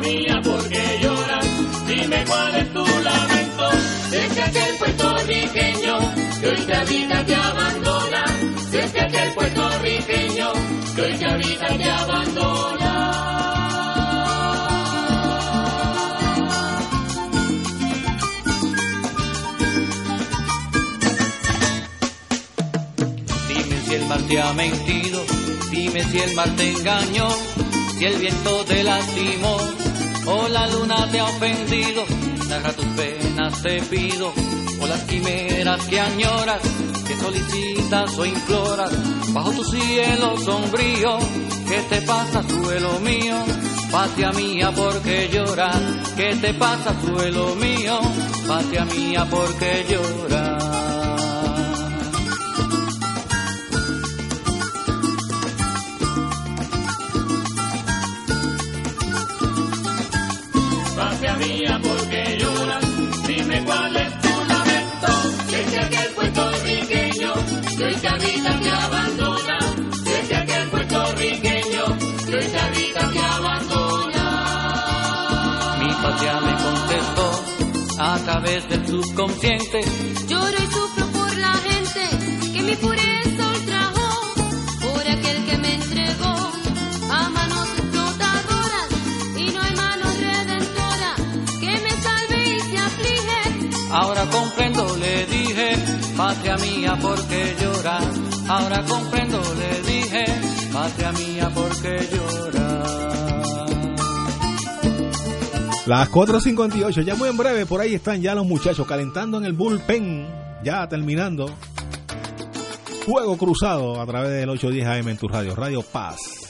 Patria mía, ¿por qué lloras? Dime cuál es tu lamento. Desde aquel puertorriqueño que hoy te habita te abandona. Desde aquel puertorriqueño que hoy te habita te abandona. Dime si el mar te ha mentido, dime si el mar te engañó, si el viento te lastimó o la luna te ha ofendido. Narra tus penas te pido, o las quimeras que añoras, que solicitas o imploras, bajo tu cielo sombrío, ¿qué te pasa, suelo mío? Patria mía, ¿por qué lloras? ¿Qué te pasa, suelo mío? Patria mía, ¿por qué lloras? Mía, ¿por qué lloras? Dime cuál es tu lamento. Desde aquel puertorriqueño que hoy te habita te abandona. Desde aquel puertorriqueño que hoy te habita te abandona. Mi patria me contestó a través del subconsciente. Lloro y sufro por la gente que mi pureza patria mía, ¿por qué lloras? Ahora comprendo, le dije, patria mía, ¿por qué lloras? Las 4.58, ya muy en breve, por ahí están ya los muchachos calentando en el bullpen, ya terminando. Fuego cruzado a través del 810 AM en tu radio, Radio Paz.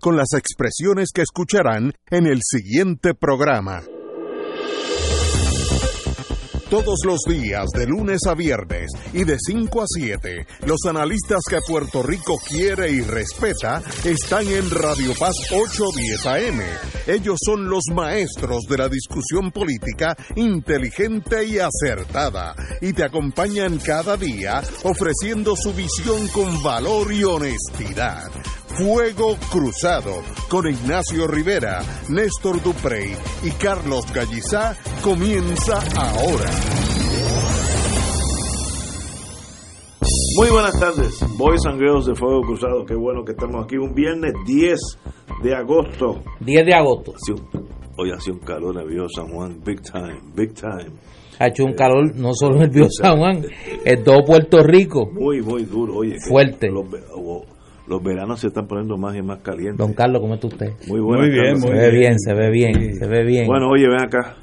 con las expresiones que escucharán en el siguiente programa. Todos los días, de lunes a viernes y de 5 a 7, los analistas que Puerto Rico quiere y respeta están en Radio Paz 810 AM. Ellos son los maestros de la discusión política inteligente y acertada y te acompañan cada día ofreciendo su visión con valor y honestidad. Fuego Cruzado con Ignacio Rivera, Néstor Duprey y Carlos Gallizá comienza ahora. Muy buenas tardes, Boys and Girls de Fuego Cruzado. Qué bueno que estamos aquí un viernes 10 de agosto. 10 de agosto. Sí, hoy hace un calor nervioso San Juan, big time, big time. Ha hecho un calor no solo en el San Juan, en todo Puerto Rico. Muy, muy duro. Oye, Fuerte. Los, ve- o- los veranos se están poniendo más y más calientes. Don Carlos, ¿cómo está usted? Muy bueno. Muy bien, Se ve bien, se ve bien, se ve bien. Bueno, oye, ven acá.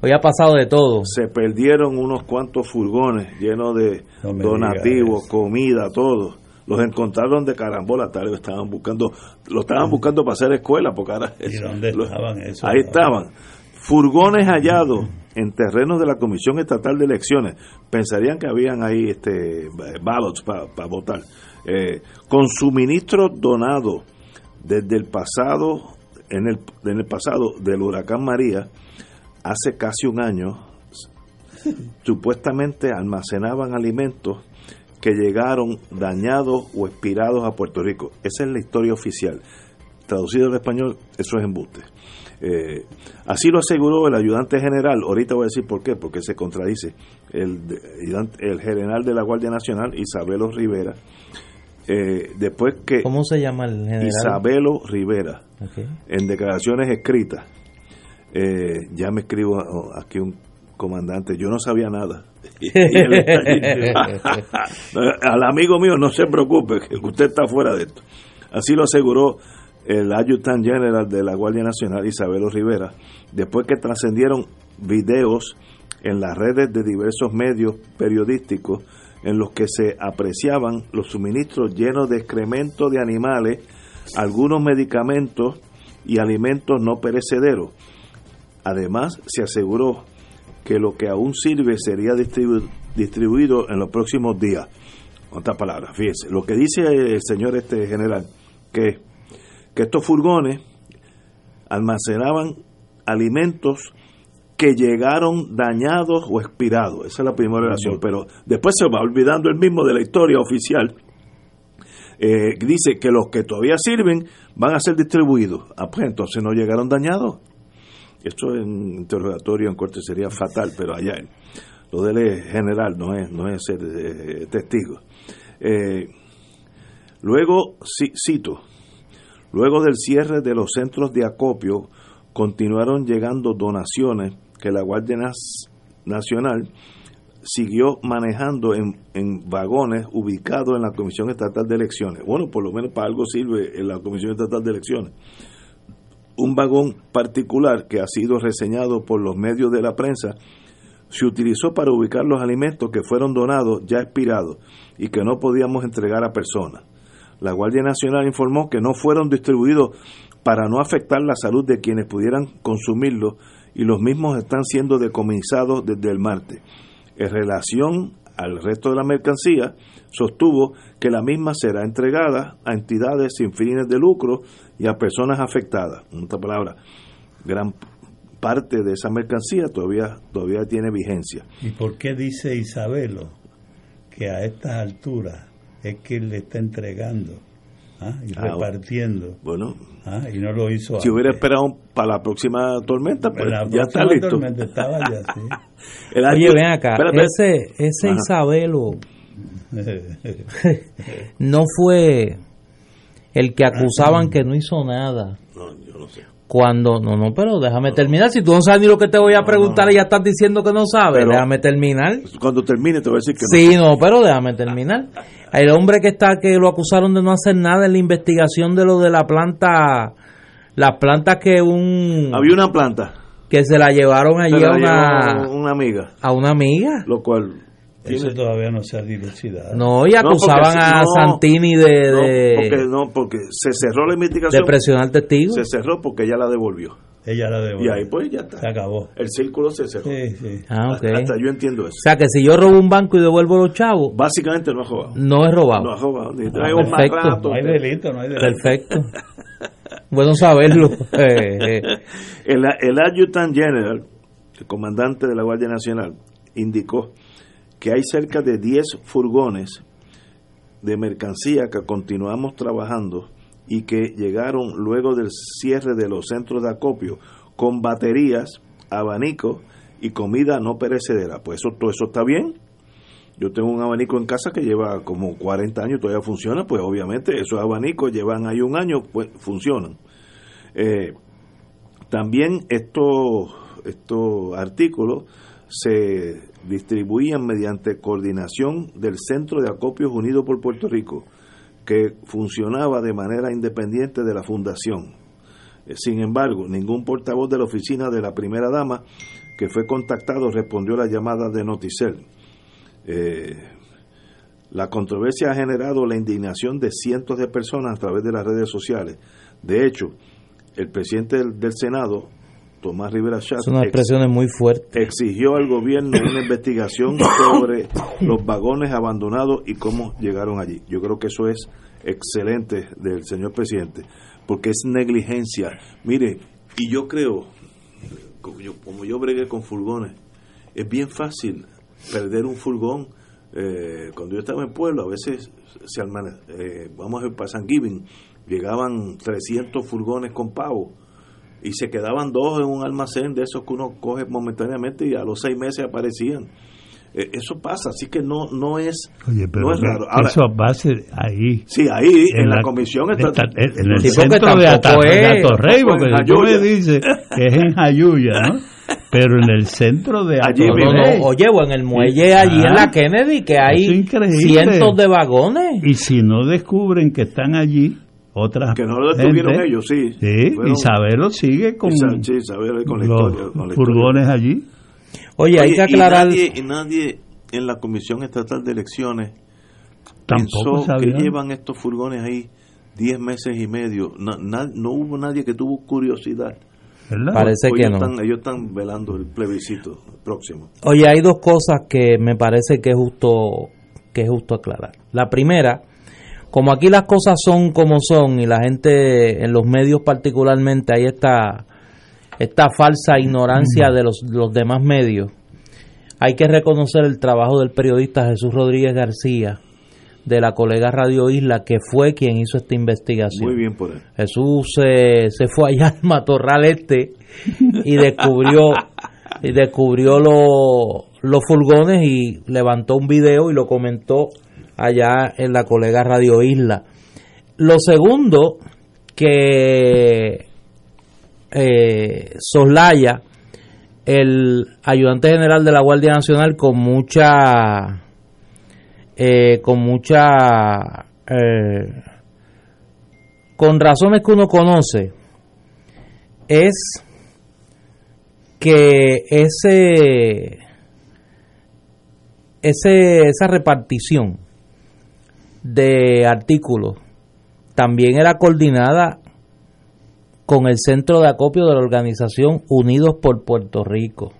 Hoy ha pasado de todo. Se perdieron unos cuantos furgones llenos de No donativos, eso. comida, todo. Los encontraron de carambola, tal vez estaban buscando, lo estaban buscando para hacer escuela, porque ahora ¿Y dónde lo- estaban esos? Ahí estaban. Furgones hallados en terrenos de la Comisión Estatal de Elecciones. Pensarían que habían ahí este ballots para votar. Eh, con suministros donados desde el pasado, en el, en el pasado del huracán María, hace casi un año, supuestamente almacenaban alimentos que llegaron dañados o expirados a Puerto Rico. Esa es la historia oficial. Traducido al español, eso es embuste. Eh, así lo aseguró el ayudante general, ahorita voy a decir por qué, porque se contradice, el, el general de la Guardia Nacional, Isabelo Rivera, eh, después que ¿Cómo se llama el general? Isabelo Rivera, en declaraciones escritas, eh, ya me escribo aquí un comandante, yo no sabía nada. Al amigo mío, no se preocupe, que usted está fuera de esto. Así lo aseguró el Adjutant General de la Guardia Nacional, Isabelo Rivera, después que trascendieron videos en las redes de diversos medios periodísticos en los que se apreciaban los suministros llenos de excremento de animales, algunos medicamentos y alimentos no perecederos. Además, se aseguró que lo que aún sirve sería distribu- distribuido en los próximos días. Otras palabras, fíjese, lo que dice el señor este general, que, que estos furgones almacenaban alimentos que llegaron dañados o expirados. Esa es la primera relación. Pero después se va olvidando el mismo de la historia oficial. Eh, dice que los que todavía sirven van a ser distribuidos. Ah, pues entonces no llegaron dañados. Esto en interrogatorio en corte sería fatal, pero allá. Lo de él es general, no es, no es ser eh, testigo. Eh, luego, ci- cito, luego del cierre de los centros de acopio, continuaron llegando donaciones que la Guardia Nacional siguió manejando en, en vagones ubicados en la Comisión Estatal de Elecciones. Bueno, por lo menos para algo sirve en la Comisión Estatal de Elecciones un vagón particular que ha sido reseñado por los medios de la prensa se utilizó para ubicar los alimentos que fueron donados ya expirados y que no podíamos entregar a personas. La Guardia Nacional informó que no fueron distribuidos para no afectar la salud de quienes pudieran consumirlos y los mismos están siendo decomisados desde el martes. En relación al resto de la mercancía, sostuvo que la misma será entregada a entidades sin fines de lucro y a personas afectadas. En otra palabra, gran parte de esa mercancía todavía, todavía tiene vigencia. ¿Y por qué dice Isabelo que a estas alturas es que le está entregando ah, y Ah, repartiendo? Bueno, ah, y no lo hizo si hubiera antes. esperado para la próxima tormenta, pues La ya está próxima listo. tormenta estaba ya, sí. El Oye, año- ven acá, espérate. ese, ese Ajá. Isabelo no fue el que acusaban que no hizo nada No, yo no sé. Cuando no no pero déjame terminar. Si tú no sabes ni lo que te voy a preguntar y ya estás diciendo que no sabes Pero- déjame terminar. Cuando termine te voy a decir que no. sí no pero déjame terminar. El hombre que está que lo acusaron de no hacer nada en la investigación de lo de la planta las plantas que un Había una planta. que se la llevaron allí a una una amiga, a una amiga. Lo cual Eso todavía no se ha dilucidado. no y No, acusaban a no- Santini de no, de, porque no, porque se cerró la de investigación. presionar testigos Se cerró porque ella la devolvió. Ella la Y devolvió. ahí pues ya está. Se acabó. El círculo se cerró. Sí, sí. ah ok Hasta yo entiendo o eso. sea que si yo robo un banco y devuelvo los chavos Básicamente no ha robado. no es robado No ha robado. Ni Ah, traigo más perfecto. rato. No hay delito, no hay delito. Perfecto. bueno saberlo. Eh, eh. El, el Adjutant General, el comandante de la Guardia Nacional, indicó que hay cerca de 10 furgones de mercancía que continuamos trabajando y que llegaron luego del cierre de los centros de acopio con baterías, abanicos y comida no perecedera. Pues eso, todo eso está bien. Yo tengo un abanico en casa que lleva como 40 años, todavía funciona, pues obviamente esos abanicos llevan ahí un año, pues funcionan. Eh, también estos, estos artículos se distribuían mediante coordinación del Centro de Acopios Unidos por Puerto Rico, que funcionaba de manera independiente de la fundación. Eh, Sin embargo, ningún portavoz de la oficina de la primera dama que fue contactado respondió a la llamada de Noticel. Eh, la controversia ha generado la indignación de cientos de personas a través de las redes sociales. De hecho, el presidente del, del Senado, Tomás Rivera Chatz, Son expresiones muy fuertes. exigió al gobierno una investigación sobre los vagones abandonados y cómo llegaron allí. Yo creo que eso es excelente del señor presidente, porque es negligencia. Mire, y yo creo, como yo, como yo bregué con furgones, es bien fácil perder un furgón. Eh, cuando yo estaba en pueblo, a veces se almane- eh, vamos a ver, para San Giving, llegaban 300 furgones con pavo y se quedaban dos en un almacén de esos que uno coge momentáneamente y a los seis meses aparecían. Eh, eso pasa, así que no no es Oye, pero no es raro. Ahora, eso va a ser ahí. sí, ahí en, la, comisión está, está- en en el centro de, Atorrey, porque tú me dices que es en Jayuya, ¿no? Pero en el centro de Allí No, no, Atorrey. no, oye, o en el muelle allí Ah. en la Kennedy, que hay cientos de vagones. Y si no descubren que están allí, otras que no lo detuvieron gente, ellos, sí. Sí, Fueron- Isabelo sigue con Isa- sí, Isabel, con la los historia, con la furgones allí. Oye, hay que aclarar. Y nadie, y nadie en la Comisión Estatal de Elecciones Tampoco pensó que llevan estos furgones ahí 10 meses y medio. No, na- no hubo nadie que tuvo curiosidad. ¿verdad? Parece Hoy que ellos no. Están, ellos están velando el plebiscito próximo. Oye, hay dos cosas que me parece que es justo que es justo aclarar. La primera, como aquí las cosas son como son y la gente en los medios particularmente hay esta esta falsa ignorancia de los, los demás medios. Hay que reconocer el trabajo del periodista Jesús Rodríguez García de la colega Radio Isla que fue quien hizo esta investigación. Muy bien por él. Jesús se, se fue allá al matorral este y descubrió y descubrió lo- los furgones y levantó un video y lo comentó allá en la colega Radio Isla. Lo segundo que eh, soslaya el ayudante general de la Guardia Nacional con mucha eh, con mucha eh, con razones que uno conoce es que ese, ese esa repartición de artículos. También era coordinada con el centro de acopio de la organización Unidos por Puerto Rico,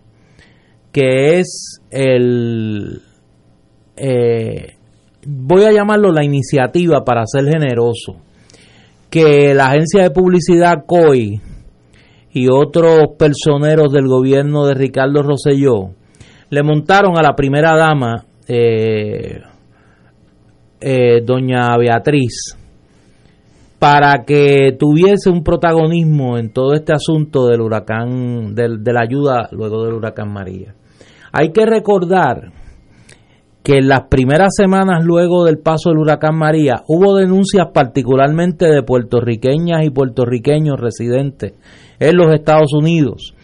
que es el, eh, voy a llamarlo la iniciativa para ser generoso, que la agencia de publicidad COI y otros personeros del gobierno de Ricardo Rosselló le montaron a la primera dama, eh, eh, doña Beatriz, para que tuviese un protagonismo en todo este asunto del huracán, del- de la ayuda luego del huracán María. Hay que recordar que en las primeras semanas luego del paso del huracán María hubo denuncias particularmente de puertorriqueñas y puertorriqueños residentes en los Estados Unidos,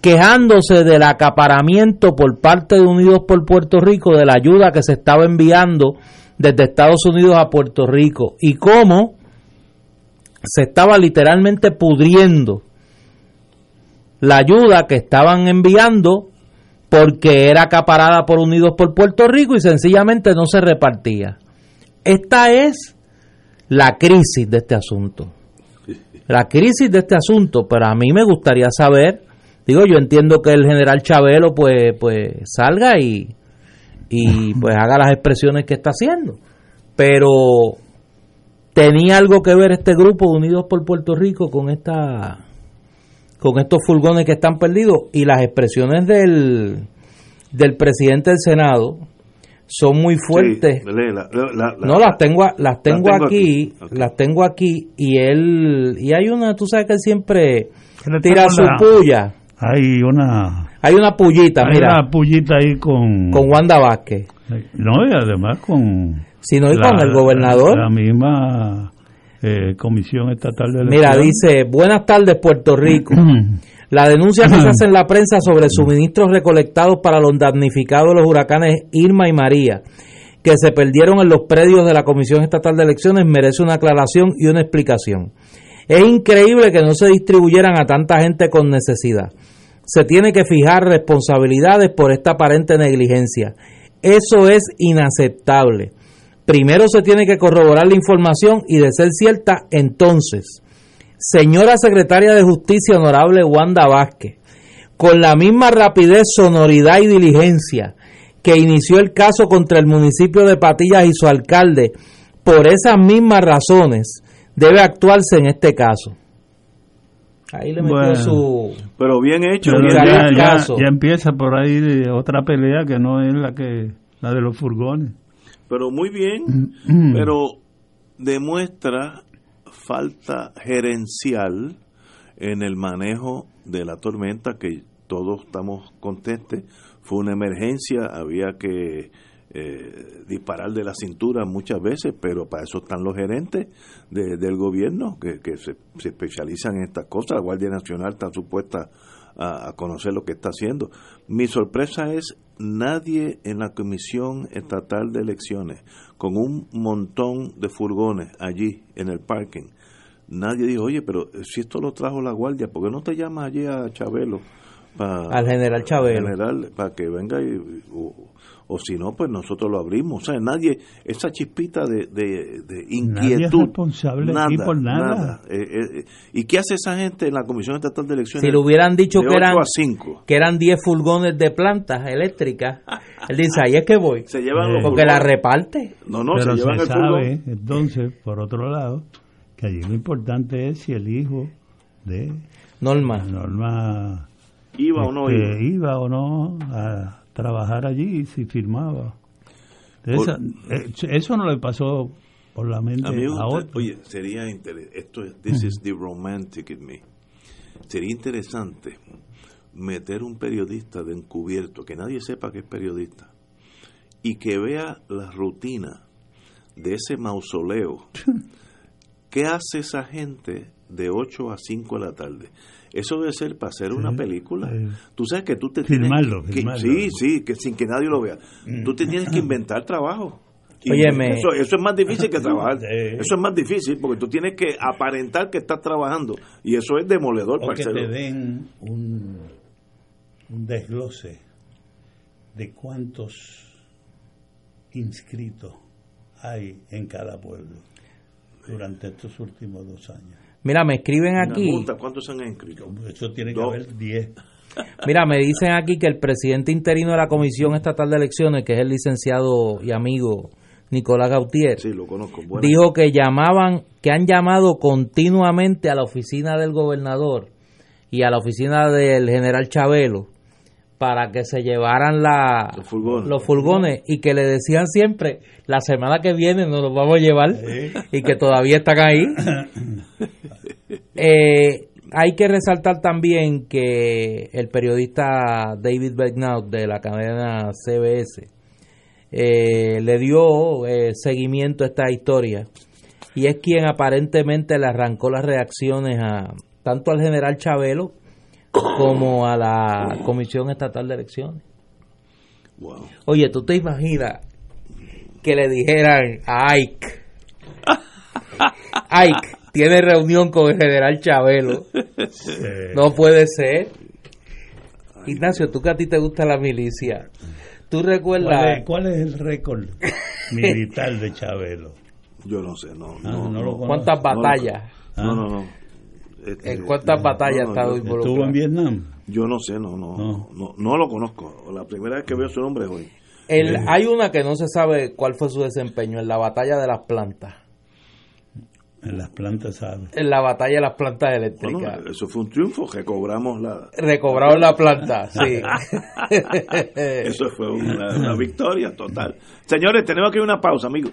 quejándose del acaparamiento por parte de Unidos por Puerto Rico de la ayuda que se estaba enviando desde Estados Unidos a Puerto Rico y cómo se estaba literalmente pudriendo la ayuda que estaban enviando porque era acaparada por Unidos por Puerto Rico y sencillamente no se repartía. Esta es la crisis de este asunto. La crisis de este asunto, pero a mí me gustaría saber, digo, yo entiendo que el general Chabelo pues pues salga y y pues haga las expresiones que está haciendo, pero tenía algo que ver este grupo Unidos por Puerto Rico con esta con estos furgones que están perdidos. Y las expresiones del del presidente del Senado son muy fuertes. Sí, lee la- la- la- no las tengo las tengo, tengo aquí, las tengo aquí y él y hay una, tú sabes que él siempre tira su la- puya. Hay una, Hay una pullita, hay mira, una pullita ahí con... con Wanda Vázquez. No, y además con... Si no, y la- con el gobernador. La misma eh, Comisión Estatal de Mira, Elecciones. dice, buenas tardes Puerto Rico. La denuncia que se hace en la prensa sobre suministros recolectados para los damnificados de los huracanes Irma y María, que se perdieron en los predios de la Comisión Estatal de Elecciones, merece una aclaración y una explicación. Es increíble que no se distribuyeran a tanta gente con necesidad. Se tiene que fijar responsabilidades por esta aparente negligencia. Eso es inaceptable. Primero se tiene que corroborar la información y de ser cierta, entonces, señora secretaria de Justicia, honorable Wanda Vázquez, con la misma rapidez, sonoridad y diligencia que inició el caso contra el municipio de Patillas y su alcalde, por esas mismas razones, debe actuarse en este caso. Ahí le metió Bueno. su... Pero bien hecho. Pero bien Mira, ya, ya- empieza por ahí de otra pelea que no es la que la de los furgones. Pero muy bien. Mm. Pero demuestra falta gerencial en el manejo de la tormenta que todos estamos contentes. Fue una emergencia, había que eh, disparar de la cintura muchas veces, pero para eso están los gerentes de- del gobierno que, que se, se especializan en estas cosas. La Guardia Nacional está supuesta a, a conocer lo que está haciendo. Mi sorpresa es nadie en la Comisión Estatal de Elecciones, con un montón de furgones allí en el parking, nadie dijo, oye, pero si esto lo trajo la Guardia, ¿por qué no te llamas allí a Chabelo? pa- Al general Chabelo. general, para que venga y, o, o si no, pues nosotros lo abrimos. O sea, nadie, esa chispita de, de, de inquietud. Nadie es responsable aquí por nada. Eh, eh, eh, ¿Y qué hace esa gente en la Comisión Estatal de Elecciones? Si le hubieran dicho que eran, 8 a 5. que eran 10 furgones de plantas eléctricas, él dice, ahí es que voy. Se llevan Eh, los Porque la reparte. No, no, Pero se llevan se el sabe, furgón. entonces, por otro lado, que allí lo importante es si el hijo de Norma. Norma Iba o no este, iba. iba o no a trabajar allí, si firmaba. Esa- eh, eso no le pasó por la mente A mí otro. oye, sería interesante, esto es, this is the romantic in me. Sería interesante meter un periodista de encubierto, que nadie sepa que es periodista, y que vea la rutina de ese mausoleo. ¿Qué hace esa gente de 8 a 5 de la tarde? Eso debe ser para hacer una película. sí. Tú sabes que tú te Filmarlo, tienes que. Sí, sí, que sin que nadie lo vea. Tú te tienes que inventar trabajo. Óyeme. Eso, eso es más difícil que trabajar. Eso es más difícil porque tú tienes que aparentar que estás trabajando. Y eso es demoledor, o que te den un, un desglose de cuántos inscritos hay en cada pueblo durante estos últimos dos años. Mira, me escriben aquí, multa, ¿Cuántos se han inscrito? Eso tiene que Dos. haber 10. mira, me dicen aquí que el presidente interino de la Comisión Estatal de Elecciones, que es el licenciado y amigo Nicolás Gautier, Sí, lo conozco. Bueno, dijo que llamaban, que han llamado continuamente a la oficina del gobernador y a la oficina del general Chabelo para que se llevaran la, Los furgones. los furgones y que le decían siempre, la semana que viene nos los vamos a llevar y que todavía están ahí. Eh, hay que resaltar también que el periodista David Begnaud de la cadena CBS eh, le dio eh, seguimiento a esta historia y es quien aparentemente le arrancó las reacciones a, tanto al general Chabelo como a la Comisión Estatal de Elecciones. Wow. Oye, ¿tú te imaginas que le dijeran a Ike, Ike, tiene reunión con el general Chabelo? No puede ser. Ignacio, tú que a ti te gusta la milicia, ¿tú ¿Cuál recuerdas? es, cuál es el récord militar de Chabelo? Yo no sé, no. Ah, no, no. ¿Cuántas batallas? No, no, no. Este, ¿En cuántas batallas ha no, estado yo- involucrado? ¿Estuvo en Vietnam? Yo no sé, no, no, No. no, no, lo conozco. La primera vez que veo su nombre es hoy. El- hay una que no se sabe cuál fue su desempeño en la batalla de las plantas. En las plantas, ¿sabes? En la batalla de las plantas Bueno, eléctricas. eso fue un triunfo que cobramos la. Recobraron la planta, sí. Eso fue una, una victoria total. Señores, tenemos aquí una pausa, amigos.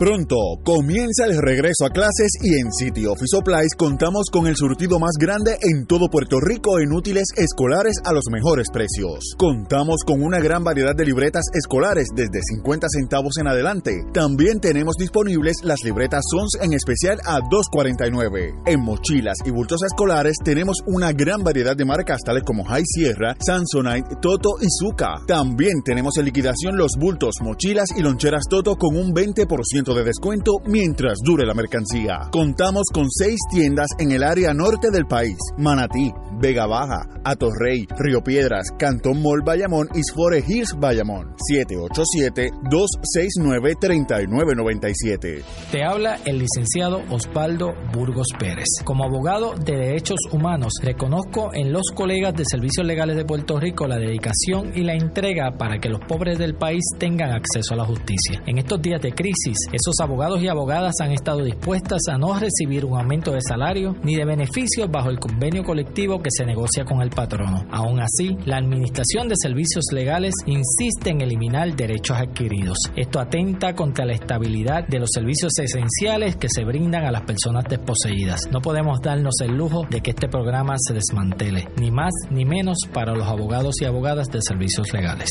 Pronto comienza el regreso a clases y en City Office Supplies contamos con el surtido más grande en todo Puerto Rico en útiles escolares a los mejores precios. Contamos con una gran variedad de libretas escolares desde 50 centavos en adelante. También tenemos disponibles las libretas Sons en especial a 2.49. En mochilas y bultos escolares tenemos una gran variedad de marcas tales como High Sierra, Samsonite, Toto y Zuka. También tenemos en liquidación los bultos, mochilas y loncheras Toto con un 20% de descuento mientras dure la mercancía. Contamos con seis tiendas en el área norte del país: Manatí, Vega Baja, Atorrey, Río Piedras, Cantón Mall Bayamón y Sfore Hills Bayamón. 787-269-3997. Te habla el licenciado Osvaldo Burgos Pérez. Como abogado de derechos humanos, reconozco en los colegas de Servicios Legales de Puerto Rico la dedicación y la entrega para que los pobres del país tengan acceso a la justicia. En estos días de crisis, esos abogados y abogadas han estado dispuestas a no recibir un aumento de salario ni de beneficios bajo el convenio colectivo que se negocia con el patrono. Aún así, la Administración de Servicios Legales insiste en eliminar derechos adquiridos. Esto atenta contra la estabilidad de los servicios esenciales que se brindan a las personas desposeídas. No podemos darnos el lujo de que este programa se desmantele, ni más ni menos para los abogados y abogadas de servicios legales.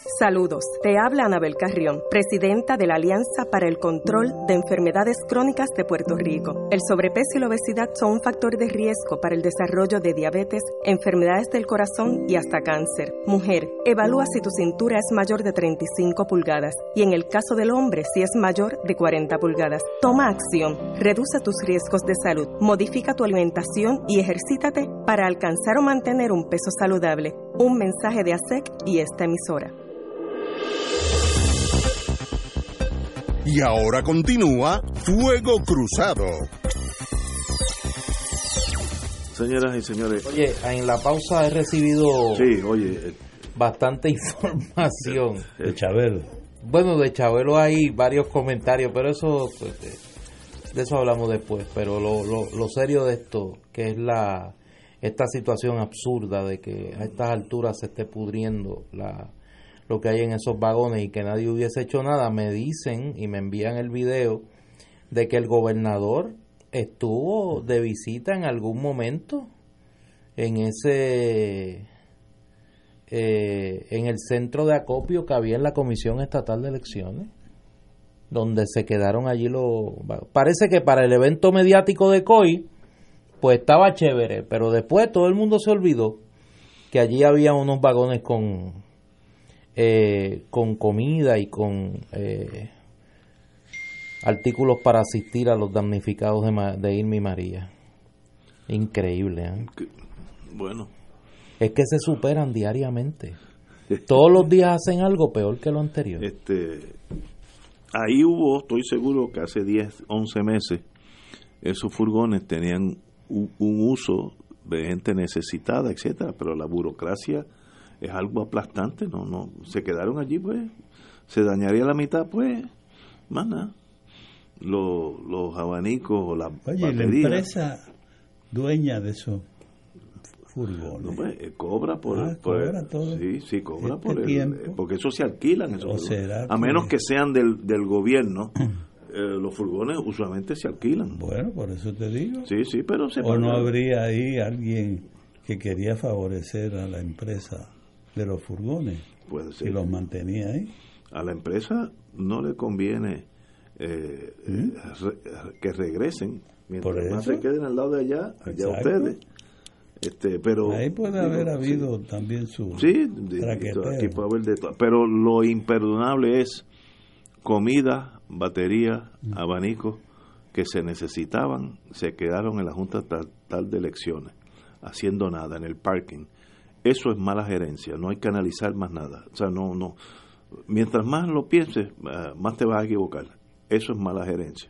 Saludos, te habla Anabel Carrión, presidenta de la Alianza para el Control de Enfermedades Crónicas de Puerto Rico. El sobrepeso y la obesidad son un factor de riesgo para el desarrollo de diabetes, enfermedades del corazón y hasta cáncer. Mujer, evalúa si tu cintura es mayor de 35 pulgadas y en el caso del hombre si es mayor de 40 pulgadas. Toma acción, reduce tus riesgos de salud, modifica tu alimentación y ejercítate para alcanzar o mantener un peso saludable. Un mensaje de ASEC y esta emisora. Y ahora continúa Fuego Cruzado. Señoras y señores. Oye, en la pausa he recibido Sí, oye. eh, bastante información. De Chabelo. Bueno, de Chabelo hay varios comentarios, pero eso, pues, de, de eso hablamos después. Pero lo, lo, lo serio de esto, que es la esta situación absurda de que a estas alturas se esté pudriendo la, lo que hay en esos vagones y que nadie hubiese hecho nada, me dicen y me envían el video de que el gobernador estuvo de visita en algún momento en ese eh, en el centro de acopio que había en la Comisión Estatal de Elecciones, donde se quedaron allí los... Parece que para el evento mediático de COI, pues estaba chévere, pero después todo el mundo se olvidó que allí había unos vagones con, eh, con comida y con eh, artículos para asistir a los damnificados de, Ma- de Irma y María. Increíble, ¿eh? Bueno, Es que se superan diariamente. Todos los días hacen algo peor que lo anterior. este, ahí hubo, estoy seguro que hace 10, 11 meses, esos furgones tenían un, un uso de gente necesitada, etcétera, pero la burocracia es algo aplastante, no, no, se quedaron allí, pues, se dañaría la mitad, pues, más nada. Los, los abanicos o las Oye, la empresa dueña de esos furgones. No, pues, eh, cobra por, Ah, por el- cobra todo sí sí cobra este por el, eh, porque eso se alquilan esos ¿O furgones. será a menos que sean del, del gobierno eh, los furgones usualmente se alquilan Bueno, por eso te digo. sí sí pero se ¿O no habría ahí alguien que quería favorecer a la empresa de los furgones puede ser y los mantenía ahí? a la empresa no le conviene eh, eh, re- que regresen mientras ¿Mm? Por más se queden al lado de allá allá Exacto. ustedes este pero Ahí puede digo, haber sí. habido también su Sí, aquí puede haber de todo. Pero lo imperdonable es comida, batería, Mm. abanicos que se necesitaban, se quedaron en la Junta Estatal de Elecciones, haciendo nada en el parking. Eso es mala gerencia, no hay que analizar más nada. O sea, no, no. Mientras más lo pienses, ah, más te vas a equivocar. Eso es mala gerencia.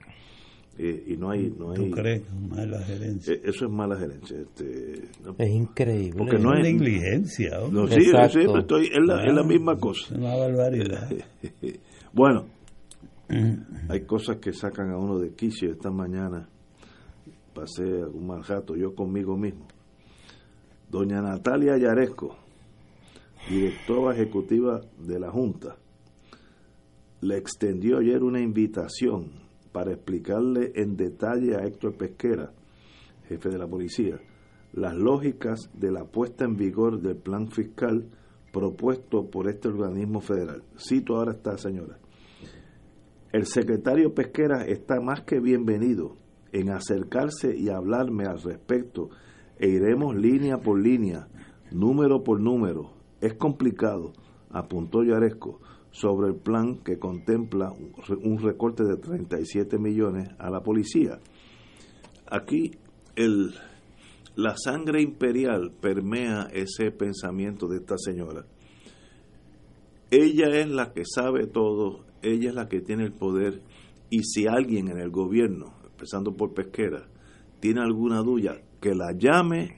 Eh, y no hay, no ¿Tú hay. crees? Mala gerencia. eh, Eso es mala gerencia. Este, no- Es increíble. Porque no es- negligencia. no, sí, sí, estoy, es, la, es la Ah, misma cosa. Es una barbaridad. Bueno, hay cosas que sacan a uno de quicio. Esta mañana pasé un mal rato yo conmigo mismo. Doña Natalia Yaresco, directora ejecutiva de la Junta, le extendió ayer una invitación para explicarle en detalle a Héctor Pesquera, jefe de la policía, las lógicas de la puesta en vigor del plan fiscal propuesto por este organismo federal. Cito ahora esta señora. El secretario Pesquera está más que bienvenido en acercarse y hablarme al respecto e iremos línea por línea, número por número. Es complicado, apuntó Yaresco, sobre el plan que contempla un re- un recorte de 37 millones a la policía. Aquí el, la sangre imperial permea ese pensamiento de esta señora. Ella es la que sabe todo, ella es la que tiene el poder y si alguien en el gobierno, empezando por Pesquera, tiene alguna duda, que la llame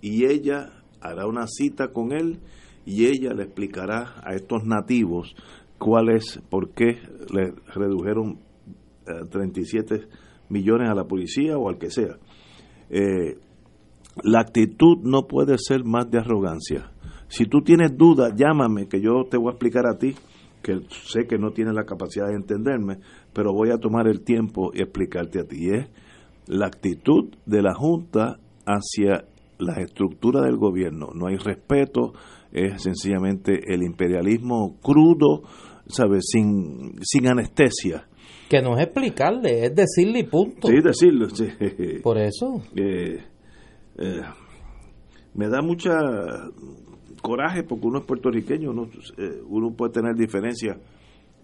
y ella hará una cita con él y ella le explicará a estos nativos cuál es, por qué le redujeron eh, 37 millones a la policía o al que sea. Eh, la actitud no puede ser más de arrogancia. Si tú tienes dudas, llámame, que yo te voy a explicar a ti, que sé que no tienes la capacidad de entenderme, pero voy a tomar el tiempo y explicarte a ti. Es la actitud de la Junta hacia las estructuras del gobierno. No hay respeto, es sencillamente el imperialismo crudo, ¿sabes? Sin, sin anestesia. Que no es explicarle, es decirle y punto. Sí, decirlo. sí. Por eso. Eh, eh, me da mucha coraje porque uno es puertorriqueño, uno, eh, uno puede tener diferencias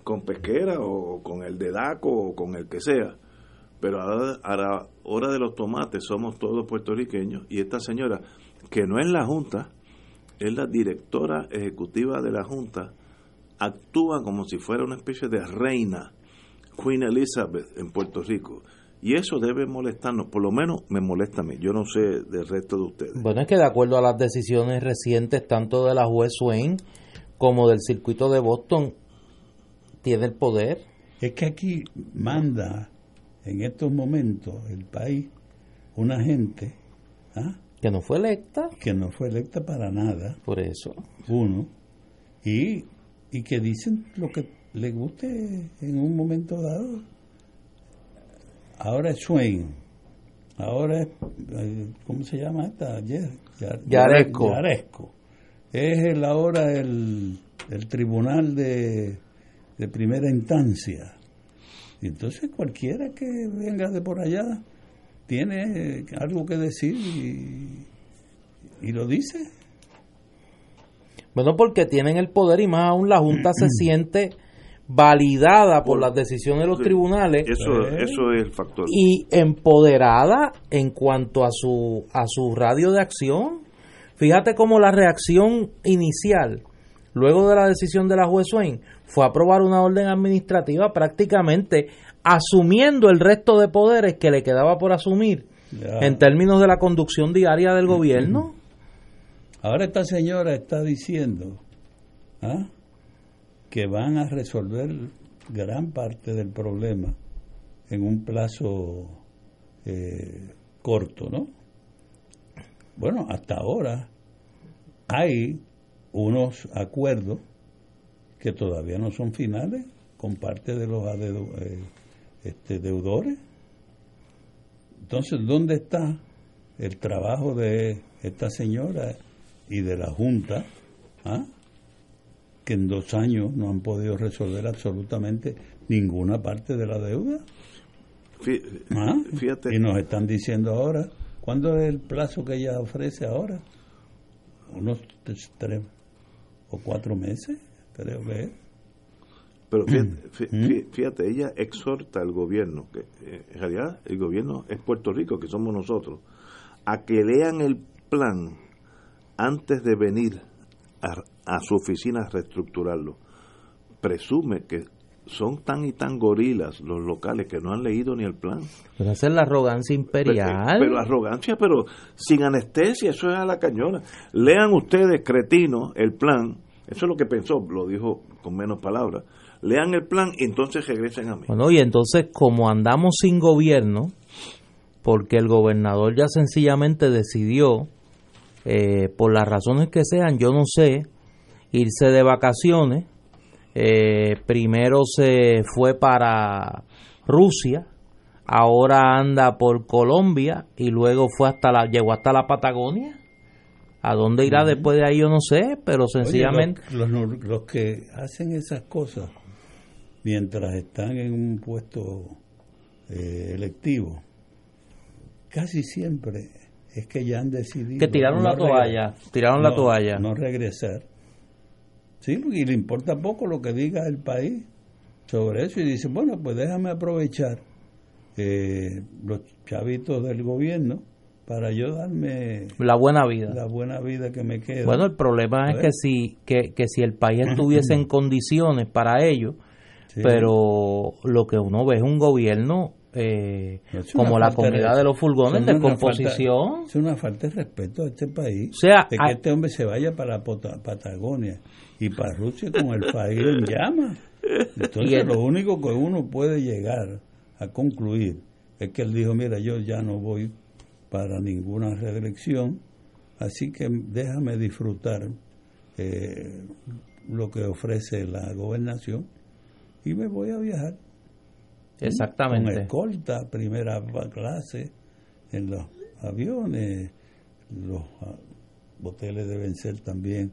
con Pesquera o con el de Daco o con el que sea, pero a la, a la hora de los tomates somos todos puertorriqueños y esta señora, que no es la Junta, es la directora ejecutiva de la Junta, actúa como si fuera una especie de reina, Queen Elizabeth en Puerto Rico. Y eso debe molestarnos, por lo menos me molesta a mí, yo no sé del resto de ustedes. Bueno, es que de acuerdo a las decisiones recientes, tanto de la juez Swain como del circuito de Boston, tiene el poder. Es que aquí manda en estos momentos el país una gente ¿ah? Que no fue electa. que no fue electa para nada, Por eso. uno, y, y que dicen lo que le guste en un momento dado. Ahora es Swain, ahora es, eh, ¿cómo se llama esta? Yar- Yar- Yaresco. Yaresco. Es el ahora el, el tribunal de, de primera instancia. Entonces cualquiera que venga de por allá tiene algo que decir y, y lo dice. Bueno, porque tienen el poder y más aún la Junta se siente validada por las decisiones de los Sí, tribunales Eso, eso es el factor. y empoderada en cuanto a su a su radio de acción. Fíjate cómo la reacción inicial, luego de la decisión de la juez Swain, fue aprobar una orden administrativa prácticamente asumiendo el resto de poderes que le quedaba por asumir Ya. en términos de la conducción diaria del gobierno. Ahora esta señora está diciendo ¿ah? que van a resolver gran parte del problema en un plazo eh, corto, ¿no? Bueno, hasta ahora hay unos acuerdos que todavía no son finales con parte de los eh, este, deudores. Entonces, ¿dónde está el trabajo de esta señora y de la Junta? ah? que en dos años no han podido resolver absolutamente ninguna parte de la deuda. Fí- ¿ah? Fíjate. Y nos están diciendo ahora, ¿cuándo es el plazo que ella ofrece ahora? Unos tres, tres o cuatro meses, creo que es. Pero fíjate, Mm. fí- fíjate, ella exhorta al gobierno, que eh, en realidad el gobierno es Puerto Rico, que somos nosotros, a que lean el plan antes de venir a, a su oficina a reestructurarlo. Presume que son tan y tan gorilas los locales que no han leído ni el plan. Pero esa es la arrogancia imperial. Pero, pero arrogancia, pero sin anestesia, eso es a la cañona. Lean ustedes, cretinos, el plan. Eso es lo que pensó, lo dijo con menos palabras. Lean el plan y entonces regresen a mí. Bueno, y entonces como andamos sin gobierno, porque el gobernador ya sencillamente decidió, eh, por las razones que sean, yo no sé, irse de vacaciones, eh, primero se fue para Rusia, ahora anda por Colombia y luego fue hasta la, llegó hasta la Patagonia. ¿A dónde irá después de ahí? Yo no sé, pero sencillamente... Oye, los, los- los que hacen esas cosas mientras están en un puesto eh, electivo, casi siempre es que ya han decidido. Que tiraron la toalla, tiraron la toalla. No regresar. Sí, y le importa poco lo que diga el país sobre eso y dice, bueno, pues déjame aprovechar eh, los chavitos del gobierno para yo darme La buena vida. la buena vida que me queda. Bueno, el problema es que si, que, que si el país estuviese en condiciones para ello, Sí. pero lo que uno ve es un gobierno eh, como la de comunidad de los furgones es de composición. falta- Es una falta de respeto a este país. O sea, de que este hombre se vaya para Pota- Patagonia y para Rusia con el país en llamas. Entonces, lo único que uno puede llegar a concluir es que él dijo: Mira, yo ya no voy para ninguna reelección, así que déjame disfrutar eh, lo que ofrece la gobernación y me voy a viajar. Con Exactamente. escolta, primera clase en los aviones. Los hoteles deben ser también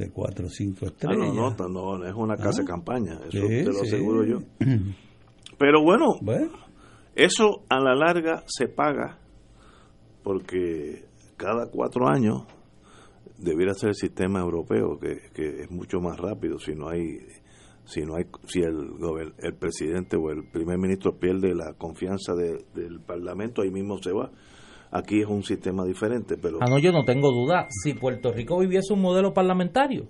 de cuatro o cinco Ah, estrellas. no, no, no, no es una casa de campaña, eso Sí, te lo sí. aseguro yo. Pero bueno, Bueno, eso a la larga se paga porque cada cuatro años debiera ser el sistema europeo que, que es mucho más rápido si no hay si no hay si el el presidente o el primer ministro pierde la confianza de- del parlamento ahí mismo se va aquí es un sistema diferente pero Ah, no, yo no tengo duda. Si Puerto Rico viviese un modelo parlamentario,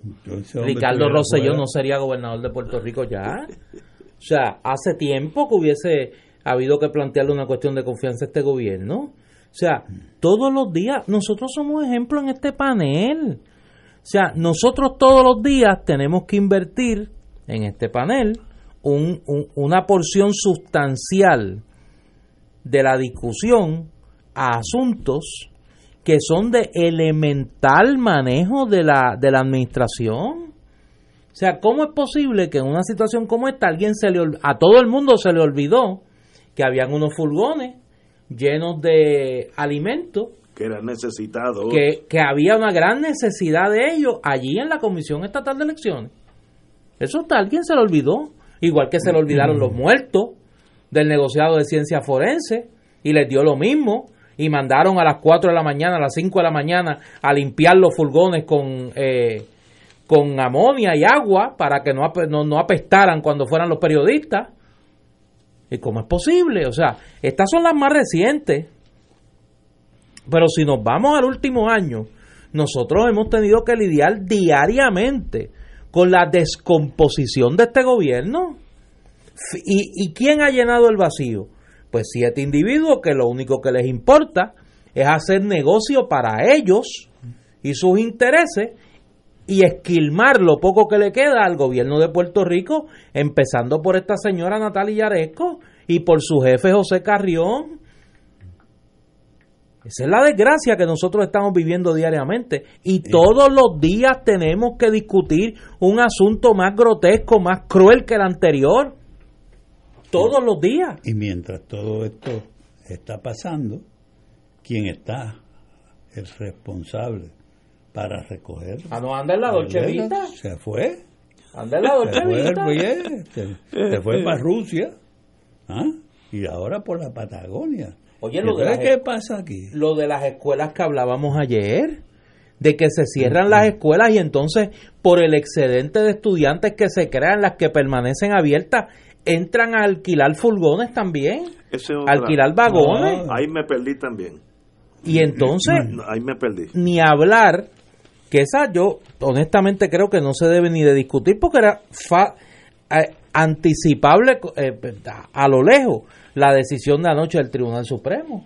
Ricardo Rosselló no sería gobernador de Puerto Rico ya. O sea, hace tiempo que hubiese habido que plantearle una cuestión de confianza a este gobierno. O sea, todos los días, nosotros somos ejemplo en este panel. O sea, nosotros todos los días tenemos que invertir en este panel un- un- una porción sustancial de la discusión a asuntos que son de elemental manejo de la, de la administración. O sea, ¿cómo es posible que en una situación como esta alguien se le a todo el mundo se le olvidó que habían unos furgones llenos de alimentos, que era necesitado que, que había una gran necesidad de ellos allí en la Comisión Estatal de Elecciones? Eso hasta a alguien se le olvidó, igual que se le olvidaron los muertos del negociado de ciencia forense y les dio lo mismo y mandaron a las 4 de la mañana, a las 5 de la mañana a limpiar los furgones con eh, con amonia y agua para que no, no, no apestaran cuando fueran los periodistas. ¿Y cómo es posible? O sea, estas son las más recientes. Pero si nos vamos al último año, nosotros hemos tenido que lidiar diariamente con la descomposición de este gobierno. ¿Y, y quién ha llenado el vacío? Pues siete individuos que lo único que les importa es hacer negocio para ellos y sus intereses y esquilmar lo poco que le queda al gobierno de Puerto Rico, empezando por esta señora Natalia Yaresco y por su jefe José Carrión. Esa es la desgracia que nosotros estamos viviendo diariamente y todos los días tenemos que discutir un asunto más grotesco, más cruel que el anterior. Todos los días. Y mientras todo esto está pasando, quien está el responsable para recoger. Ah, no, anda en la Dolce Vita. Se fue. Anda en la Dolce Se Vita. se, se fue para Rusia. ¿ah? Y ahora por la Patagonia. Oye, lo de las- ¿Qué pasa aquí? Lo de las escuelas que hablábamos ayer, de que se cierran las escuelas y entonces por el excedente de estudiantes que se crean, las que permanecen abiertas, entran a alquilar furgones también, Ese es otra- alquilar vagones. Ahí me perdí también. Y entonces, No, Ahí me perdí. ni hablar, que esa yo honestamente creo que no se debe ni de discutir porque era fa- eh, anticipable eh, a lo lejos la decisión de anoche del Tribunal Supremo.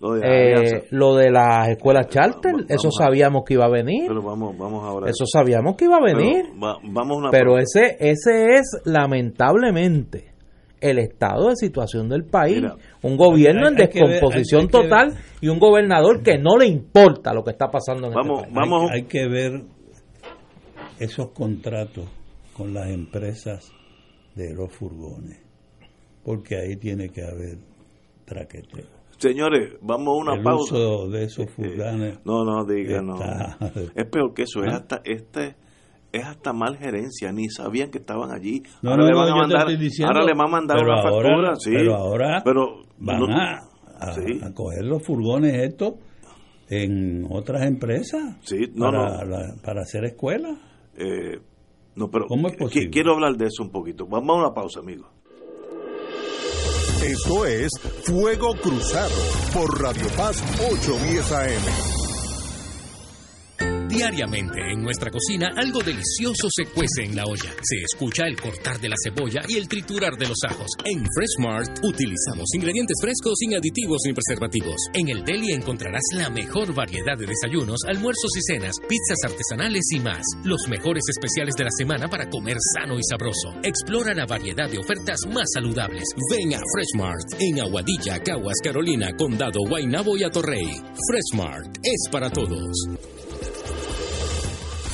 Lo de Eh, alianza. lo de las escuelas charter, vamos eso a- sabíamos que iba a venir, Pero vamos, vamos ahora. eso sabíamos que iba a Pero venir, va- vamos una pero ese ese es lamentablemente el estado de situación del país, Mira, un gobierno hay- en hay que ver- descomposición hay total y un gobernador que no le importa lo que está pasando en Vamos, este país. vamos. Hay, hay que ver esos contratos con las empresas de los furgones. Porque ahí tiene que haber traqueteo. Señores, vamos a una El pausa. uso de esos furgones. No, no, diga, no. Es peor que eso, es ¿Ah? hasta este es hasta mal gerencia, ni sabían que estaban allí. No, ahora no, le van a mandar, diciendo, ahora le van a mandar pero una ahora- factura, sí. pero ahora pero Van no- a, a- Sí. a coger los furgones estos en otras empresas Sí, para, no. la- para hacer escuelas. eh, no, pero ¿Cómo es posible? quiero hablar de eso un poquito. Vamos a una pausa, amigos. Esto es Fuego Cruzado por Radio Paz 810 AM. Diariamente en nuestra cocina algo delicioso se cuece en la olla. Se escucha el cortar de la cebolla y el triturar de los ajos. En Freshmart utilizamos ingredientes frescos sin aditivos ni preservativos. En el deli encontrarás la mejor variedad de desayunos, almuerzos y cenas, pizzas artesanales y más. Los mejores especiales de la semana para comer sano y sabroso. Explora la variedad de ofertas más saludables. Ven a Freshmart en Aguadilla, Caguas, Carolina, Condado, Guaynabo y Atorrey. Freshmart es para todos.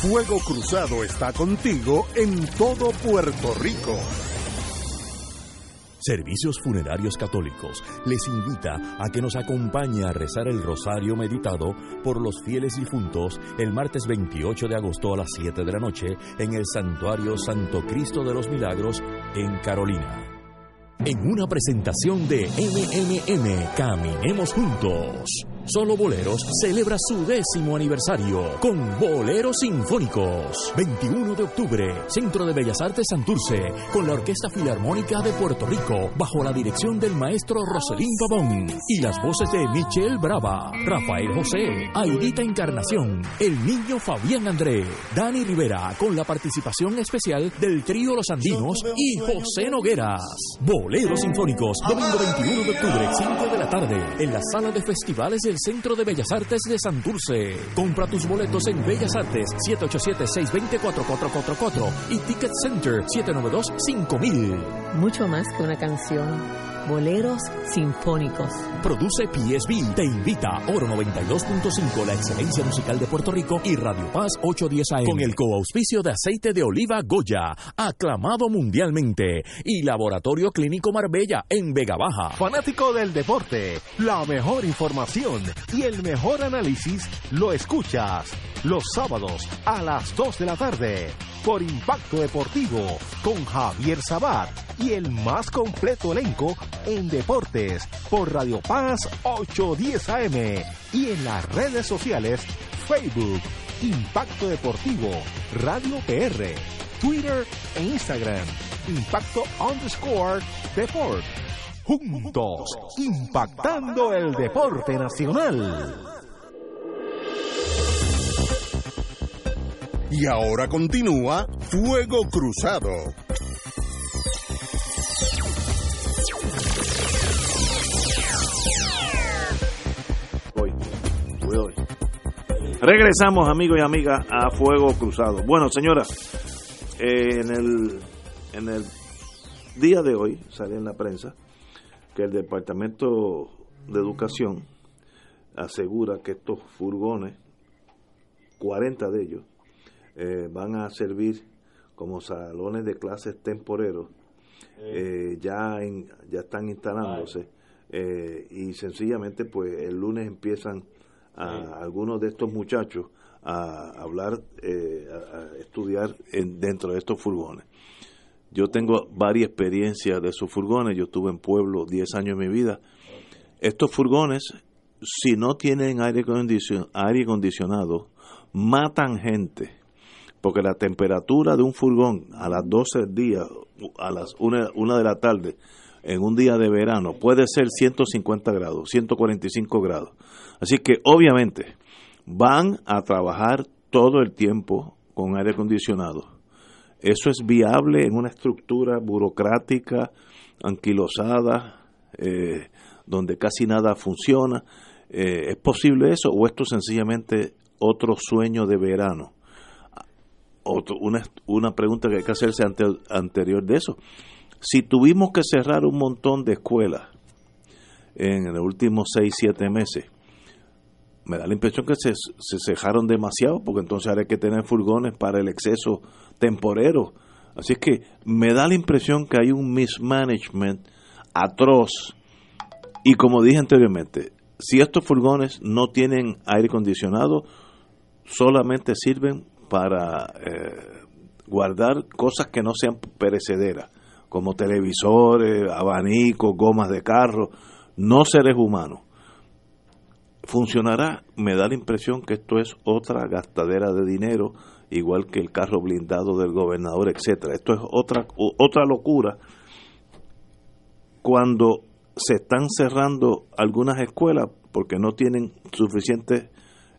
Fuego Cruzado está contigo en todo Puerto Rico. Servicios Funerarios Católicos les invita a que nos acompañe a rezar el rosario meditado por los fieles difuntos el martes 28 de agosto a las 7 de la noche en el Santuario Santo Cristo de los Milagros en Carolina. En una presentación de MMM Caminemos Juntos. Solo Boleros celebra su décimo aniversario con Boleros Sinfónicos. 21 de octubre, Centro de Bellas Artes Santurce, con la Orquesta Filarmónica de Puerto Rico, bajo la dirección del maestro Roselín Pavón y las voces de Michelle Brava, Rafael José, Aidita Encarnación, el niño Fabián André, Dani Rivera, con la participación especial del trío Los Andinos y José Nogueras. Boleros Sinfónicos, domingo 21 de octubre, 5 de la tarde, en la sala de festivales del Centro de Bellas Artes de Santurce. Compra tus boletos en Bellas Artes 787-620-4444 y Ticket Center 792-5000. Mucho más que una canción. Boleros sinfónicos. Produce PSB. Te invita Oro 92.5, la excelencia musical de Puerto Rico y Radio Paz 810 AM. Con el coauspicio de aceite de oliva Goya, aclamado mundialmente. Y Laboratorio Clínico Marbella en Vega Baja. Fanático del deporte, la mejor información y el mejor análisis lo escuchas los sábados a las 2 de la tarde por Impacto Deportivo con Javier Sabat y el más completo elenco en deportes por Radio Paz 810 AM y en las redes sociales Facebook Impacto Deportivo Radio PR Twitter e Instagram Impacto underscore Deport juntos impactando el deporte nacional. Y ahora continúa Fuego Cruzado. Voy hoy. Regresamos, amigos y amigas, a Fuego Cruzado. Bueno, señora, eh, en el en el día de hoy sale en la prensa que el Departamento de Educación asegura que estos furgones, 40 de ellos, eh, van a servir como salones de clases temporeros. Eh, ya, en- ya están instalándose eh, y sencillamente pues el lunes empiezan a, algunos de estos muchachos a hablar, eh, a, estudiar en- dentro de estos furgones. Yo tengo varias experiencias de esos furgones. Yo estuve en Pueblo 10 años de mi vida. Estos furgones, si no tienen aire, acondicion- aire acondicionado, matan gente. Porque la temperatura de un furgón a las 12 del día, a las 1, una de la tarde, en un día de verano, puede ser 150 grados, 145 grados. Así que obviamente van a trabajar todo el tiempo con aire acondicionado. Eso es viable en una estructura burocrática, anquilosada, eh, donde casi nada funciona. Eh, ¿Es posible eso o esto es sencillamente otro sueño de verano? Otro- una, una pregunta que hay que hacerse ante, anterior de eso. Si tuvimos que cerrar un montón de escuelas en los últimos 6, 7 meses, me da la impresión que se, se cejaron demasiado, porque entonces ahora hay que tener furgones para el exceso temporero. Así es que me da la impresión que hay un mismanagement atroz. Y como dije anteriormente, si estos furgones no tienen aire acondicionado, solamente sirven para eh, guardar cosas que no sean perecederas, como televisores, abanicos, gomas de carro, no seres humanos funcionará, me da la impresión que esto es otra gastadera de dinero, igual que el carro blindado del gobernador, etcétera. Esto es otra otra locura cuando se están cerrando algunas escuelas porque no tienen suficientes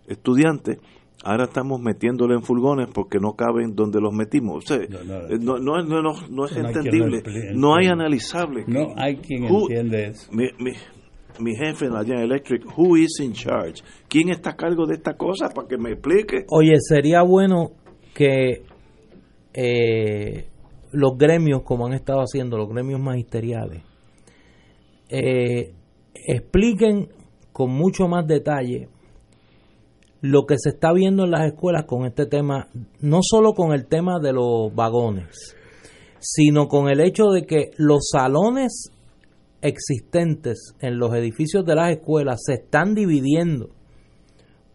estudiantes. Ahora estamos metiéndole en furgones porque no caben donde los metimos. O sea, no, no, no, no, no es entendible, no hay analizable. No hay quien Who- entiende eso. mi, mi, mi jefe en la General Electric, who is in charge? ¿Quién está a cargo de esta cosa para que me explique? Oye, sería bueno que eh, los gremios, como han estado haciendo, los gremios magisteriales, eh, expliquen con mucho más detalle lo que se está viendo en las escuelas con este tema, no solo con el tema de los vagones, sino con el hecho de que los salones existentes en los edificios de las escuelas se están dividiendo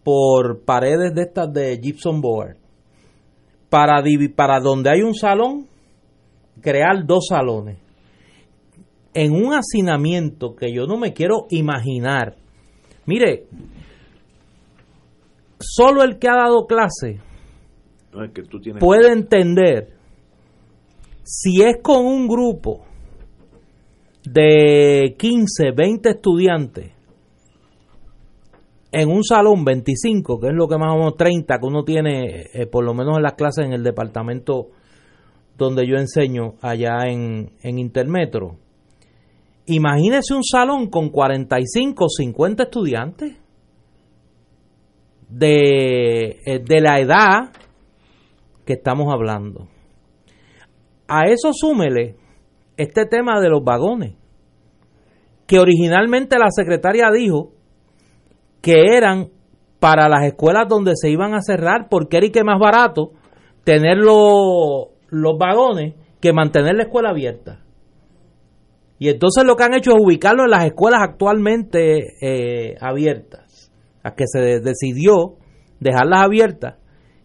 por paredes de estas de gypsum board. Para, para donde hay un salón crear dos salones. En un hacinamiento que yo no me quiero imaginar. Mire solo el que ha dado clase No, es que tú tienes- puede entender si es con un grupo de 15, 20 estudiantes en un salón 25, que es lo que más o menos 30 que uno tiene, eh, por lo menos en las clases en el departamento donde yo enseño allá en, en Intermetro. Imagínese un salón con 45, 50 estudiantes de, eh, de la edad que estamos hablando. A eso súmele este tema de los vagones, que originalmente la secretaria dijo que eran para las escuelas donde se iban a cerrar, porque era y que más barato tener los, los vagones que mantener la escuela abierta. Y entonces lo que han hecho es ubicarlo en las escuelas actualmente eh, abiertas, que se de- decidió dejarlas abiertas,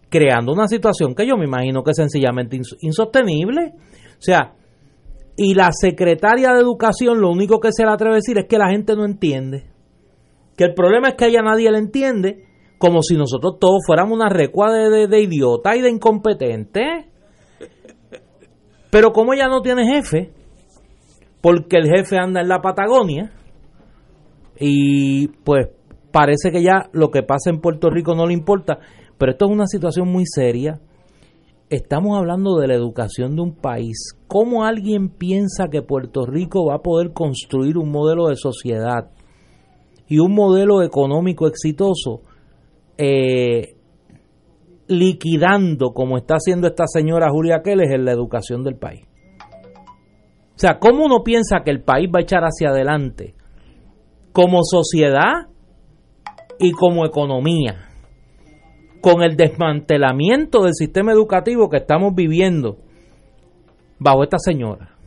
creando una situación que yo me imagino que es sencillamente ins- insostenible. O sea, y la secretaria de Educación lo único que se le atreve a decir es que la gente no entiende. Que el problema es que a ella nadie le entiende, como si nosotros todos fuéramos una recua de, de, de idiota y de incompetente. Pero como ella no tiene jefe, porque el jefe anda en la Patagonia, y pues parece que ya lo que pasa en Puerto Rico no le importa, pero esto es una situación muy seria. Estamos hablando de la educación de un país. ¿Cómo alguien piensa que Puerto Rico va a poder construir un modelo de sociedad y un modelo económico exitoso eh, liquidando, como está haciendo esta señora Julia Keles, en la educación del país? O sea, ¿cómo uno piensa que el país va a echar hacia adelante como sociedad y como economía, con el desmantelamiento del sistema educativo que estamos viviendo bajo esta señora.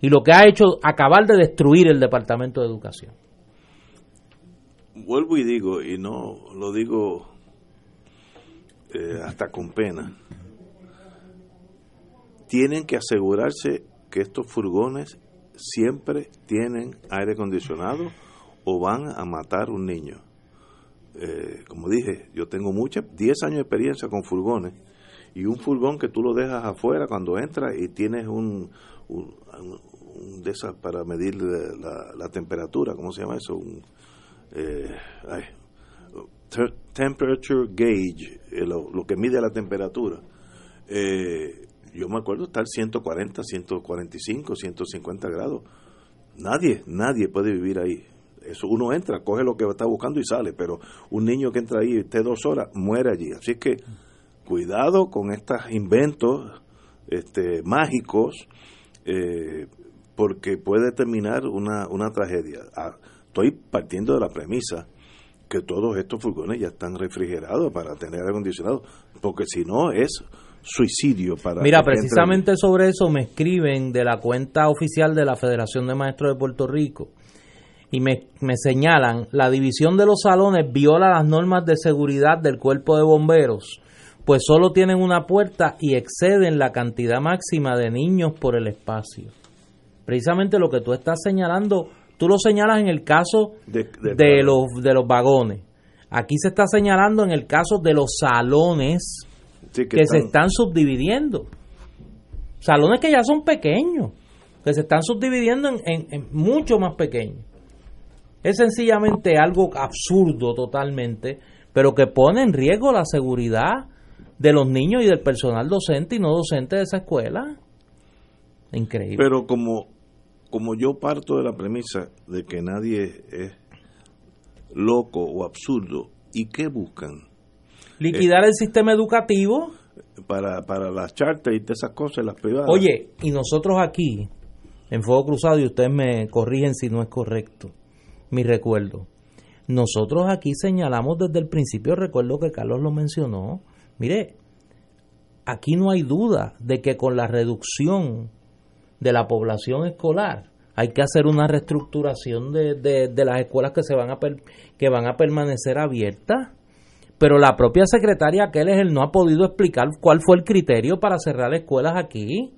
Y lo que ha hecho acabar de destruir el Departamento de Educación. Vuelvo y digo, y no lo digo eh, hasta con pena, tienen que asegurarse que estos furgones siempre tienen aire acondicionado o van a matar un niño. Eh, como dije, yo tengo mucha, 10 años de experiencia con furgones y un furgón que tú lo dejas afuera cuando entras y tienes un, un, de esas para medir la, temperatura, ¿cómo se llama eso? Un, eh, ay, temperature gauge, eh, lo, lo, que mide la temperatura. Eh, yo me acuerdo estar 140, 145, 150 grados. Nadie, nadie puede vivir ahí. Eso uno entra, coge lo que está buscando y sale, pero un niño que entra ahí esté dos horas muere allí. Así que cuidado con estos inventos este, mágicos, eh, porque puede terminar una, una tragedia. Ah, estoy partiendo de la premisa que todos estos furgones ya están refrigerados para tener aire acondicionado, porque si no es suicidio para... Mira, precisamente sobre eso me escriben de la cuenta oficial de la Federación de Maestros de Puerto Rico y me, me señalan, la división de los salones viola las normas de seguridad del cuerpo de bomberos, pues solo tienen una puerta y exceden la cantidad máxima de niños por el espacio. Precisamente lo que tú estás señalando, tú lo señalas en el caso de, de los, de los vagones. Aquí se está señalando en el caso de los salones que, se están subdividiendo. Salones que ya son pequeños, que se están subdividiendo en, mucho más pequeños. Es sencillamente algo absurdo totalmente, pero que pone en riesgo la seguridad de los niños y del personal docente y no docente de esa escuela. Increíble. Pero como, como yo parto de la premisa de que nadie es loco o absurdo, ¿y qué buscan? liquidar el sistema educativo. Para, para las chartas y esas cosas, las privadas. Oye, y nosotros aquí, en Fuego Cruzado, y ustedes me corrigen si no es correcto mi recuerdo, nosotros aquí señalamos desde el principio, recuerdo que Carlos lo mencionó, mire, aquí no hay duda de que con la reducción de la población escolar, hay que hacer una reestructuración de, de, de las escuelas que se van a que van a permanecer abiertas pero la propia secretaria Keller no ha podido explicar cuál fue el criterio para cerrar escuelas aquí.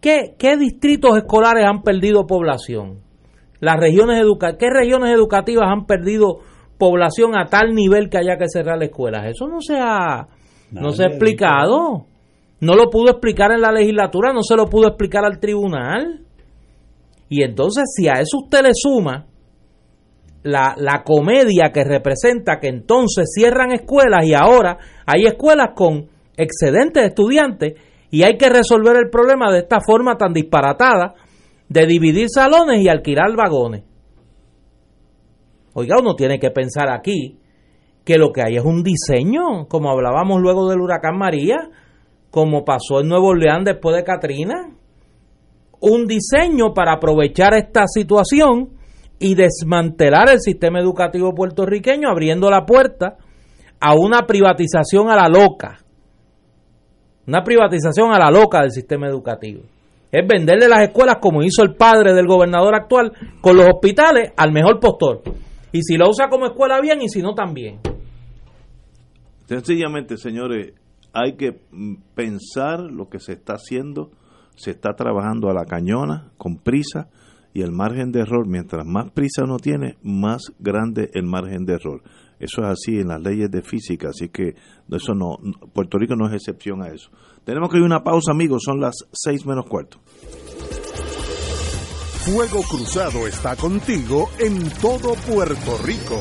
¿Qué, qué distritos escolares han perdido población? Las regiones educa ¿Qué regiones educativas han perdido población a tal nivel que haya que cerrar escuelas? Eso no se ha, no se ha explicado. No lo pudo explicar en la legislatura, no se lo pudo explicar al tribunal. Y entonces, si a eso usted le suma la, la comedia que representa que entonces cierran escuelas y ahora hay escuelas con excedentes de estudiantes y hay que resolver el problema de esta forma tan disparatada de dividir salones y alquilar vagones. Oiga, uno tiene que pensar aquí que lo que hay es un diseño, como hablábamos luego del huracán María, como pasó en Nuevo Orleans después de Katrina, un diseño para aprovechar esta situación y desmantelar el sistema educativo puertorriqueño abriendo la puerta a una privatización a la loca. Una privatización a la loca del sistema educativo. Es venderle las escuelas como hizo el padre del gobernador actual con los hospitales al mejor postor. Y si lo usa como escuela bien y si no también. Sencillamente, señores, hay que pensar lo que se está haciendo. Se está trabajando a la cañona, con prisa y el margen de error, mientras más prisa uno tiene, más grande el margen de error. Eso es así en las leyes de física, así que eso no, Puerto Rico no es excepción a eso. Tenemos que ir a una pausa, amigos, son las seis menos cuarto. Fuego Cruzado está contigo en todo Puerto Rico.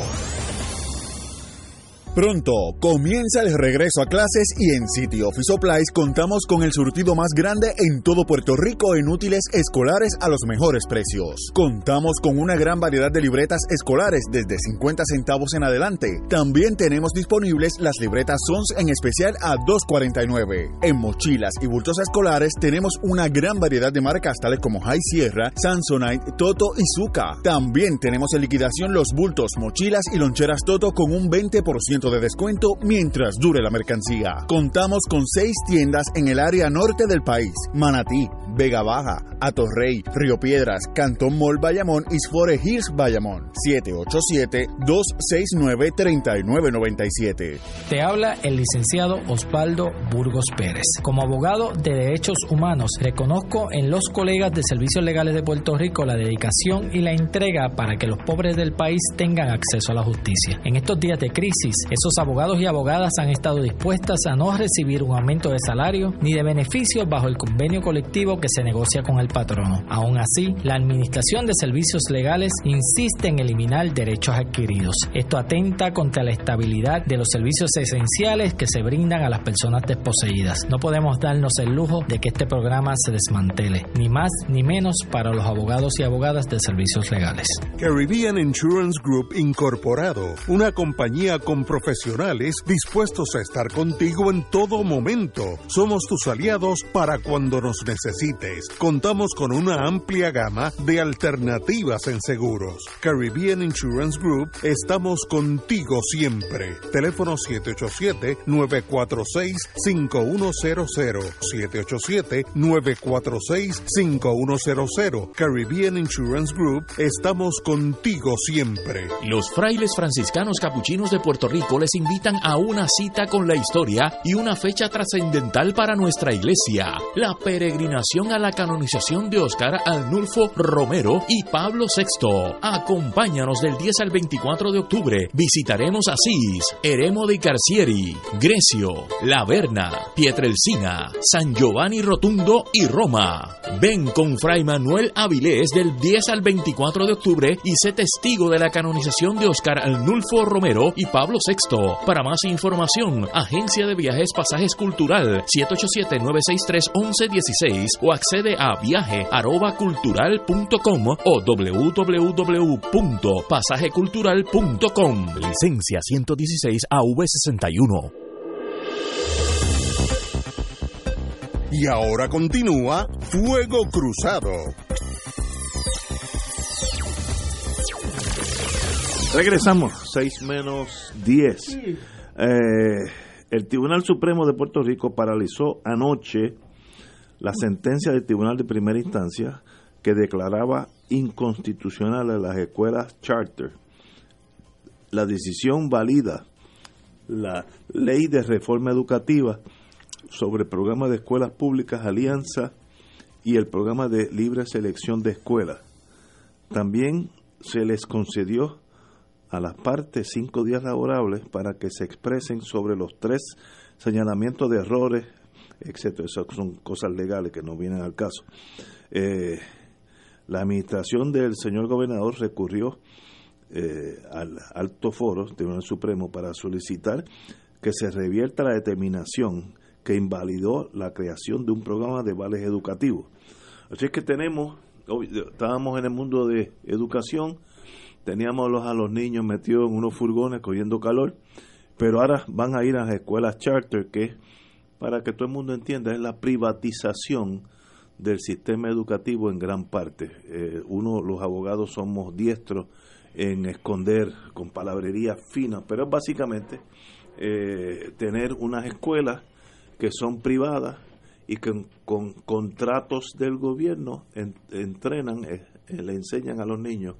Pronto comienza el regreso a clases y en City Office Supplies contamos con el surtido más grande en todo Puerto Rico en útiles escolares a los mejores precios. Contamos con una gran variedad de libretas escolares desde 50 centavos en adelante. También tenemos disponibles las libretas Sons en especial a 2.49. En mochilas y bultos escolares tenemos una gran variedad de marcas tales como High Sierra, Samsonite, Toto y Zuka. También tenemos en liquidación los bultos, mochilas y loncheras Toto con un 20% de descuento mientras dure la mercancía. Contamos con seis tiendas en el área norte del país: Manatí, Vega Baja, Atorrey, Río Piedras, Cantón Mall Bayamón y Sfore Hills Bayamón. 787-269-3997. Te habla el licenciado Osvaldo Burgos Pérez. Como abogado de derechos humanos, reconozco en los colegas de Servicios Legales de Puerto Rico la dedicación y la entrega para que los pobres del país tengan acceso a la justicia. En estos días de crisis, esos abogados y abogadas han estado dispuestas a no recibir un aumento de salario ni de beneficios bajo el convenio colectivo que se negocia con el patrono. Aún así, la Administración de Servicios Legales insiste en eliminar derechos adquiridos. Esto atenta contra la estabilidad de los servicios esenciales que se brindan a las personas desposeídas. No podemos darnos el lujo de que este programa se desmantele, ni más ni menos para los abogados y abogadas de servicios legales. Caribbean Insurance Group Incorporado, una compañía con profesionales dispuestos a estar contigo en todo momento. Somos tus aliados para cuando nos necesites. Contamos con una amplia gama de alternativas en seguros. Caribbean Insurance Group, estamos contigo siempre. Teléfono 787-946-5100. 787-946-5100. Caribbean Insurance Group, estamos contigo siempre. Los frailes franciscanos capuchinos de Puerto Rico les invitan a una cita con la historia y una fecha trascendental para nuestra iglesia, la peregrinación a la canonización de Oscar Arnulfo Romero y Pablo VI. Acompáñanos del 10 al 24 de octubre. Visitaremos Asís, Eremo de Carcieri, Grecio, La Verna, Pietrelcina, San Giovanni Rotundo y Roma. Ven con Fray Manuel Avilés del 10 al 24 de octubre y sé testigo de la canonización de Oscar Arnulfo Romero y Pablo VI. Para más información, Agencia de Viajes Pasajes Cultural 787-963-1116 o accede a viaje.cultural.com o www.pasajecultural.com. Licencia 116 AV61. Y ahora continúa Fuego Cruzado. Regresamos, 6 menos 10. Eh, el Tribunal Supremo de Puerto Rico paralizó anoche la sentencia del Tribunal de Primera Instancia que declaraba inconstitucional a las escuelas charter. La decisión valida la ley de reforma educativa sobre el programa de escuelas públicas Alianza y el programa de libre selección de escuelas. También se les concedió a las partes cinco días laborables para que se expresen sobre los tres señalamientos de errores, etcétera. Esas son cosas legales que no vienen al caso. Eh, la administración del señor gobernador recurrió eh, al alto foro, Tribunal Supremo, para solicitar que se revierta la determinación que invalidó la creación de un programa de vales educativos. Así es que tenemos, estábamos en el mundo de educación, teníamos a los niños metidos en unos furgones cogiendo calor, pero ahora van a ir a las escuelas charter, que para que todo el mundo entienda, es la privatización del sistema educativo en gran parte. Eh, uno, los abogados somos diestros en esconder con palabrería fina, pero es básicamente eh, tener unas escuelas que son privadas y que con contratos del gobierno entrenan, eh, le enseñan a los niños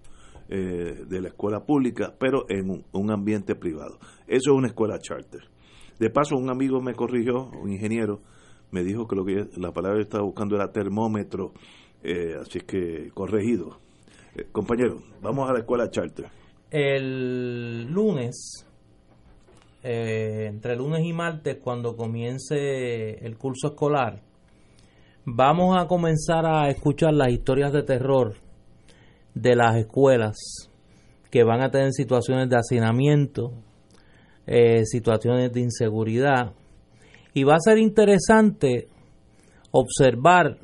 eh, de la escuela pública, pero en un, ambiente privado. Eso es una escuela charter. De paso, un amigo me corrigió, un ingeniero, me dijo que lo que la palabra que estaba buscando era termómetro, eh, así que corregido. Eh, compañero, vamos a la escuela charter. El lunes, eh, entre lunes y martes, cuando comience el curso escolar, vamos a comenzar a escuchar las historias de terror de las escuelas que van a tener situaciones de hacinamiento, eh, situaciones de inseguridad. Y va a ser interesante observar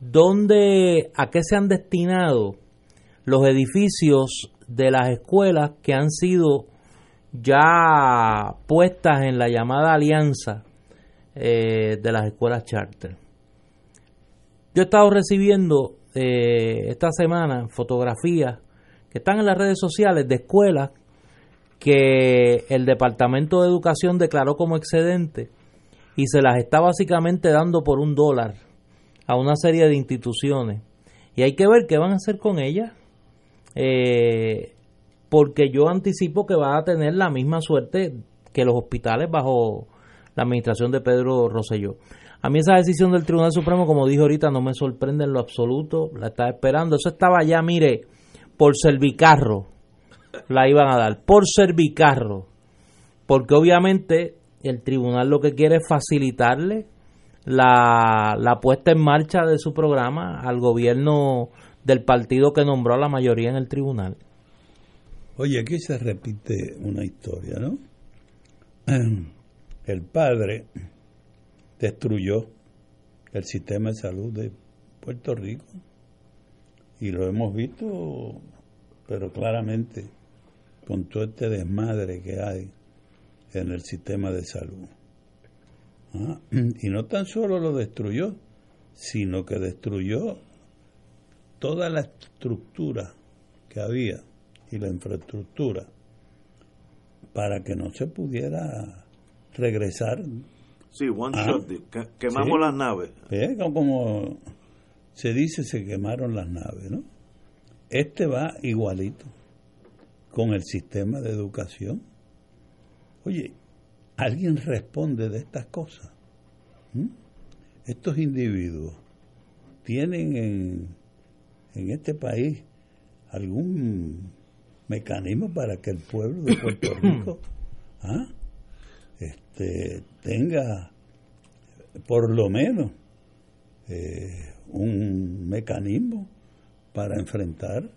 dónde, a qué se han destinado los edificios de las escuelas que han sido ya puestas en la llamada alianza eh, de las escuelas charter. Yo he estado recibiendo eh, esta semana fotografías que están en las redes sociales de escuelas que el Departamento de Educación declaró como excedente y se las está básicamente dando por un dólar a una serie de instituciones. Y hay que ver qué van a hacer con ellas. Eh, porque yo anticipo que va a tener la misma suerte que los hospitales bajo la administración de Pedro Rosselló. A mí esa decisión del Tribunal Supremo, como dije ahorita, no me sorprende en lo absoluto, la estaba esperando. Eso estaba ya, mire, por servicarro la iban a dar, por servicarro. Porque obviamente el tribunal lo que quiere es facilitarle la, la puesta en marcha de su programa al gobierno del partido que nombró a la mayoría en el tribunal. Oye, aquí se repite una historia, ¿no? El padre destruyó el sistema de salud de Puerto Rico y lo hemos visto, pero claramente con todo este desmadre que hay en el sistema de salud. Ah, y no tan solo lo destruyó, sino que destruyó toda la estructura que había y la infraestructura para que no se pudiera regresar. Sí, one Ah. shot, que- quemamos Sí. las naves. Eh, como- Como se dice, se quemaron las naves, ¿no? Este va igualito con el sistema de educación. Oye, ¿alguien responde de estas cosas? ¿Mm? Estos individuos tienen en, en este país algún mecanismo para que el pueblo de Puerto Rico ¿ah? Este, tenga por lo menos eh, un mecanismo para enfrentar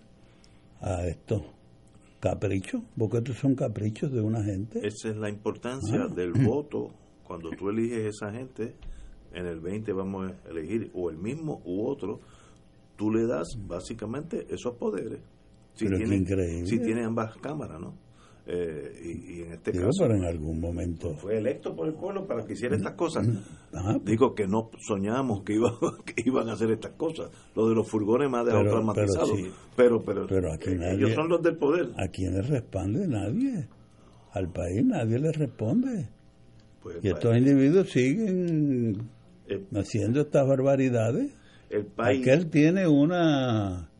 a estos caprichos, porque estos son caprichos de una gente. Esa es la importancia Ah. del voto. Cuando tú eliges esa gente, en el 20 vamos a elegir o el mismo u otro, tú le das básicamente esos poderes. Si Pero increíble. si tiene ambas cámaras, ¿no? Eh, y, y en este Digo, caso pero en algún momento. fue electo por el pueblo para que hiciera estas cosas. Ajá. Digo que no soñamos que, iba, que iban a hacer estas cosas. Lo de los furgones ha dejado Pero- pero sí. Pero, pero, Pero aquí eh, nadie- ellos son los del poder. ¿A quién le responde? Nadie. Al país nadie le responde. Pues, Y estos individuos siguen haciendo estas barbaridades. El país- Aquel tiene una.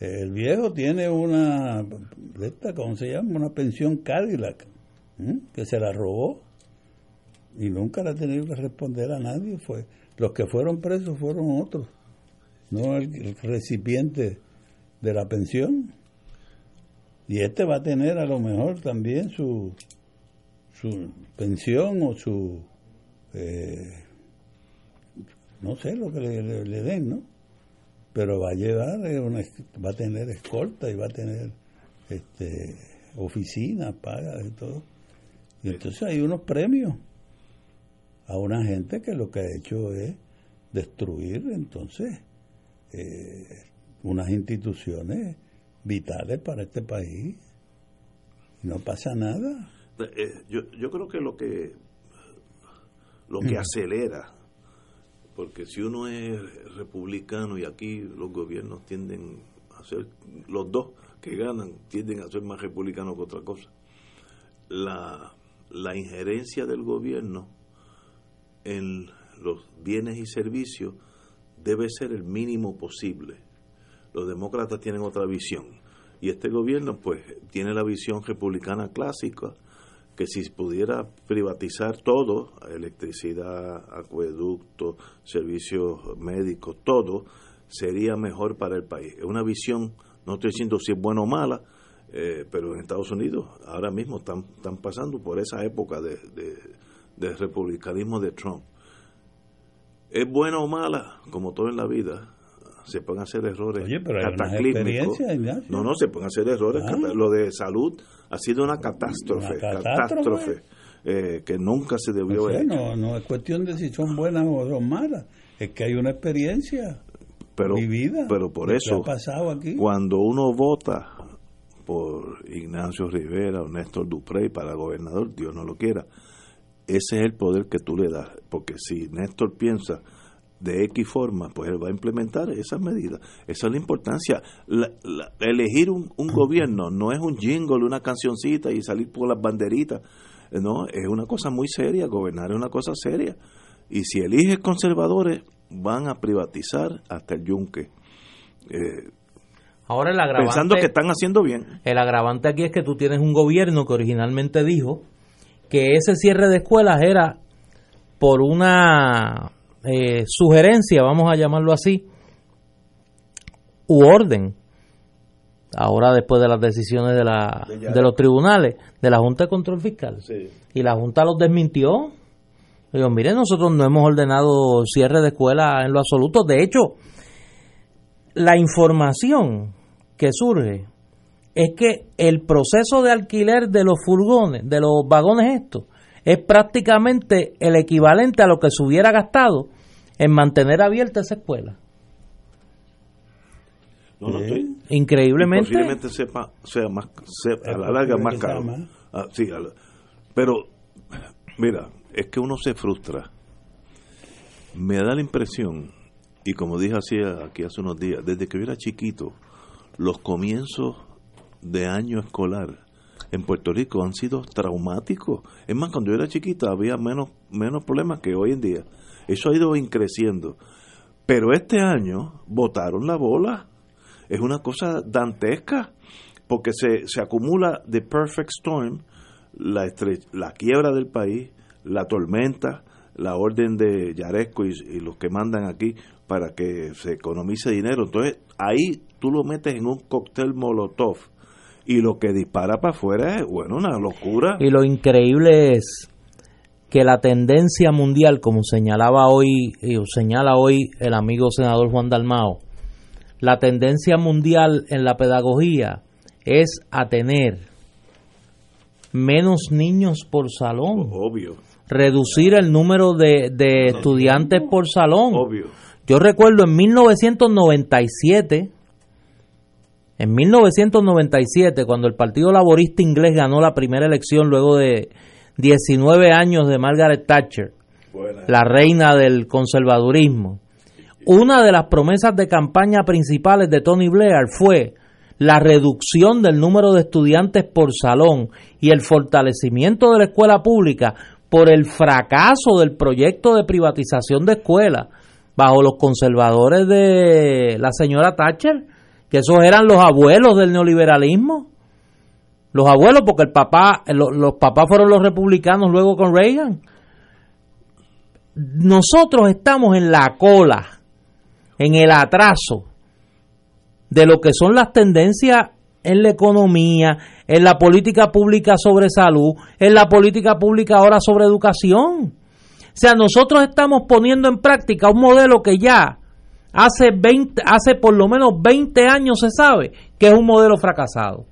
El viejo tiene una. ¿Cómo se llama? Una pensión Cadillac. Que se la robó. Y nunca la ha tenido que responder a nadie. fue Los que fueron presos fueron otros. No el, recipiente de la pensión. Y este va a tener a lo mejor también su, su pensión o su. eh, no sé lo que le- le den, ¿no? Pero va a llevar, eh, una, va a tener escolta y va a tener este, oficinas pagas y todo. Y entonces hay unos premios a una gente que lo que ha hecho es destruir entonces eh, unas instituciones vitales para este país. Y no pasa nada. Eh, yo, yo creo que lo que lo que acelera porque si uno es republicano y aquí los gobiernos tienden a ser los dos que ganan tienden a ser más republicanos que otra cosa. La, la injerencia del gobierno en los bienes y servicios debe ser el mínimo posible. Los demócratas tienen otra visión y este gobierno pues tiene la visión republicana clásica que si pudiera privatizar todo, electricidad, acueducto, servicios médicos, todo, sería mejor para el país. Es una visión, no estoy diciendo si es buena o mala, eh, pero en Estados Unidos ahora mismo están, están pasando por esa época de, de, de republicanismo de Trump. ¿Es buena o mala? Como todo en la vida, se pueden hacer errores Oye, pero hay cataclísmicos. No, no, se pueden hacer errores. Lo de salud ha sido una catástrofe, Una catástrofe. eh, que nunca se debió O sea, haber hecho. no, no es cuestión de si son buenas o son malas, es que hay una experiencia pero, vivida. pero por eso, ha pasado aquí. cuando uno vota por Ignacio Rivera o Néstor Duprey para gobernador, Dios no lo quiera, ese es el poder que tú le das. Porque si Néstor piensa de X forma, pues él va a implementar esas medidas. Esa es la importancia. La- la- elegir un, un gobierno no es un jingle, una cancioncita y salir por las banderitas. No, es una cosa muy seria. Gobernar es una cosa seria. Y si eliges conservadores, van a privatizar hasta el yunque. Eh, Ahora el agravante, pensando que están haciendo bien. el agravante aquí es que tú tienes un gobierno que originalmente dijo que ese cierre de escuelas era por una eh, sugerencia, vamos a llamarlo así, u orden. Ahora después de las decisiones de, la, De los tribunales, de la Junta de Control Fiscal. Sí. Y la Junta los desmintió. Digo, miren, nosotros no hemos ordenado cierre de escuela en lo absoluto. De hecho, la información que surge es que el proceso de alquiler de los furgones, de los vagones estos, es prácticamente el equivalente a lo que se hubiera gastado en mantener abierta esa escuela. No, no estoy- Increíblemente. Posiblemente sepa, sea más, sea- a la larga más caro. Ah, sí, la- pero, mira, es que uno se frustra. Me da la impresión, y como dije así aquí hace unos días, desde que yo era chiquito, los comienzos de año escolar en Puerto Rico han sido traumáticos. Es más, cuando yo era chiquita había menos, menos problemas que hoy en día. Eso ha ido increciendo. Pero este año botaron la bola. Es una cosa dantesca, porque se, se acumula the perfect storm, la, la quiebra del país, la tormenta, la orden de Yaresco y, y los que mandan aquí para que se economice dinero. Entonces, ahí tú lo metes en un cóctel molotov y lo que dispara para afuera es, bueno, una locura. Y lo increíble es que la tendencia mundial, como señalaba hoy, y o señala hoy el amigo senador Juan Dalmao, la tendencia mundial en la pedagogía es a tener menos niños por salón, Obvio, reducir el número de, de estudiantes por salón. obvio. Yo recuerdo en 1997, en 1997, cuando el Partido Laborista Inglés ganó la primera elección luego de 19 años de Margaret Thatcher, la reina del conservadurismo, una de las promesas de campaña principales de Tony Blair fue la reducción del número de estudiantes por salón y el fortalecimiento de la escuela pública por el fracaso del proyecto de privatización de escuelas bajo los conservadores de la señora Thatcher, que esos eran los abuelos del neoliberalismo. Los abuelos, porque el papá, lo- los papás fueron los republicanos luego con Reagan. Nosotros estamos en la cola, en el atraso de lo que son las tendencias en la economía, en la política pública sobre salud, en la política pública ahora sobre educación. O sea, nosotros estamos poniendo en práctica un modelo que ya hace 20, hace por lo menos 20 años se sabe que es un modelo fracasado.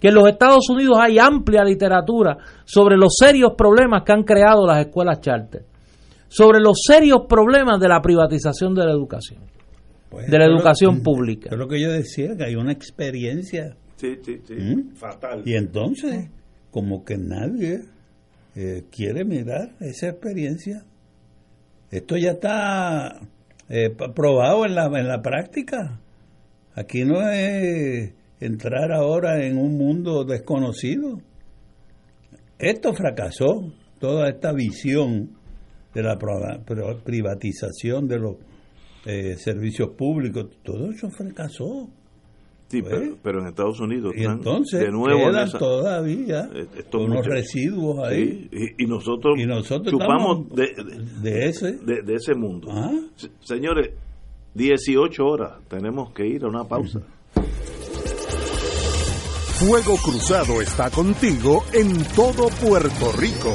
Que en los Estados Unidos hay amplia literatura sobre los serios problemas que han creado las escuelas charter, sobre los serios problemas de la privatización de la educación, Pues, de la lo- educación pública. Es lo que yo decía, que hay una experiencia. Sí, sí, sí. ¿Mm? Fatal. Y entonces, como que nadie eh, quiere mirar esa experiencia. Esto ya está eh, probado en la, en la práctica. Aquí no es entrar ahora en un mundo desconocido. Esto fracasó, toda esta visión de la privatización de los eh, servicios públicos, todo eso fracasó. Sí, Pues, pero, pero en Estados Unidos Y están entonces de nuevo en quedan esa- todavía eh, estos unos muchachos. residuos ahí. Sí, y, y nosotros, Y nosotros chupamos estamos de, de ese. de, de ese mundo. Ah. Se- Señores, 18 horas, tenemos que ir a una pausa. Fuego Cruzado está contigo en todo Puerto Rico.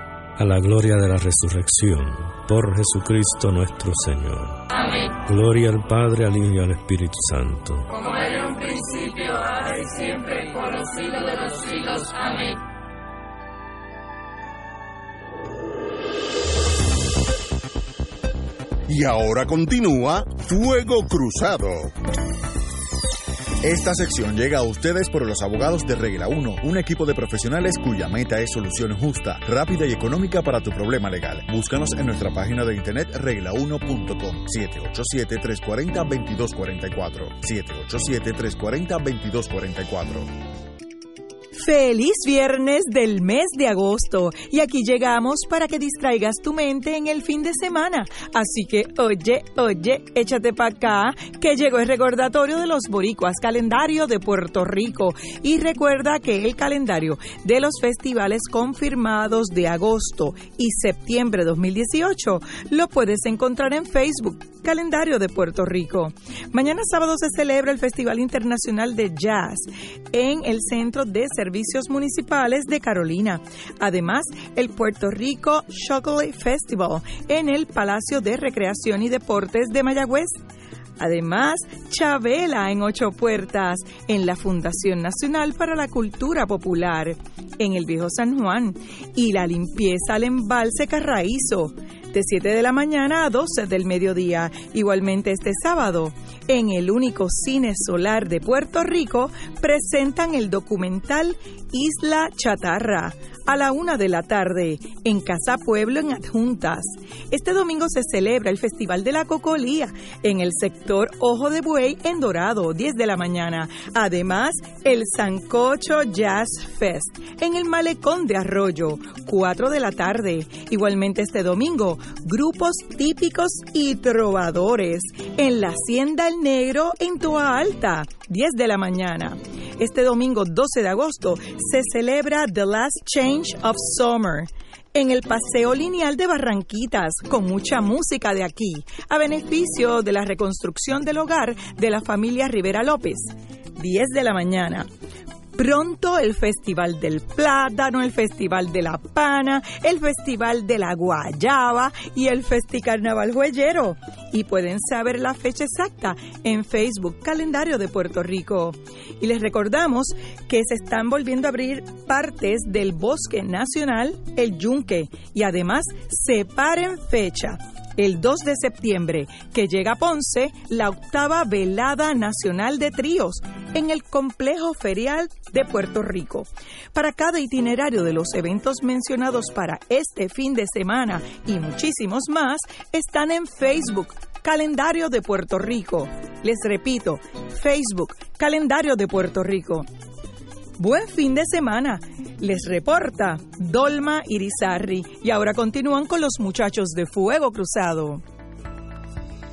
a la gloria de la resurrección, por Jesucristo nuestro Señor. Amén. Gloria al Padre, al Hijo y al Espíritu Santo. Como era en un principio, ahora y siempre, por los siglos de los siglos. Amén. Y ahora continúa Fuego Cruzado. Esta sección llega a ustedes por los abogados de Regla 1, un equipo de profesionales cuya meta es solución justa, rápida y económica para tu problema legal. Búscanos en nuestra página de internet regla1.com 787-340-2244 787-340-2244 Feliz viernes del mes de agosto y aquí llegamos para que distraigas tu mente en el fin de semana. Así que oye, oye, échate para acá que llegó el recordatorio de los boricuas, calendario de Puerto Rico y recuerda que el calendario de los festivales confirmados de agosto y septiembre 2018 lo puedes encontrar en Facebook, calendario de Puerto Rico. Mañana sábado se celebra el Festival Internacional de Jazz en el Centro de Servicios Municipales de Carolina. Además, el Puerto Rico Chocolate Festival en el Palacio de Recreación y Deportes de Mayagüez. Además, Chabela en Ocho Puertas, en la Fundación Nacional para la Cultura Popular, en el Viejo San Juan, y la limpieza al embalse Carraízo, de 7 de la mañana a 12 del mediodía. Igualmente este sábado, en el único cine solar de Puerto Rico, presentan el documental Isla Chatarra a la una de la tarde en Casa Pueblo en Adjuntas. Este domingo se celebra el Festival de la Cocolía en el sector Ojo de Buey en Dorado, 10 de la mañana. Además, el Sancocho Jazz Fest en el Malecón de Arroyo, 4 de la tarde. Igualmente este domingo, grupos típicos y trovadores en la Hacienda El Negro en Toa Alta, 10 de la mañana. Este domingo 12 de agosto se celebra The Last Change of Summer en el Paseo Lineal de Barranquitas, con mucha música de aquí, a beneficio de la reconstrucción del hogar de la familia Rivera López. 10 de la mañana. Pronto el Festival del Plátano, el Festival de la Pana, el Festival de la Guayaba y el Festicarnaval Juellero. Y pueden saber la fecha exacta en Facebook Calendario de Puerto Rico. Y les recordamos que se están volviendo a abrir partes del Bosque Nacional, el Yunque, y además separen fecha el 2 de septiembre, que llega a Ponce la octava velada nacional de tríos en el complejo ferial de Puerto Rico. Para cada itinerario de los eventos mencionados para este fin de semana y muchísimos más, están en Facebook Calendario de Puerto Rico. Les repito, Facebook, Calendario de Puerto Rico. Buen fin de semana. Les reporta Dolma Irizarri. Y ahora continúan con los muchachos de Fuego Cruzado.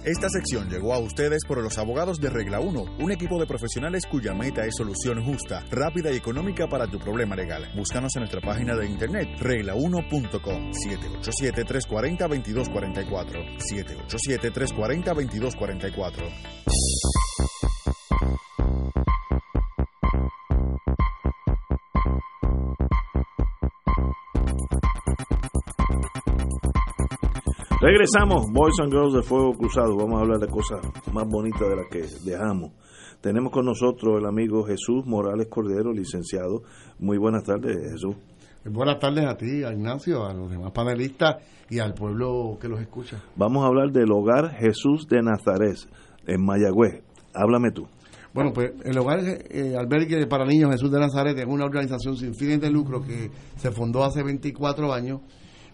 Esta sección llegó a ustedes por los abogados de Regla 1, un equipo de profesionales cuya meta es solución justa, rápida y económica para tu problema legal. Búscanos en nuestra página de internet regla1.com 787-340-2244 787-340-2244 Regresamos, Boys and Girls de Fuego Cruzado. Vamos a hablar de cosas más bonitas de las que dejamos. Tenemos con nosotros el amigo Jesús Morales Cordero, licenciado. Muy buenas tardes, Jesús. Buenas tardes a ti, a Ignacio, a los demás panelistas y al pueblo que los escucha. Vamos a hablar del Hogar Jesús de Nazaret, en Mayagüez. Háblame tú. Bueno, pues el Hogar eh, Albergue para Niños Jesús de Nazaret es una organización sin fines de lucro que se fundó hace 24 años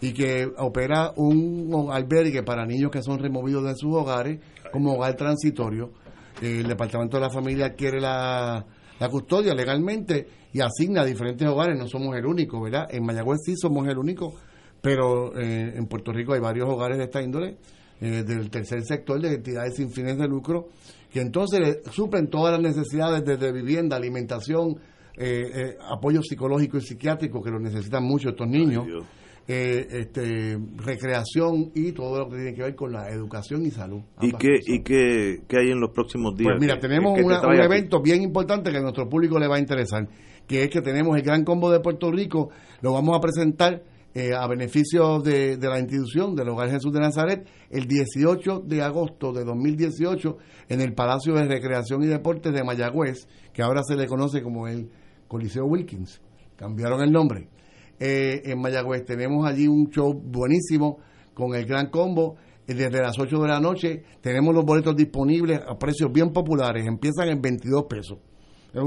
y que opera un albergue para niños que son removidos de sus hogares como hogar transitorio. El Departamento de la Familia adquiere la, la custodia legalmente y asigna a diferentes hogares. No somos el único, ¿verdad? En Mayagüez sí somos el único, pero eh, en Puerto Rico hay varios hogares de esta índole, eh, del tercer sector, de entidades sin fines de lucro, que entonces le suplen todas las necesidades desde vivienda, alimentación, eh, apoyo psicológico y psiquiátrico que lo necesitan mucho estos niños eh, este, recreación y todo lo que tiene que ver con la educación y salud. ¿Y qué, y qué, qué, hay en los próximos días? Pues mira, tenemos un evento bien importante que a nuestro público le va a interesar, que es que tenemos el Gran Combo de Puerto Rico, lo vamos a presentar eh, a beneficio de, de, la institución del Hogar Jesús de Nazaret el 18 de agosto de 2018 en el Palacio de Recreación y Deportes de Mayagüez, que ahora se le conoce como el Coliseo Wilkins. Cambiaron el nombre eh, en Mayagüez. Tenemos allí un show buenísimo con el gran combo. Eh, desde las 8 de la noche tenemos los boletos disponibles a precios bien populares. Empiezan en 22 pesos.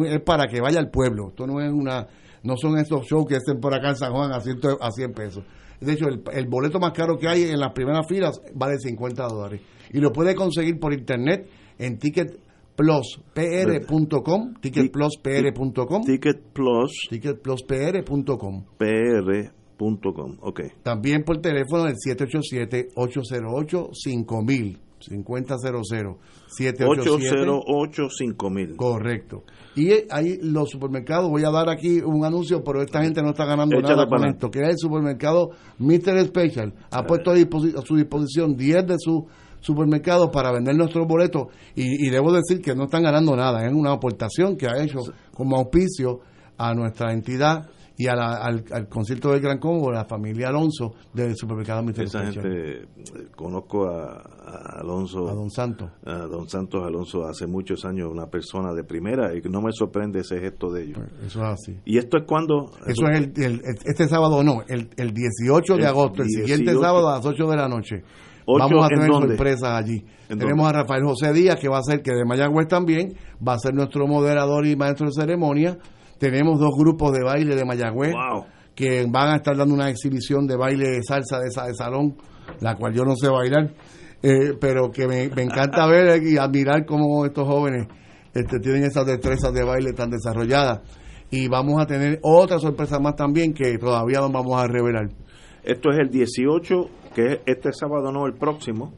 Es para que vaya al pueblo. Esto no es una no son estos shows que estén por acá en San Juan a 100, a 100 pesos. De hecho, el, el, boleto más caro que hay en las primeras filas vale 50 dólares. Y lo puede conseguir por internet en Ticket ticketpluspr.com, ticketpluspr.com, ticketplus, ticketpluspr.com, pr.com, ok. También por teléfono el 787-808-5000, 5000, 808-5000. Correcto. Y ahí los supermercados, voy a dar aquí un anuncio, pero esta gente no está ganando nada con esto, que es el supermercado Mr. Special, ha puesto a, a su disposición 10 de sus supermercados para vender nuestros boletos y, debo decir que no están ganando nada, es una aportación que ha hecho como auspicio a nuestra entidad y a al, concierto del Gran Congo, la familia Alonso del supermercado Mister Esa gente, eh, conozco a, Alonso. A Don Santos. A Don Santos Alonso hace muchos años, una persona de primera, y no me sorprende ese gesto de ellos. Pues, eso es así. ¿Y esto es cuando? Eso es el, este sábado, no, el, el 18 de agosto, el siguiente sábado a las 8 de la noche. Vamos a tener sorpresas allí. Tenemos a Rafael José Díaz, que va a ser, que de Mayagüez también, va a ser nuestro moderador y maestro de ceremonia. Tenemos dos grupos de baile de Mayagüez que van a estar dando una exhibición de baile de salsa de, de salón, la cual yo no sé bailar, eh, pero que me, encanta ver y admirar cómo estos jóvenes este, tienen esas destrezas de baile tan desarrolladas. Y vamos a tener otra sorpresa más también que todavía no vamos a revelar. Esto es el 18 que este sábado no, el próximo.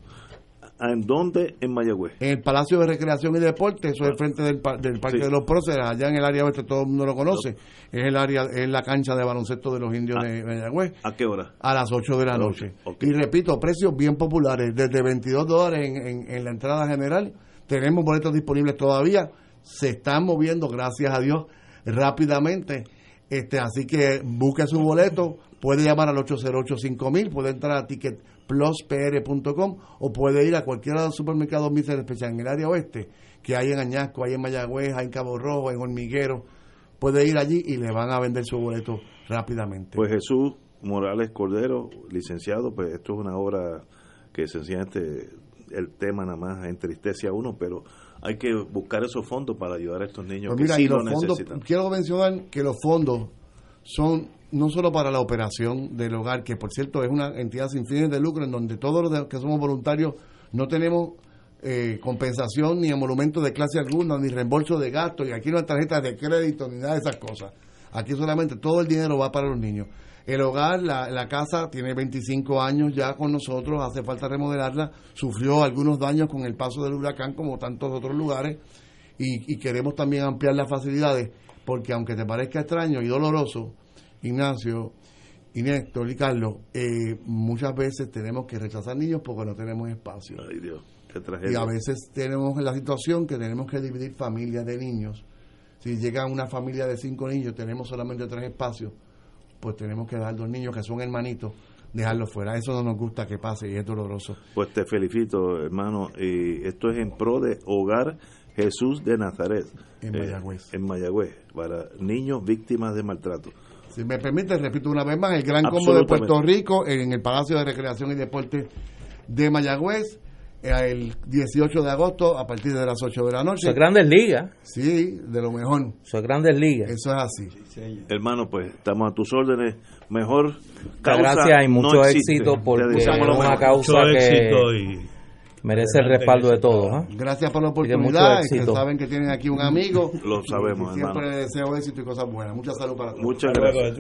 ¿En dónde? En Mayagüez. En el Palacio de Recreación y Deporte, eso es frente del, del Parque de los Próceres, allá en el área oeste, todo el mundo lo conoce. Es el área, es la cancha de baloncesto de los indios ah. de Mayagüez. ¿A qué hora? A las 8 de la noche. Y repito, precios bien populares, desde 22 dólares en, en la entrada general. Tenemos boletos disponibles todavía. Se están moviendo, gracias a Dios, rápidamente. Este, así que busque su boleto puede llamar al 808-5000, puede entrar a ticketpluspr.com o puede ir a cualquiera de los supermercados Mister Especial en el área oeste, que hay en Añasco, hay en Mayagüez, hay en Cabo Rojo, en Hormiguero. Puede ir allí y le van a vender su boleto rápidamente. Pues Jesús Morales Cordero, licenciado, pues esto es una obra que sencillamente el tema nada más entristece a uno, pero hay que buscar esos fondos para ayudar a estos niños pues que sí lo necesitan. Quiero mencionar que los fondos son no solo para la operación del hogar, que por cierto es una entidad sin fines de lucro en donde todos los que somos voluntarios no tenemos eh, compensación ni emolumento de clase alguna, ni reembolso de gastos, y aquí no hay tarjetas de crédito ni nada de esas cosas. Aquí solamente todo el dinero va para los niños. El hogar, la, la casa, tiene 25 años ya con nosotros, hace falta remodelarla, sufrió algunos daños con el paso del huracán como tantos otros lugares y, y queremos también ampliar las facilidades porque aunque te parezca extraño y doloroso, Ignacio, y Néstor y Carlos, eh, muchas veces tenemos que rechazar niños porque no tenemos espacio. Ay, Dios, qué Y tragedia. a veces tenemos la situación que tenemos que dividir familias de niños. Si llega una familia de cinco niños, tenemos solamente tres espacios, pues tenemos que dejar dos niños que son hermanitos, dejarlos fuera. Eso no nos gusta que pase y es doloroso. Pues te felicito, hermano. Y esto es en pro de Hogar Jesús de Nazaret. En eh, Mayagüez. en Mayagüez, para niños víctimas de maltrato. Si me permite, repito una vez más, el Gran Combo de. Puerto Rico en el Palacio de Recreación y Deporte de Mayagüez, el 18 de agosto a partir de las 8 de la noche. Eso es Grandes Ligas. Sí, de lo mejor. Eso es Grandes Ligas. Eso es así. Hermano, pues estamos a tus órdenes. Mejor Muchas causa gracias y mucho no éxito porque es una mejor. causa Mucho que éxito y merece el respaldo de todos. ¿ah? Gracias por la oportunidad. y que éxito. saben que tienen aquí un amigo. Lo sabemos, Y siempre hermano. les deseo éxito y cosas buenas. Mucha salud para todos. Muchas gracias.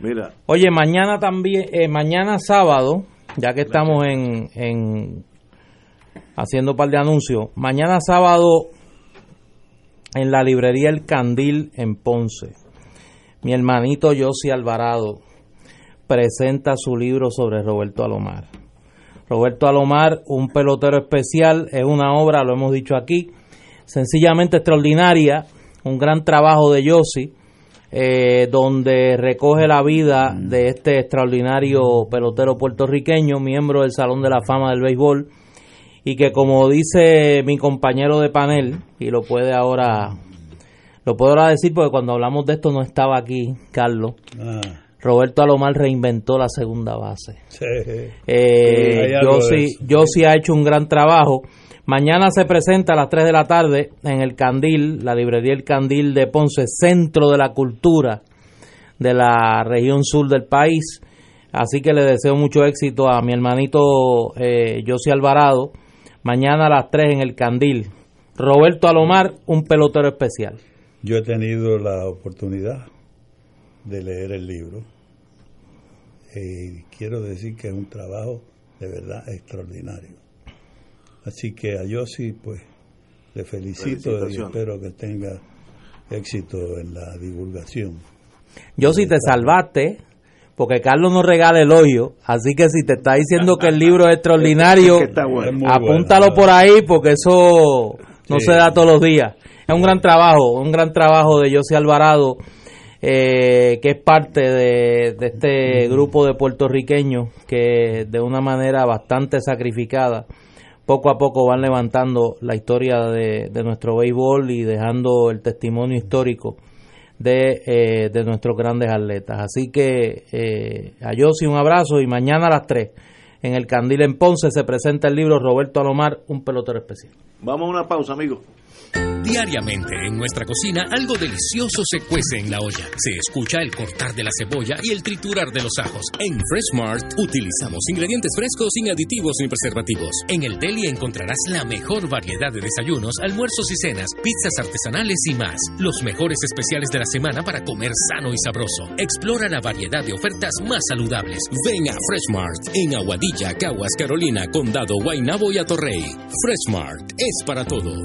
Mira, Oye, mañana también, eh, mañana sábado, ya que estamos en, en haciendo un par de anuncios, mañana sábado en la librería El Candil en Ponce, mi hermanito Yossi Alvarado presenta su libro sobre Roberto Alomar. Roberto Alomar, un pelotero especial, es una obra, lo hemos dicho aquí, sencillamente extraordinaria, un gran trabajo de Yossi, eh, donde recoge la vida de este extraordinario pelotero puertorriqueño, miembro del Salón de la Fama del Béisbol, y que como dice mi compañero de panel, y lo puede ahora, lo puedo ahora decir porque cuando hablamos de esto no estaba aquí, Carlos, Ah, Roberto Alomar reinventó la segunda base. sí. Eh, yo sí, yo sí ha hecho un gran trabajo. Mañana se presenta a las 3 de la tarde en el Candil, la librería El Candil de Ponce, centro de la cultura de la región sur del país. Así que le deseo mucho éxito a mi hermanito eh, José Alvarado. Mañana a las 3 en el Candil. Roberto Alomar, un pelotero especial. Yo he tenido la oportunidad de leer el libro. Y quiero decir que es un trabajo de verdad extraordinario. Así que a Yossi, pues, le felicito y espero que tenga éxito en la divulgación. Yo si te salvaste, porque Carlos no regala el hoyo, así que si te está diciendo que el libro es extraordinario, Es que está bueno. Es muy apúntalo bueno. por ahí porque eso no Sí. se da todos los días. Es un gran trabajo, un gran trabajo de José Alvarado, eh, que es parte de, de este grupo de puertorriqueños que de una manera bastante sacrificada poco a poco van levantando la historia de, de nuestro béisbol y dejando el testimonio histórico de, eh, de nuestros grandes atletas. Así que eh, a Yossi un abrazo y mañana a las 3 en el Candil en Ponce se presenta el libro Roberto Alomar, un pelotero especial. vamos a una pausa, amigos. Diariamente en nuestra cocina algo delicioso se cuece en la olla. Se escucha el cortar de la cebolla y el triturar de los ajos. En Freshmart utilizamos ingredientes frescos sin aditivos ni preservativos. En el deli encontrarás la mejor variedad de desayunos, almuerzos y cenas, pizzas artesanales y más. Los mejores especiales de la semana para comer sano y sabroso. Explora la variedad de ofertas más saludables. Ven a Freshmart en Aguadilla, Caguas, Carolina, Condado, Guaynabo y Atorrey. Freshmart es para todos.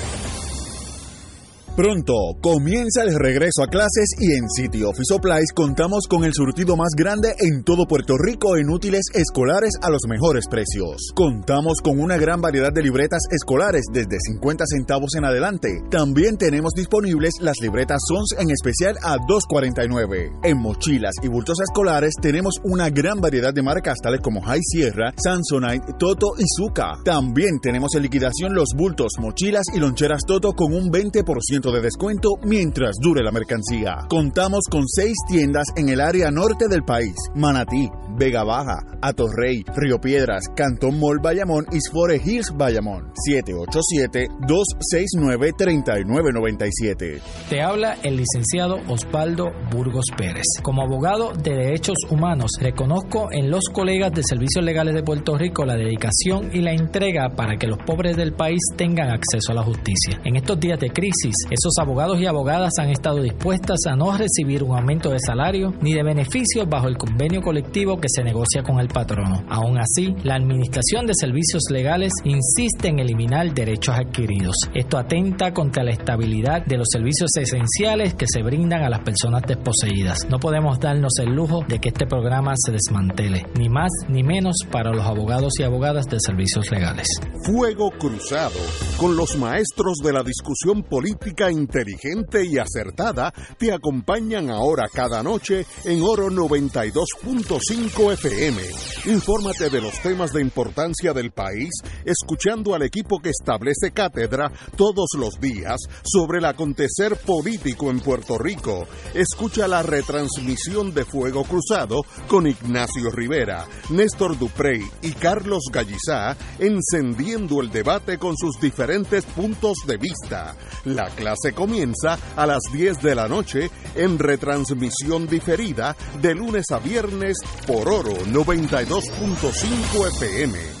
Pronto comienza el regreso a clases y en City Office Supplies contamos con el surtido más grande en todo Puerto Rico en útiles escolares a los mejores precios. Contamos con una gran variedad de libretas escolares desde 50 centavos en adelante. También tenemos disponibles las libretas Sons en especial a 2.49. En mochilas y bultos escolares tenemos una gran variedad de marcas tales como High Sierra, Samsonite, Toto y Zuka. También tenemos en liquidación los bultos, mochilas y loncheras Toto con un 20% 10% de descuento mientras dure la mercancía. Contamos con seis tiendas en el área norte del país: Manatí, Vega Baja, Atorrey, Río Piedras, Cantón Mall Bayamón y Sfore Hills Bayamón. 787-269-3997. Te habla el licenciado Osvaldo Burgos Pérez. Como abogado de derechos humanos, reconozco en los colegas de Servicios Legales de Puerto Rico la dedicación y la entrega para que los pobres del país tengan acceso a la justicia. En estos días de crisis, esos abogados y abogadas han estado dispuestas a no recibir un aumento de salario ni de beneficios bajo el convenio colectivo que se negocia con el patrono. Aún así, la Administración de Servicios Legales insiste en eliminar derechos adquiridos. Esto atenta contra la estabilidad de los servicios esenciales que se brindan a las personas desposeídas. No podemos darnos el lujo de que este programa se desmantele, ni más ni menos para los abogados y abogadas de servicios legales. Fuego Cruzado, con los maestros de la discusión política inteligente y acertada, te acompañan ahora cada noche en Oro 92.5 FM. Infórmate de los temas de importancia del país, escuchando al equipo que establece cátedra todos los días sobre el acontecer político en Puerto Rico. Escucha la retransmisión de Fuego Cruzado con Ignacio Rivera, Néstor Duprey y Carlos Gallizá, encendiendo el debate con sus diferentes puntos de vista. La clase comienza a las 10 de la noche en retransmisión diferida de lunes a viernes por Oro 92.5 FM.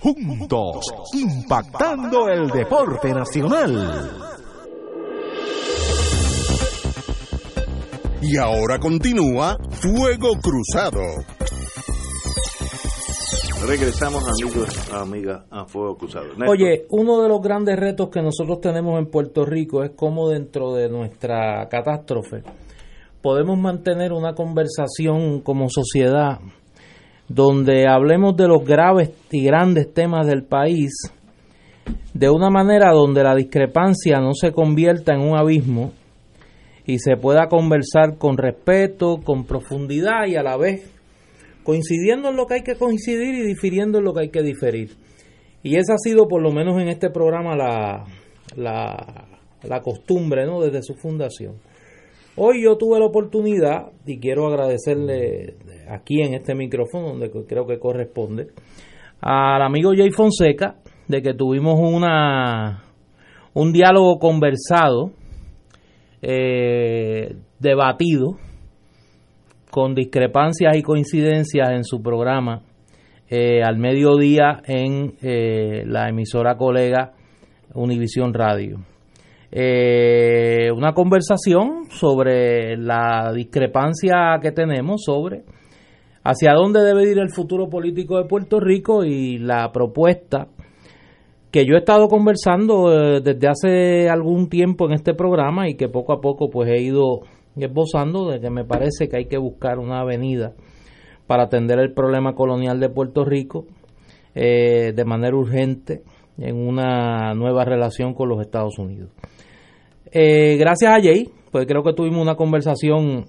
juntos, impactando el deporte nacional. Y ahora continúa Fuego Cruzado. Regresamos, amigos, amigas, a Fuego Cruzado. Néstor. Oye, uno de los grandes retos que nosotros tenemos en Puerto Rico es cómo dentro de nuestra catástrofe podemos mantener una conversación como sociedad donde hablemos de los graves y grandes temas del país de una manera donde la discrepancia no se convierta en un abismo y se pueda conversar con respeto, con profundidad y a la vez coincidiendo en lo que hay que coincidir y difiriendo en lo que hay que diferir. Y esa ha sido por lo menos en este programa la, la, la costumbre ¿no? desde su fundación. Hoy yo tuve la oportunidad, y quiero agradecerle aquí en este micrófono, donde creo que corresponde, al amigo Jay Fonseca, de que tuvimos una un diálogo conversado, eh, debatido, con discrepancias y coincidencias en su programa eh, al mediodía en eh, la emisora colega Univisión Radio. Eh, una conversación sobre la discrepancia que tenemos sobre hacia dónde debe ir el futuro político de Puerto Rico y la propuesta que yo he estado conversando eh, desde hace algún tiempo en este programa y que poco a poco pues he ido esbozando de que me parece que hay que buscar una avenida para atender el problema colonial de Puerto Rico eh, de manera urgente en una nueva relación con los Estados Unidos. Eh, gracias a Jay, pues creo que tuvimos una conversación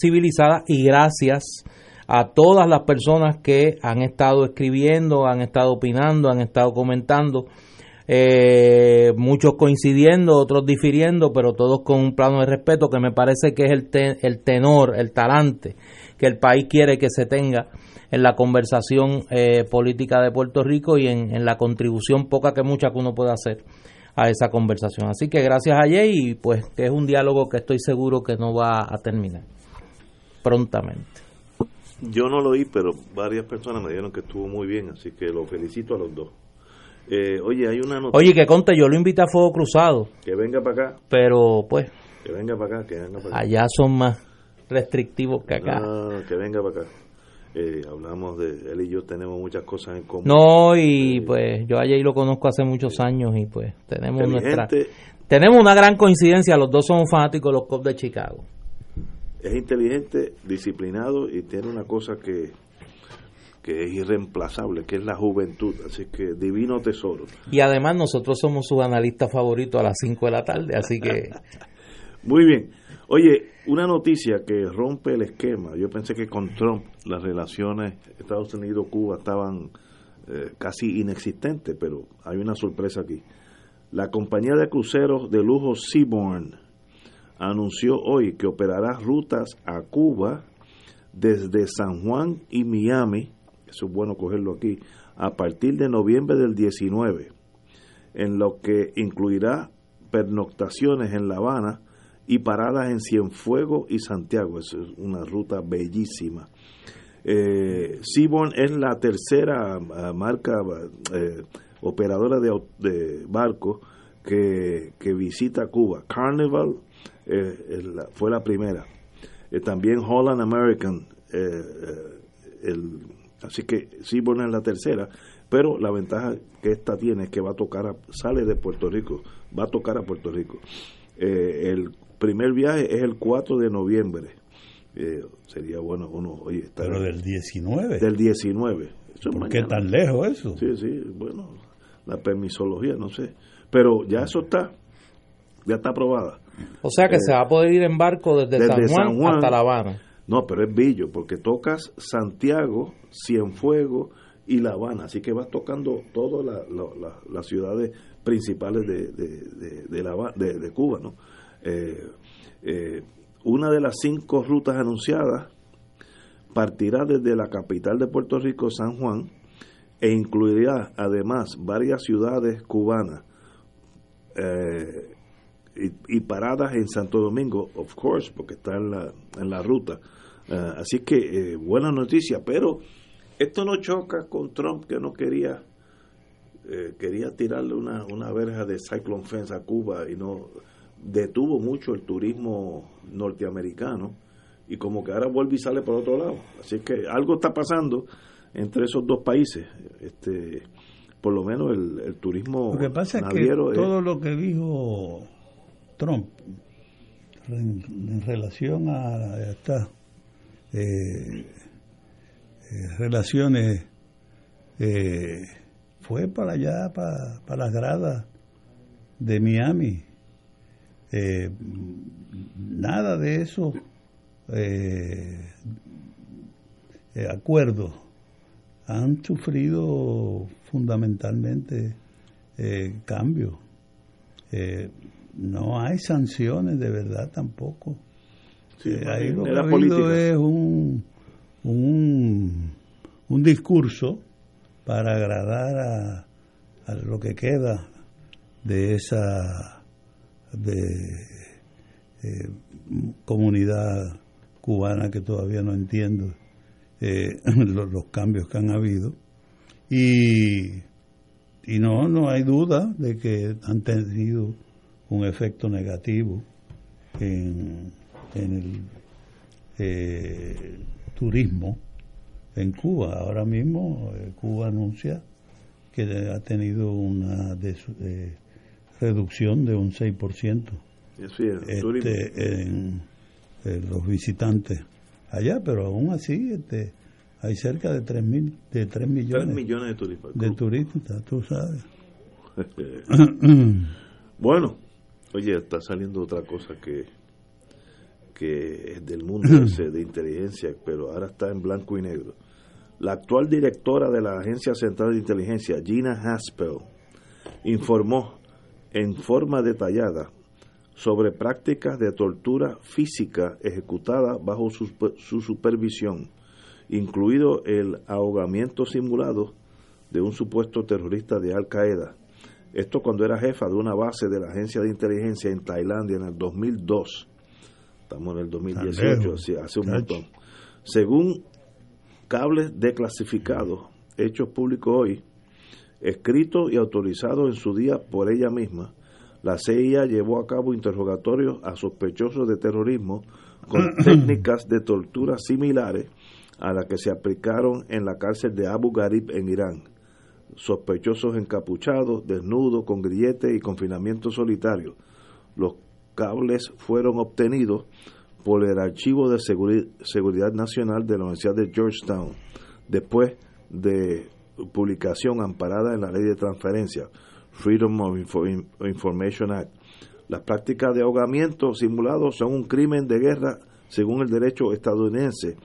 civilizada y gracias a todas las personas que han estado escribiendo, han estado opinando, han estado comentando, eh, muchos coincidiendo, otros difiriendo, pero todos con un plano de respeto que me parece que es el, te- el tenor, el talante que el país quiere que se tenga en la conversación eh, política de Puerto Rico y en, la contribución poca que mucha que uno puede hacer a esa conversación. Así que gracias a Jay y pues que es un diálogo que estoy seguro que no va a terminar prontamente. Yo no lo oí, pero varias personas me dijeron que estuvo muy bien, así que lo felicito a los dos. Eh, oye, hay una noticia. Oye, que conte, yo lo invité a Fuego Cruzado, Que venga para acá, pero pues que venga para acá, que venga para acá. allá son más restrictivos que acá. Que venga para acá. Eh, hablamos de él y yo tenemos muchas cosas en común. No, y pues yo a Jay lo conozco hace muchos años y pues tenemos nuestra. Tenemos una gran coincidencia, los dos somos fanáticos de los Cubs de Chicago. Es inteligente, disciplinado y tiene una cosa que, que es irreemplazable, que es la juventud. Así que divino tesoro. Y además nosotros somos sus analistas favoritos a las 5 de la tarde, así que... Muy bien. Oye, una noticia que rompe el esquema. Yo pensé que con Trump las relaciones Estados Unidos-Cuba estaban eh, casi inexistentes, pero hay una sorpresa aquí. La compañía de cruceros de lujo Seabourn anunció hoy que operará rutas a Cuba desde San Juan y Miami, eso es bueno cogerlo aquí, a partir de noviembre del 19, en lo que incluirá pernoctaciones en La Habana y paradas en Cienfuegos y Santiago. Es una ruta bellísima. Eh, Seabourn es la tercera ah, marca eh, operadora de, de barcos que, que visita Cuba. Carnival eh, la- fue la primera. Eh, también Holland American, eh, eh, el, así que Seabourn es la tercera, pero la ventaja que esta tiene es que va a tocar, a- sale de Puerto Rico, va a tocar a Puerto Rico. Eh, el primer viaje es el 4 de noviembre. Eh, sería bueno uno, oye, estar- Pero del 19. del 19. Eso es ¿Por qué tan lejos eso? Sí, sí, bueno, la permisología, no sé. Pero ya eso está, ya está aprobada. O sea que Eh, se va a poder ir en barco desde, desde San, Juan San Juan. hasta La Habana. No, pero es Billo, porque tocas Santiago, Cienfuegos y La Habana, así que vas tocando todas la- la- la- las ciudades principales de, de, de- de la Haba- de- de Cuba. ¿no? Eh, eh, una de las cinco rutas anunciadas partirá desde la capital de Puerto Rico, San Juan, e incluirá además varias ciudades cubanas eh, y, y paradas en Santo Domingo, of course, porque está en la, en la ruta. Eh, así que eh, buena noticia, pero esto no choca con Trump que no quería eh, quería tirarle una, una verja de Cyclone Fence a Cuba y no detuvo mucho el turismo norteamericano y como que ahora vuelve y sale por otro lado. Así que algo está pasando entre esos dos países. Este, por lo menos el, el turismo Lo que pasa es que es- todo lo que dijo Trump en, relación a estas eh, eh, relaciones eh, fue para allá, para, para las gradas de Miami. Nada de eso eh, acuerdos han sufrido fundamentalmente cambios. No hay sanciones de verdad tampoco. Sí, Eh, ahí lo que ha habido es un, un, un discurso para agradar a, a lo que queda de esa de eh, comunidad cubana que todavía no entiendo eh, los, los cambios que han habido y, y no no hay duda de que han tenido un efecto negativo en, en el eh, turismo en Cuba. Ahora mismo eh, Cuba anuncia que ha tenido una des- eh, reducción de un 6% Sí, este, en, en los visitantes allá, pero aún así este, hay cerca de 3, mil, de 3 millones, Tres millones de turistas. de turistas, tú sabes. bueno, oye, está saliendo otra cosa que que es del mundo ese de inteligencia, pero ahora está en blanco y negro. La actual directora de la Agencia Central de Inteligencia, Gina Haspel, informó en forma detallada sobre prácticas de tortura física ejecutada bajo su, su supervisión, incluido el ahogamiento simulado de un supuesto terrorista de Al Qaeda. Esto cuando era jefa de una base de la agencia de inteligencia en Tailandia en el 2002. Estamos en el 2018, lejos, así, hace un montón. Según cables declasificados hechos públicos hoy, escrito y autorizado en su día por ella misma, la CIA llevó a cabo interrogatorios a sospechosos de terrorismo con técnicas de tortura similares a las que se aplicaron en la cárcel de Abu Ghraib en Irán. Sospechosos encapuchados, desnudos, con grilletes y confinamiento solitario. Los cables fueron obtenidos por el Archivo de Seguri- Seguridad Nacional de la Universidad de Georgetown, después de publicación amparada en la Ley de Transferencia, Freedom of Info- Information Act. Las prácticas de ahogamiento simulado son un crimen de guerra según el derecho estadounidense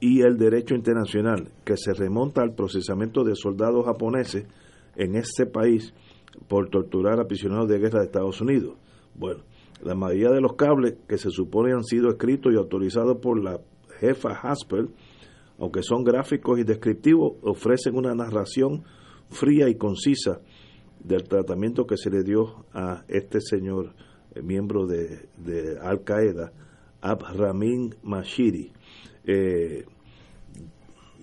y el derecho internacional, que se remonta al procesamiento de soldados japoneses en ese país por torturar a prisioneros de guerra de Estados Unidos. Bueno, la mayoría de los cables que se supone han sido escritos y autorizados por la jefa Haspel, aunque son gráficos y descriptivos, ofrecen una narración fría y concisa del tratamiento que se le dio a este señor, eh, miembro de, Al Qaeda, Abramin Mashiri. Eh,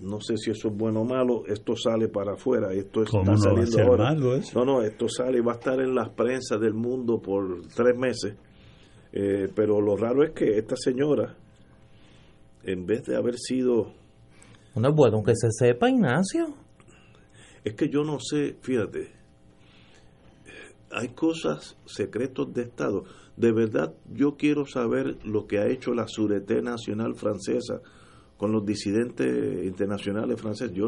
no sé si eso es bueno o malo, esto sale para afuera, esto ¿Cómo está no va a saliendo ahora. malo eso? No, no, esto sale y va a estar en las prensas del mundo por tres meses. Eh, pero lo raro es que esta señora, en vez de haber sido No es bueno que se sepa, Ignacio. Es que yo no sé, fíjate, hay cosas, secretos de Estado. De verdad, yo quiero saber lo que ha hecho la Sûreté Nacional Francesa con los disidentes internacionales franceses. Yo,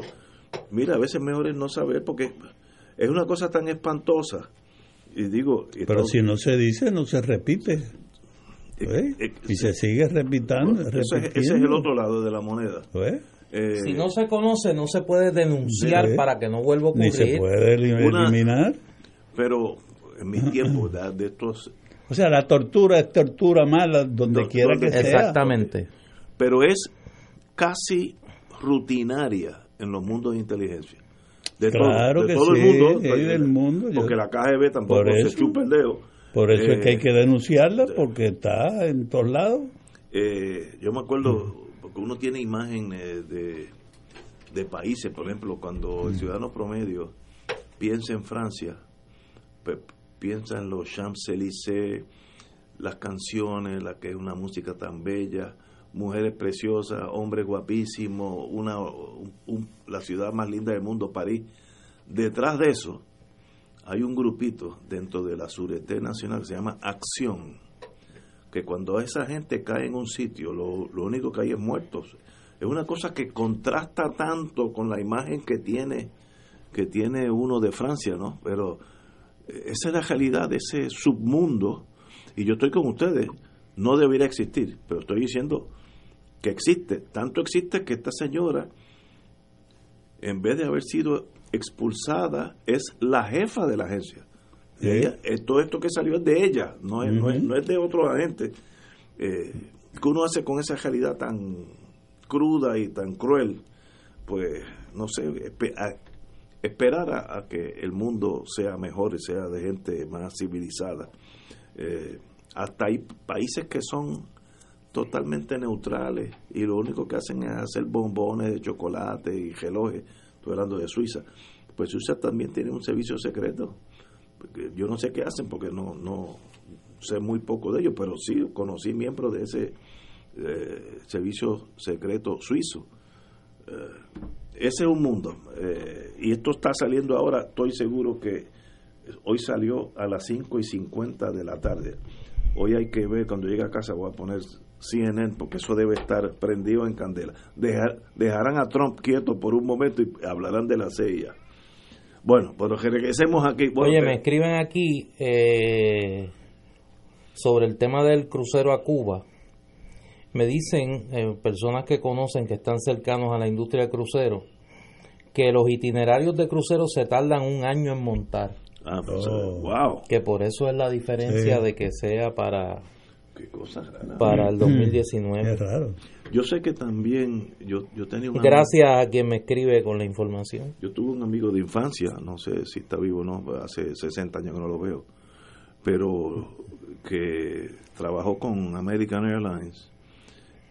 mira, a veces mejor es no saber porque es una cosa tan espantosa. Y digo, y Pero todo- si no se dice, no se repite. ¿Eh? Y se sigue repitando. ese, es- ese es el otro lado de la moneda. ¿Eh? Eh, Si no se conoce, no se puede denunciar Sí. para que no vuelva a ocurrir. Ni se puede Una- eliminar. pero en mi tiempo, de, de estos O sea, la tortura es tortura mala donde Do- quiera que sea. Exactamente. pero es casi rutinaria en los mundos de inteligencia. De Claro todo, de que todo sí, el mundo, sí, del mundo, yo- porque la KGB tampoco se chupa el dedo. Por eso es que hay Eh, que denunciarla, porque está en todos lados. eh, yo me acuerdo, porque uno tiene imagen eh, de, de países, por ejemplo, cuando el ciudadano promedio piensa en Francia, piensa en los Champs-Élysées, las canciones, la que es una música tan bella, mujeres preciosas, hombres guapísimos, una, un- un- la ciudad más linda del mundo, París. Detrás de eso hay un grupito dentro de la Sûreté Nacional que se llama Acción, que cuando esa gente cae en un sitio, lo, lo único que hay es muertos. Es una cosa que contrasta tanto con la imagen que tiene que tiene uno de Francia, ¿no? Pero eh, esa es la realidad de ese submundo y yo estoy con ustedes, no debería existir, pero estoy diciendo que existe, tanto existe que esta señora en vez de haber sido expulsada es la jefa de la agencia. Ella- eh, todo esto que salió es de ella, no es, no es, no es de otros agentes. Eh, ¿Qué uno hace con esa realidad tan cruda y tan cruel? Pues, no sé, esperar a, a que el mundo sea mejor y sea de gente más civilizada. Eh, hasta hay países que son totalmente neutrales y lo único que hacen es hacer bombones de chocolate y relojes. Estoy hablando de Suiza. Pues Suiza también tiene un servicio secreto. Yo no sé qué hacen porque no, no sé muy poco de ellos, pero sí conocí miembros de ese eh, servicio secreto suizo. Eh, ese es un mundo. eh, y esto está saliendo ahora, estoy seguro que hoy salió a las 5 y 50 de la tarde. Hoy hay que ver, cuando llegue a casa voy a poner CNN porque eso debe estar prendido en candela. Dejar, dejarán a Trump quieto por un momento y hablarán de la CIA. Bueno, pero que regresemos aquí. Bueno, Oye, me escriben aquí eh, sobre el tema del crucero a Cuba. Me dicen eh, personas que conocen, que están cercanos a la industria de crucero, que los itinerarios de crucero se tardan un año en montar. Ah, pues, Oh. wow. Que por eso es la diferencia Sí. de que sea para, Qué cosa rara. para el Es 2019. raro. Yo sé que también, yo, yo tenía un amigo- Gracias a quien me escribe con la información. Yo tuve un amigo de infancia, no sé si está vivo o no, hace 60 años que no lo veo, pero que trabajó con American Airlines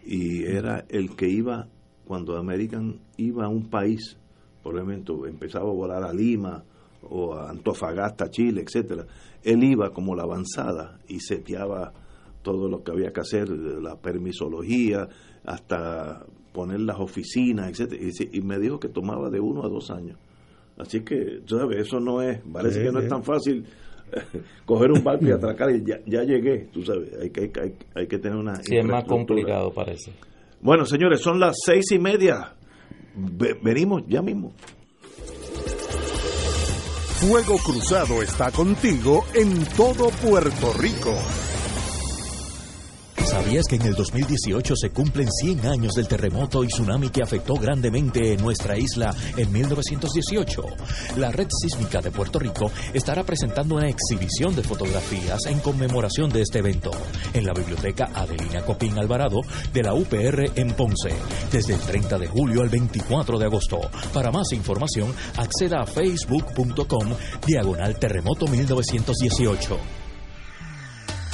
y era el que iba, cuando American iba a un país, por ejemplo, empezaba a volar a Lima o a Antofagasta, Chile, etcétera, él iba como la avanzada y seteaba todo lo que había que hacer, la permisología, hasta poner las oficinas, etcétera, y, me dijo que tomaba de uno a dos años. Así que, tú sabes, eso no es, parece Sí, que no es tan fácil coger un barco y atracar y ya, ya llegué, tú sabes, hay que, hay, hay que tener una... Sí, es más complicado parece. Bueno, señores, son las seis y media. Ve- venimos ya mismo. Fuego Cruzado está contigo en todo Puerto Rico. ¿Sabías que en el 2018 se cumplen 100 años del terremoto y tsunami que afectó grandemente nuestra isla en 1918? La Red Sísmica de Puerto Rico estará presentando una exhibición de fotografías en conmemoración de este evento en la Biblioteca Adelina Copín Alvarado de la UPR en Ponce, desde el 30 de julio al 24 de agosto. Para más información, acceda a facebook.com diagonal terremoto 1918.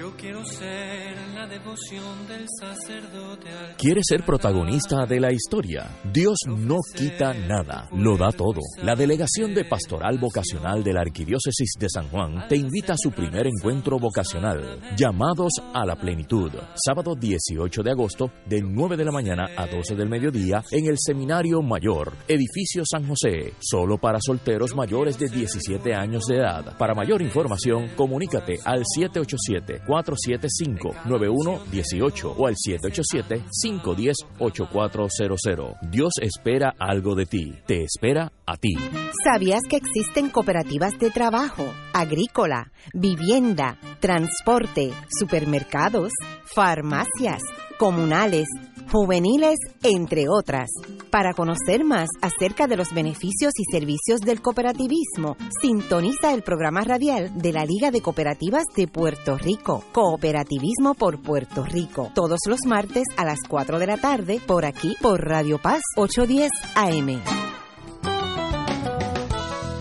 Yo quiero ser la devoción del sacerdote al ¿Quieres ser protagonista de la historia? Dios no quita nada, lo da todo. La Delegación de Pastoral Vocacional de la Arquidiócesis de San Juan te invita a su primer encuentro vocacional, Llamados a la Plenitud, sábado 18 de agosto, de 9 de la mañana a 12 del mediodía, en el Seminario Mayor, Edificio San José, solo para solteros mayores de 17 años de edad. Para mayor información, comunícate al 787-475-9118 o al 787-510-8400. Dios espera algo de ti. Te espera a ti. ¿Sabías que existen cooperativas de trabajo, agrícola, vivienda, transporte, supermercados, farmacias, comunales, juveniles, entre otras? Para conocer más acerca de los beneficios y servicios del cooperativismo, sintoniza el programa radial de la Liga de Cooperativas de Puerto Rico, Cooperativismo por Puerto Rico, todos los martes a las 4 de la tarde por aquí por Radio Paz 810 AM.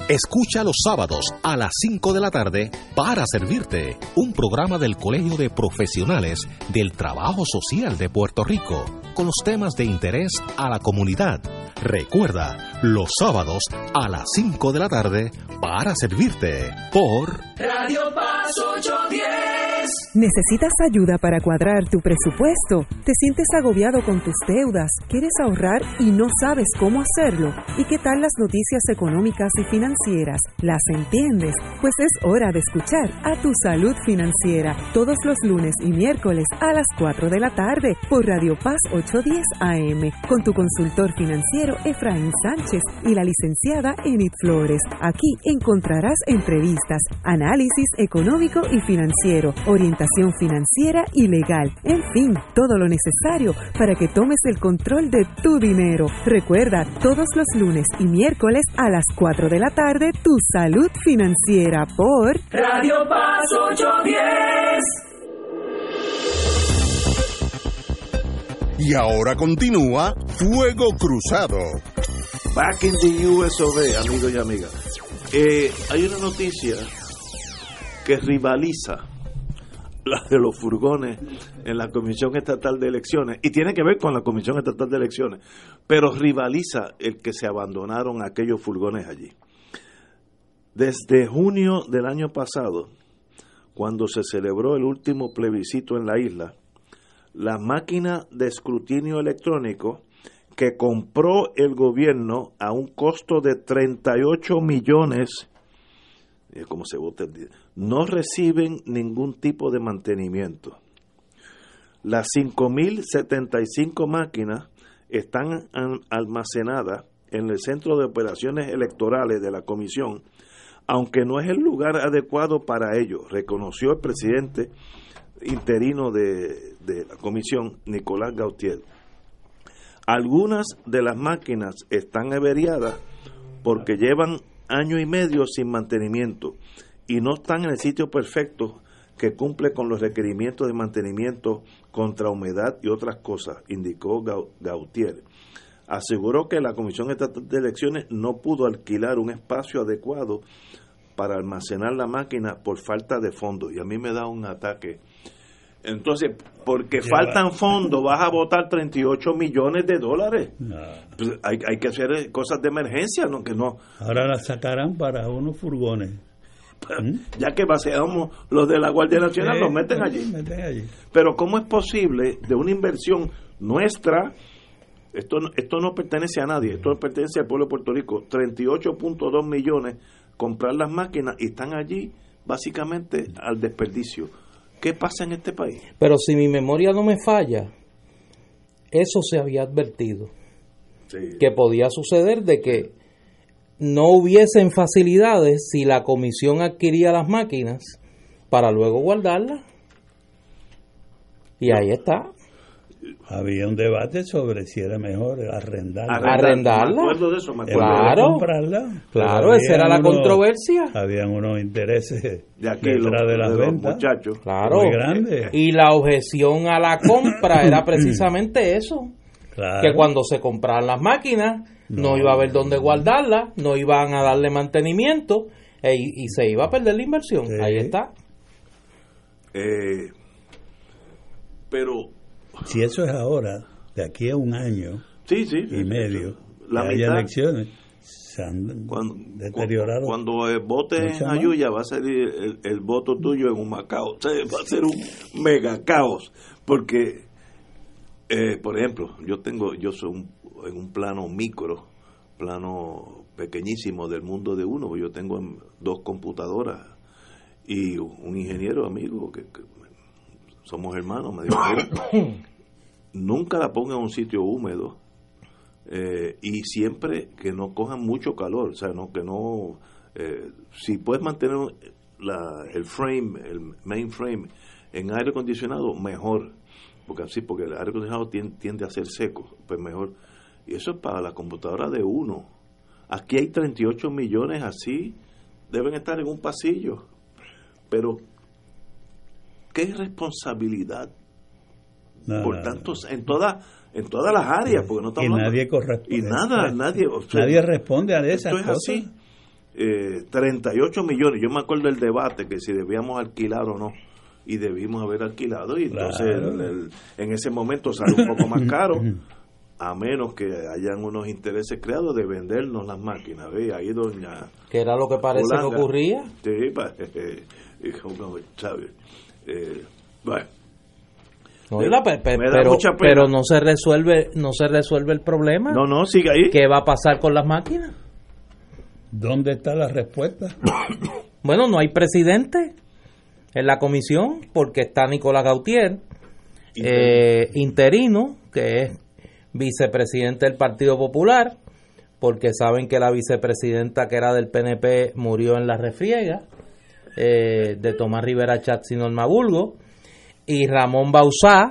Escucha los sábados a las 5 de la tarde para servirte un programa del Colegio de Profesionales del Trabajo Social de Puerto Rico con los temas de interés a la comunidad. Recuerda, los sábados a las 5 de la tarde para servirte por Radio Paz 810. ¿Necesitas ayuda para cuadrar tu presupuesto? ¿Te sientes agobiado con tus deudas? ¿Quieres ahorrar y no sabes cómo hacerlo? ¿Y qué tal las noticias económicas y financieras? ¿Las entiendes? Pues es hora de escuchar a Tu Salud Financiera todos los lunes y miércoles a las 4 de la tarde por Radio Paz 810 AM con tu consultor financiero Efraín Sánchez y la licenciada Enid Flores. Aquí encontrarás entrevistas, análisis económico y financiero, orientación financiera y legal, en fin, todo lo necesario para que tomes el control de tu dinero. Recuerda, todos los lunes y miércoles a las 4 de la tarde, tu salud financiera por Radio Paz 810. Y ahora continúa Fuego Cruzado. Back in the USOB, amigos y amigas. Eh, hay una noticia que rivaliza la de los furgones en la Comisión Estatal de Elecciones y tiene que ver con la Comisión Estatal de Elecciones, pero rivaliza el que se abandonaron aquellos furgones allí. Desde junio del año pasado, cuando se celebró el último plebiscito en la isla, la máquina de escrutinio electrónico que compró el gobierno a un costo de 38 millones, eh, como se no reciben ningún tipo de mantenimiento. Las 5.075 máquinas están almacenadas en el Centro de Operaciones Electorales de la Comisión, aunque no es el lugar adecuado para ello, reconoció el presidente interino de, la comisión, Nicolás Gautier. Algunas de las máquinas están averiadas porque llevan año y medio sin mantenimiento y no están en el sitio perfecto que cumple con los requerimientos de mantenimiento contra humedad y otras cosas, indicó Gau- Gautier. Aseguró que la Comisión Estatal de Elecciones no pudo alquilar un espacio adecuado para almacenar la máquina por falta de fondos. Y a mí me da un ataque Entonces, porque Lleva- faltan fondos, vas a votar 38 millones de dólares. Pues hay, hay que hacer cosas de emergencia, no que no. Ahora la sacarán para unos furgones. Ya que vaciamos los de la Guardia Nacional, Sí, los meten allí. meten allí. Pero ¿cómo es posible de una inversión nuestra? Esto, esto no pertenece a nadie, esto pertenece al pueblo de Puerto Rico. 38.2 millones comprar las máquinas y están allí básicamente al desperdicio. ¿Qué pasa en este país? Pero si mi memoria no me falla, eso se había advertido. Que podía suceder de que no hubiesen facilidades si la comisión adquiría las máquinas para luego guardarlas. Y ahí está. Había un debate sobre si era mejor arrendarla. Arrendar- Arrendarla. me de eso, de Claro. comprarla. Claro, Pero esa era la unos- controversia. Habían unos intereses De aquí, detrás de las de ventas. muchachos. Claro. Muy grandes. Y la objeción a la compra era precisamente eso. Claro. Que cuando se compraran las máquinas, no, iba a haber dónde guardarlas, no iban a darle mantenimiento e- y se iba a perder la inversión. Ahí está. Eh, pero Si eso es ahora, de aquí a un año Sí, sí. y medio, La que haya mitad. elecciones, se han deteriorado. Cuando votes Mucho en. Ayuya va a ser el, el voto tuyo en un Macao. O sea, va a ser un mega caos. Porque, eh, por ejemplo, yo tengo, yo soy un- en un plano micro, plano pequeñísimo del mundo de uno. Yo tengo dos computadoras y un ingeniero amigo que, que somos hermanos me dijo, "Mira, nunca la ponga en un sitio húmedo eh, y siempre que no cojan mucho calor, o sea, no que no, eh, si puedes mantener la, el frame, el mainframe en aire acondicionado, mejor, porque así, porque el aire acondicionado tiende, tiende a ser seco, pues mejor. Y eso es para la computadora de uno. Aquí hay 38 millones así, deben estar en un pasillo, pero qué responsabilidad No, por no, tantos en todas en todas las áreas porque no Y estamos hablando- nadie corresponde. y nada nadie o sea, Nadie responde a esas esto es cosas. así Eh, 38 millones yo me acuerdo del debate que si debíamos alquilar o no y debimos haber alquilado y entonces Claro. el- el- en ese momento sale un poco más caro a menos que hayan unos intereses creados de vendernos las máquinas ¿ve? ahí doña Que era lo que parece que ocurría. sí pa- y como, ¿sabe? Eh, bueno No, y la pe- pe- Me da pero, mucha pena. pero no se resuelve no se resuelve el problema. No, no, sigue ahí. ¿Qué va a pasar con las máquinas? ¿Dónde está la respuesta? Bueno, no hay presidente en la comisión porque está Nicolás Gautier, eh, interino, que es vicepresidente del Partido Popular, porque saben que la vicepresidenta que era del PNP murió en la refriega eh, de Tomás Rivera Chatz y Norma Bulgo, y Ramón Bauzá,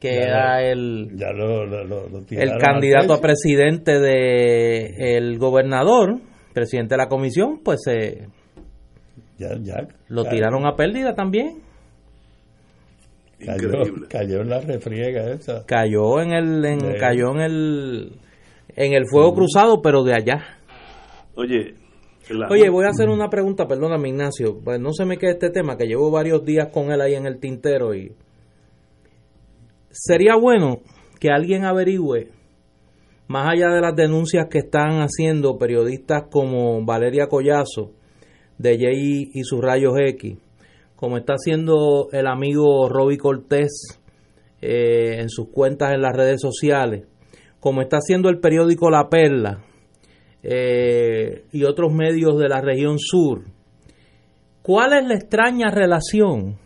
que Ya era lo- el, Ya lo, lo- lo- lo el candidato a presidente de el gobernador, presidente de la comisión, pues se Ya, ya. lo tiraron a pérdida también. Cayó, cayó en la refriega esa. Cayó en el en, cayó en el en el fuego cruzado, pero de allá. Oye, Oye, voy a hacer una pregunta, perdóname Ignacio, pues no se me quede este tema, que llevo varios días con él ahí en el tintero y sería bueno que alguien averigüe, más allá de las denuncias que están haciendo periodistas como Valeria Collazo, de Jay y sus rayos X, como está haciendo el amigo Roby Cortés eh, en sus cuentas en las redes sociales, como está haciendo el periódico La Perla, eh, y otros medios de la región sur. ¿Cuál es la extraña relación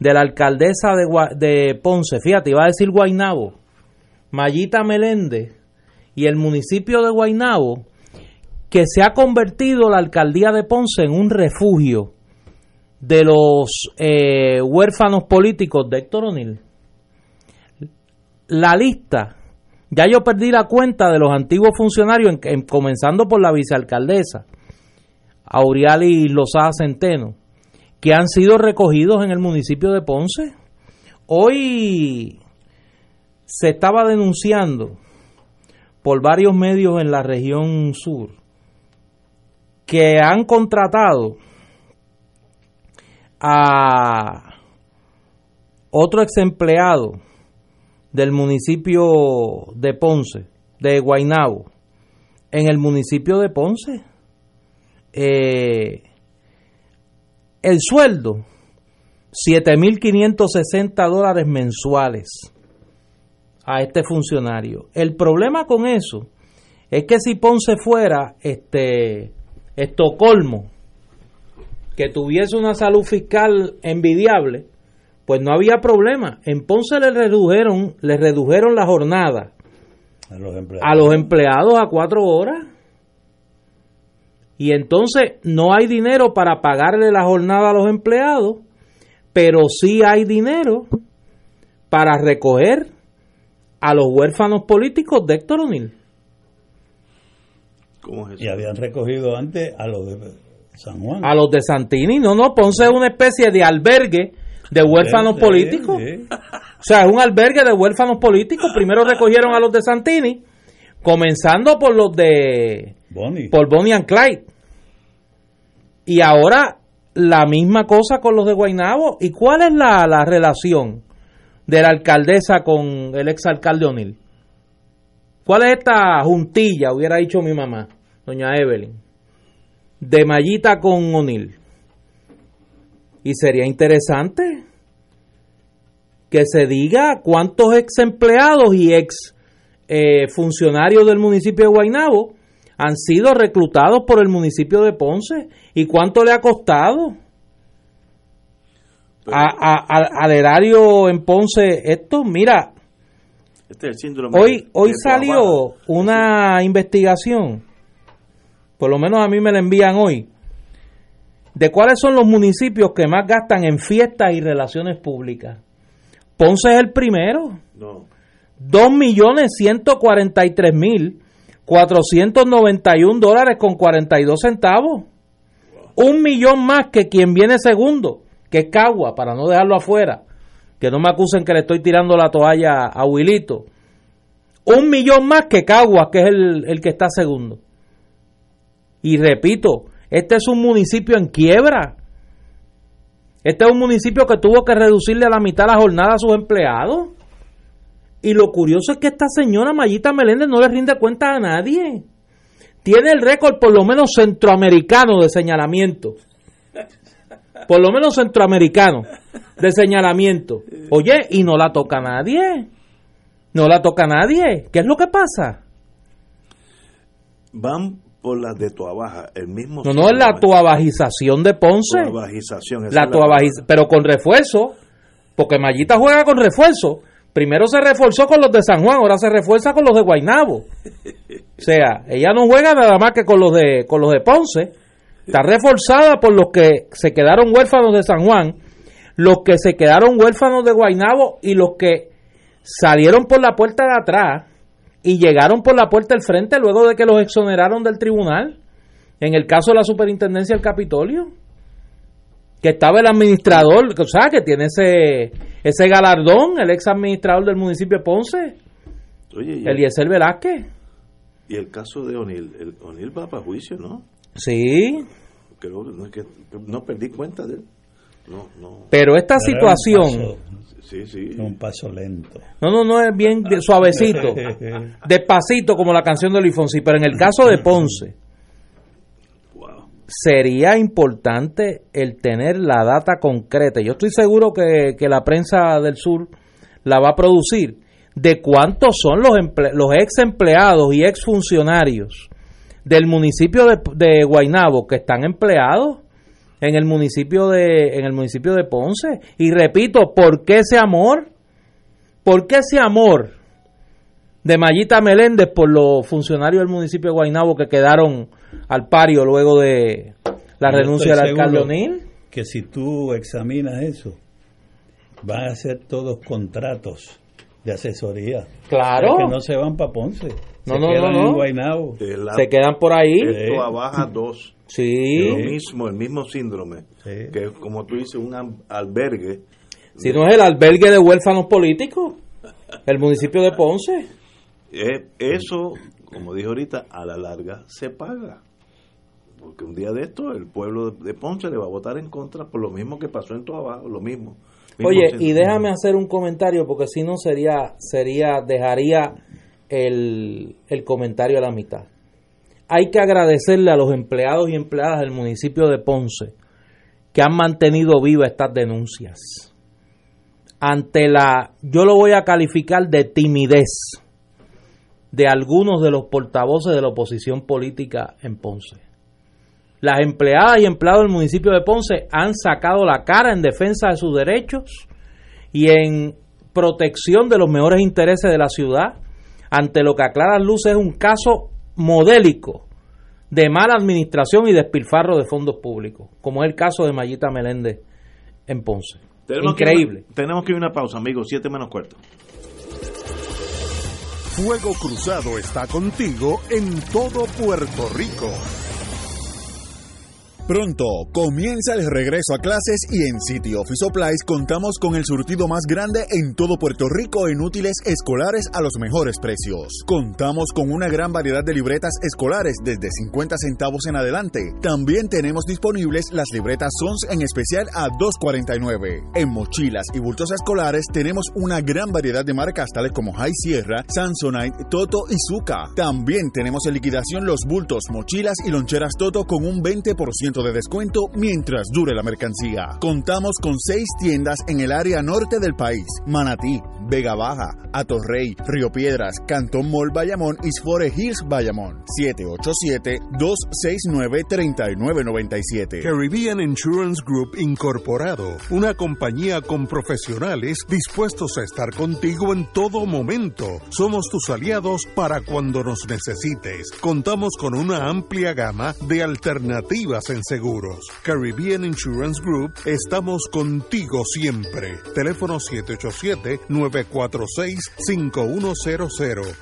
de la alcaldesa de, Ponce? Fíjate, iba a decir Guainabo, Mayita Meléndez y el municipio de Guainabo, que se ha convertido la alcaldía de Ponce en un refugio de los eh, huérfanos políticos de Héctor O'Neill. La lista ya yo perdí la cuenta de los antiguos funcionarios, en- en- comenzando por la vicealcaldesa, Auriali Lozada Centeno, que han sido recogidos en el municipio de Ponce. Hoy se estaba denunciando por varios medios en la región sur que han contratado a otro ex empleado del municipio de Ponce, de Guaynabo, en el municipio de Ponce. Eh, el sueldo, 7.560 dólares mensuales a este funcionario. El problema con eso es que si Ponce fuera este Estocolmo, que tuviese una salud fiscal envidiable, pues no había problema. En Ponce le redujeron, le redujeron la jornada A los empleados. a los empleados a cuatro horas. Y entonces no hay dinero para pagarle la jornada a los empleados, pero sí hay dinero para recoger a los huérfanos políticos de Héctor O'Neill. ¿Cómo es eso? Y habían recogido antes a los de San Juan. A los de Santini, no, no, Ponce es una especie de albergue de huérfanos políticos. O sea, es un albergue de huérfanos políticos. Primero recogieron a los de Santini, comenzando por los de Bonnie. por Bonnie and Clyde. Y ahora la misma cosa con los de Guaynabo. ¿Y cuál es la, la relación de la alcaldesa con el exalcalde O'Neill? ¿Cuál es esta juntilla, hubiera dicho mi mamá, doña Evelyn, de Mallita con O'Neill? Y sería interesante que se diga cuántos ex empleados y ex eh, funcionarios del municipio de Guaynabo han sido reclutados por el municipio de Ponce y cuánto le ha costado a- a- al- al erario en Ponce esto. Mira, Este es el síndrome hoy, de- hoy de salió una investigación, por lo menos a mí me la envían hoy, de cuáles son los municipios que más gastan en fiestas y relaciones públicas. Ponce es el primero. No. 2.143.491 dólares con 42 centavos. Un millón más que quien viene segundo, que es Cagua, para no dejarlo afuera. Que no me acusen que le estoy tirando la toalla a Wilito. Un millón más que Cagua, que es el, el que está segundo. Y repito, este es un municipio en quiebra. Este es un municipio que tuvo que reducirle a la mitad la jornada a sus empleados. Y lo curioso es que esta señora Mayita Meléndez no le rinde cuenta a nadie. Tiene el récord por lo menos centroamericano de señalamiento. Por lo menos centroamericano de señalamiento. Oye, y no la toca nadie. No la toca nadie. ¿Qué es lo que pasa? Van por las de Tuabaja, el mismo No, no es la síndrome. tuabajización de Ponce. La tuabajiz- pero con refuerzo, porque Mayita juega con refuerzo. Primero se reforzó con los de San Juan, ahora se refuerza con los de Guaynabo. O sea, ella no juega nada más que con los de con los de Ponce. Está reforzada por los que se quedaron huérfanos de San Juan, los que se quedaron huérfanos de Guaynabo y los que salieron por la puerta de atrás y llegaron por la puerta del frente luego de que los exoneraron del tribunal. En el caso de la superintendencia del Capitolio que estaba el administrador, o sea, que tiene ese ese galardón, el ex administrador del municipio de Ponce, Oye, y, Eliezer Velázquez. y el caso de O'Neill, el O'Neill va para juicio, ¿no? Sí, Creo no, es que, no perdí cuenta de él. No, no. pero esta Pero situación, Sí, sí. Un paso lento. no, no, no es bien de- suavecito, despacito como la canción de Luis Fonsi, pero en el caso de Ponce, sería importante el tener la data concreta. Yo estoy seguro que, que la prensa del sur la va a producir de cuántos son los, emple- los ex empleados y ex funcionarios del municipio de, de Guaynabo que están empleados en el municipio de en el municipio de Ponce y repito por qué ese amor por qué ese amor de Mayita Meléndez por los funcionarios del municipio de Guaynabo que quedaron al pario luego de la Yo renuncia del alcalde O'Neill Que si tú examinas eso, van a ser todos contratos de asesoría. Claro. O sea, que no se van para Ponce. No, se no, quedan no, no. en Guaynabo. se quedan por ahí De Tuabaja 2. Sí. Lo mismo, el mismo síndrome. Que es, como tú dices, un albergue. si no es el albergue de huérfanos políticos el municipio de Ponce Eh, eso, como dije ahorita, a la larga se paga. Porque un día de esto el pueblo de Ponce le va a votar en contra por lo mismo que pasó en Tuabaja, lo mismo. Oye, y déjame hacer un comentario porque si no sería, sería, dejaría el, el comentario a la mitad. Hay que agradecerle a los empleados y empleadas del municipio de Ponce que han mantenido vivas estas denuncias. Ante la, yo lo voy a calificar de timidez de algunos de los portavoces de la oposición política en Ponce. Las empleadas y empleados del municipio de Ponce han sacado la cara en defensa de sus derechos y en protección de los mejores intereses de la ciudad, ante lo que a claras luces es un caso modélico de mala administración y despilfarro de fondos públicos, como es el caso de Mayita Meléndez en Ponce. Increíble. tenemos que ir a una pausa, amigos, siete menos cuarto. Fuego Cruzado está contigo en todo Puerto Rico. Pronto comienza el regreso a clases y en City Office Supplies contamos con el surtido más grande en todo Puerto Rico en útiles escolares a los mejores precios. Contamos con una gran variedad de libretas escolares desde 50 centavos en adelante. También tenemos disponibles las libretas Sons en especial a 2.49. En mochilas y bultos escolares tenemos una gran variedad de marcas tales como High Sierra, Samsonite, Toto y Zuka. También tenemos en liquidación los bultos, mochilas y loncheras Toto con un 20% de descuento mientras dure la mercancía. Contamos con seis tiendas en el área norte del país: Manatí, Vega Baja, Atorrey, Río Piedras, Cantón Mall Bayamón y Sfore Hills Bayamón. 787-269-3997. Caribbean Insurance Group Incorporado, una compañía con profesionales dispuestos a estar contigo en todo momento. Somos tus aliados para cuando nos necesites. Contamos con una amplia gama de alternativas en seguros. Caribbean Insurance Group, estamos contigo siempre. Teléfono 787-946-5100.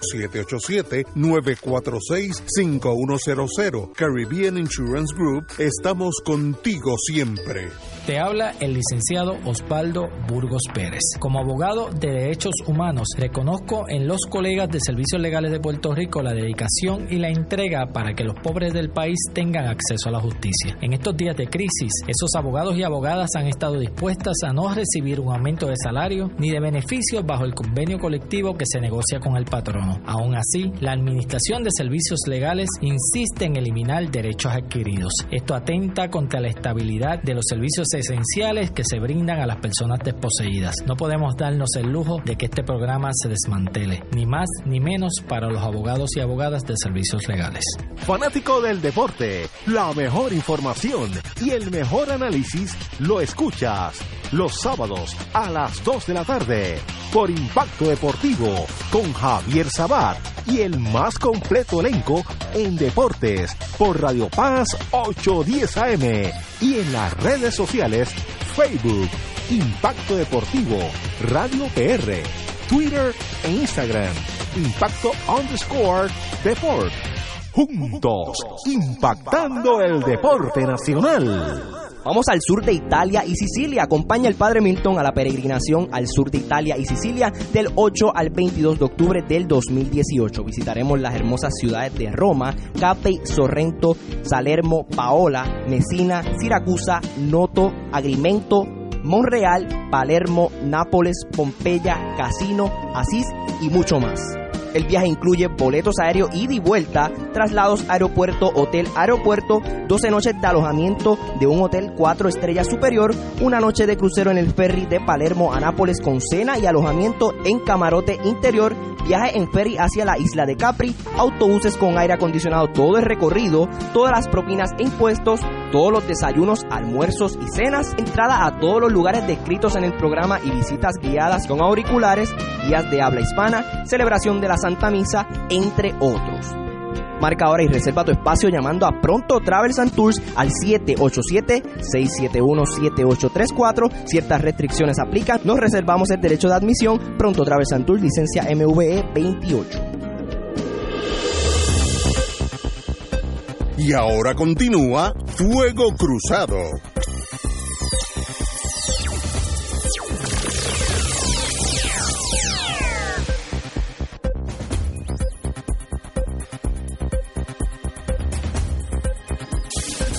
787-946-5100. Caribbean Insurance Group, estamos contigo siempre. Te habla el licenciado Osvaldo Burgos Pérez. Como abogado de derechos humanos, reconozco en los colegas de Servicios Legales de Puerto Rico la dedicación y la entrega para que los pobres del país tengan acceso a la justicia. En estos días de crisis, esos abogados y abogadas han estado dispuestas a no recibir un aumento de salario ni de beneficios bajo el convenio colectivo que se negocia con el patrono. Aún así, la Administración de Servicios Legales insiste en eliminar derechos adquiridos. Esto atenta contra la estabilidad de los servicios esenciales que se brindan a las personas desposeídas. No podemos darnos el lujo de que este programa se desmantele, ni más ni menos para los abogados y abogadas de servicios legales. Fanático del deporte, la mejor información y el mejor análisis lo escuchas los sábados a las 2 de la tarde por Impacto Deportivo con Javier Sabat y el más completo elenco en deportes por Radio Paz 810 AM y en las redes sociales Facebook Impacto Deportivo Radio PR Twitter e Instagram Impacto underscore Deport juntos impactando el deporte nacional. Vamos al sur de Italia y Sicilia. Acompaña el Padre Milton a la peregrinación al sur de Italia y Sicilia del 8 al 22 de octubre del 2018. Visitaremos las hermosas ciudades de Roma, Capri, Sorrento, Salermo, Paola, Messina, Siracusa, Noto, Agrimento, Monreal, Palermo, Nápoles, Pompeya, Casino, Asís y mucho más. El viaje incluye boletos aéreos ida y vuelta, traslados aeropuerto, hotel, aeropuerto, 12 noches de alojamiento de un hotel 4 estrellas superior, una noche de crucero en el ferry de Palermo a Nápoles con cena y alojamiento en camarote interior, viaje en ferry hacia la isla de Capri, autobuses con aire acondicionado todo el recorrido, todas las propinas e impuestos, todos los desayunos, almuerzos y cenas, entrada a todos los lugares descritos en el programa y visitas guiadas con auriculares, guías de habla hispana, celebración de la Misa, entre otros. Marca ahora y reserva tu espacio llamando a Pronto Travels and Tours al 787-671-7834. Ciertas restricciones aplican. Nos reservamos el derecho de admisión. Pronto Travels and Tours, licencia MVE 28. Y ahora continúa Fuego Cruzado.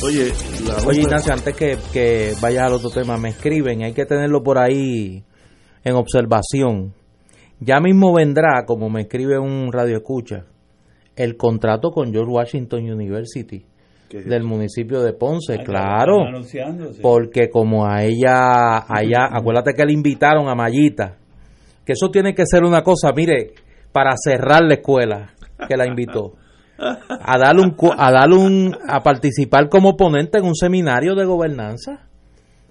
Oye, la Oye, Ignacio, antes que, que vayas al otro tema, me escriben, hay que tenerlo por ahí en observación. Ya mismo vendrá, como me escribe un radio escucha, el contrato con George Washington University ¿Qué es del municipio de Ponce, claro. Porque como a ella, allá, acuérdate que le invitaron a Mayita, que eso tiene que ser una cosa, mire, para cerrar la escuela, que la invitó. A darle un, a darle un, a participar como ponente en un seminario de gobernanza.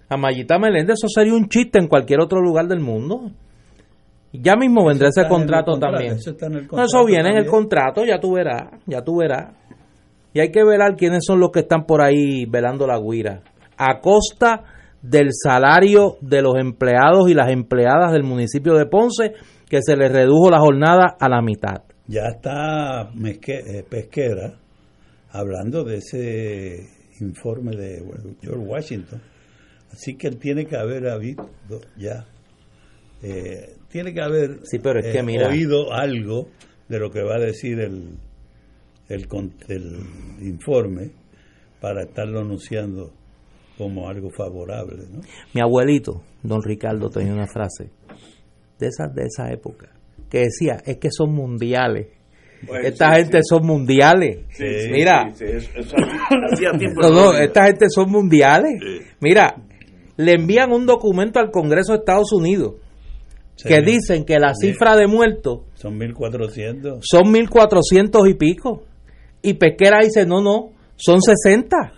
A Mayita Meléndez, eso sería un chiste en cualquier otro lugar del mundo. Ya mismo vendrá ese contrato, contrato, también. eso está en el No, contrato eso viene en el contrato, ya tú verás, ya tú verás. Y hay que velar quiénes son los que están por ahí velando la guira. A costa del salario de los empleados y las empleadas del municipio de Ponce, que se les redujo la jornada a la mitad. Ya está eh, Pesquera hablando de ese informe de George Washington. Así que él tiene que haber habido ya, eh, tiene que haber Sí, pero es eh, que mira. oído algo de lo que va a decir el, el, el informe para estarlo anunciando como algo favorable. ¿no? Mi abuelito, don Ricardo, tenía una frase de esas de esa época que decía, es que son mundiales. Bueno, esta sí, gente son mundiales. Sí, Mira, sí, sí, eso- eso hacía tiempo No, no, esta gente son mundiales. Mira, le envían un documento al Congreso de Estados Unidos Sí. que dicen que la Sí. cifra de muertos Son 1.400. son 1.400 y pico. Y Pesquera dice, no, no, son 60.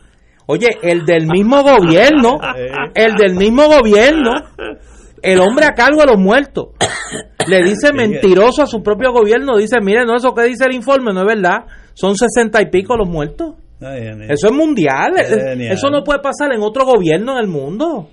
Oye, el del mismo gobierno, el del mismo gobierno, el hombre a cargo de los muertos, le dice mentiroso a su propio gobierno, dice, mire, no, eso que dice el informe no es verdad, son 60 y pico los muertos. Eso es mundial, eso no puede pasar en otro gobierno en el mundo.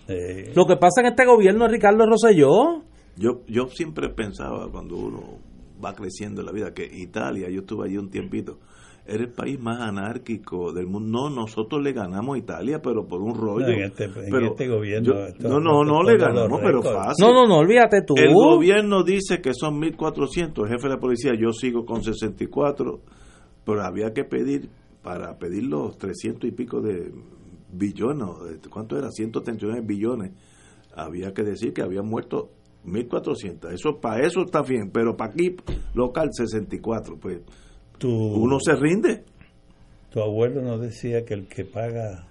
Lo que pasa en este gobierno es Ricardo Rosselló. Yo, yo siempre pensaba cuando uno va creciendo en la vida que Italia, yo estuve allí un tiempito, era el país más anárquico del mundo. No, nosotros le ganamos a Italia, pero por un rollo. No, en este- en este gobierno, yo- esto- no, no, no le ganamos, pero fácil. No, no, no, olvídate tú. El gobierno dice que son 1.400, el jefe de la policía, yo sigo con 64, pero había que pedir, para pedir los 300 y pico de billones, ¿cuánto era? 139 billones, había que decir que habían muerto 1.400. Eso, para eso está bien, pero para aquí, local, 64, pues Tu, uno se rinde. Tu abuelo nos decía que el que paga...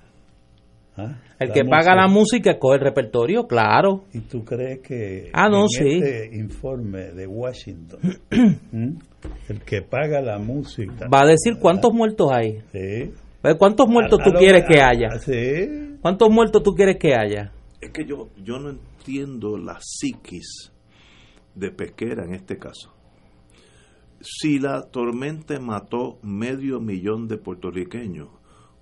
¿ah? El que paga la música escoge el repertorio, claro. ¿Y tú crees que Ah, no, en sí. este informe de Washington, el que paga la música... Va a decir cuántos muertos hay. Sí. Ver, ¿Cuántos muertos A- a tú lo- quieres que a- haya? a- sí. ¿Cuántos muertos tú quieres que haya? Es que yo, yo no entiendo la psiquis de Pesquera en este caso. Si la tormenta mató medio millón de puertorriqueños,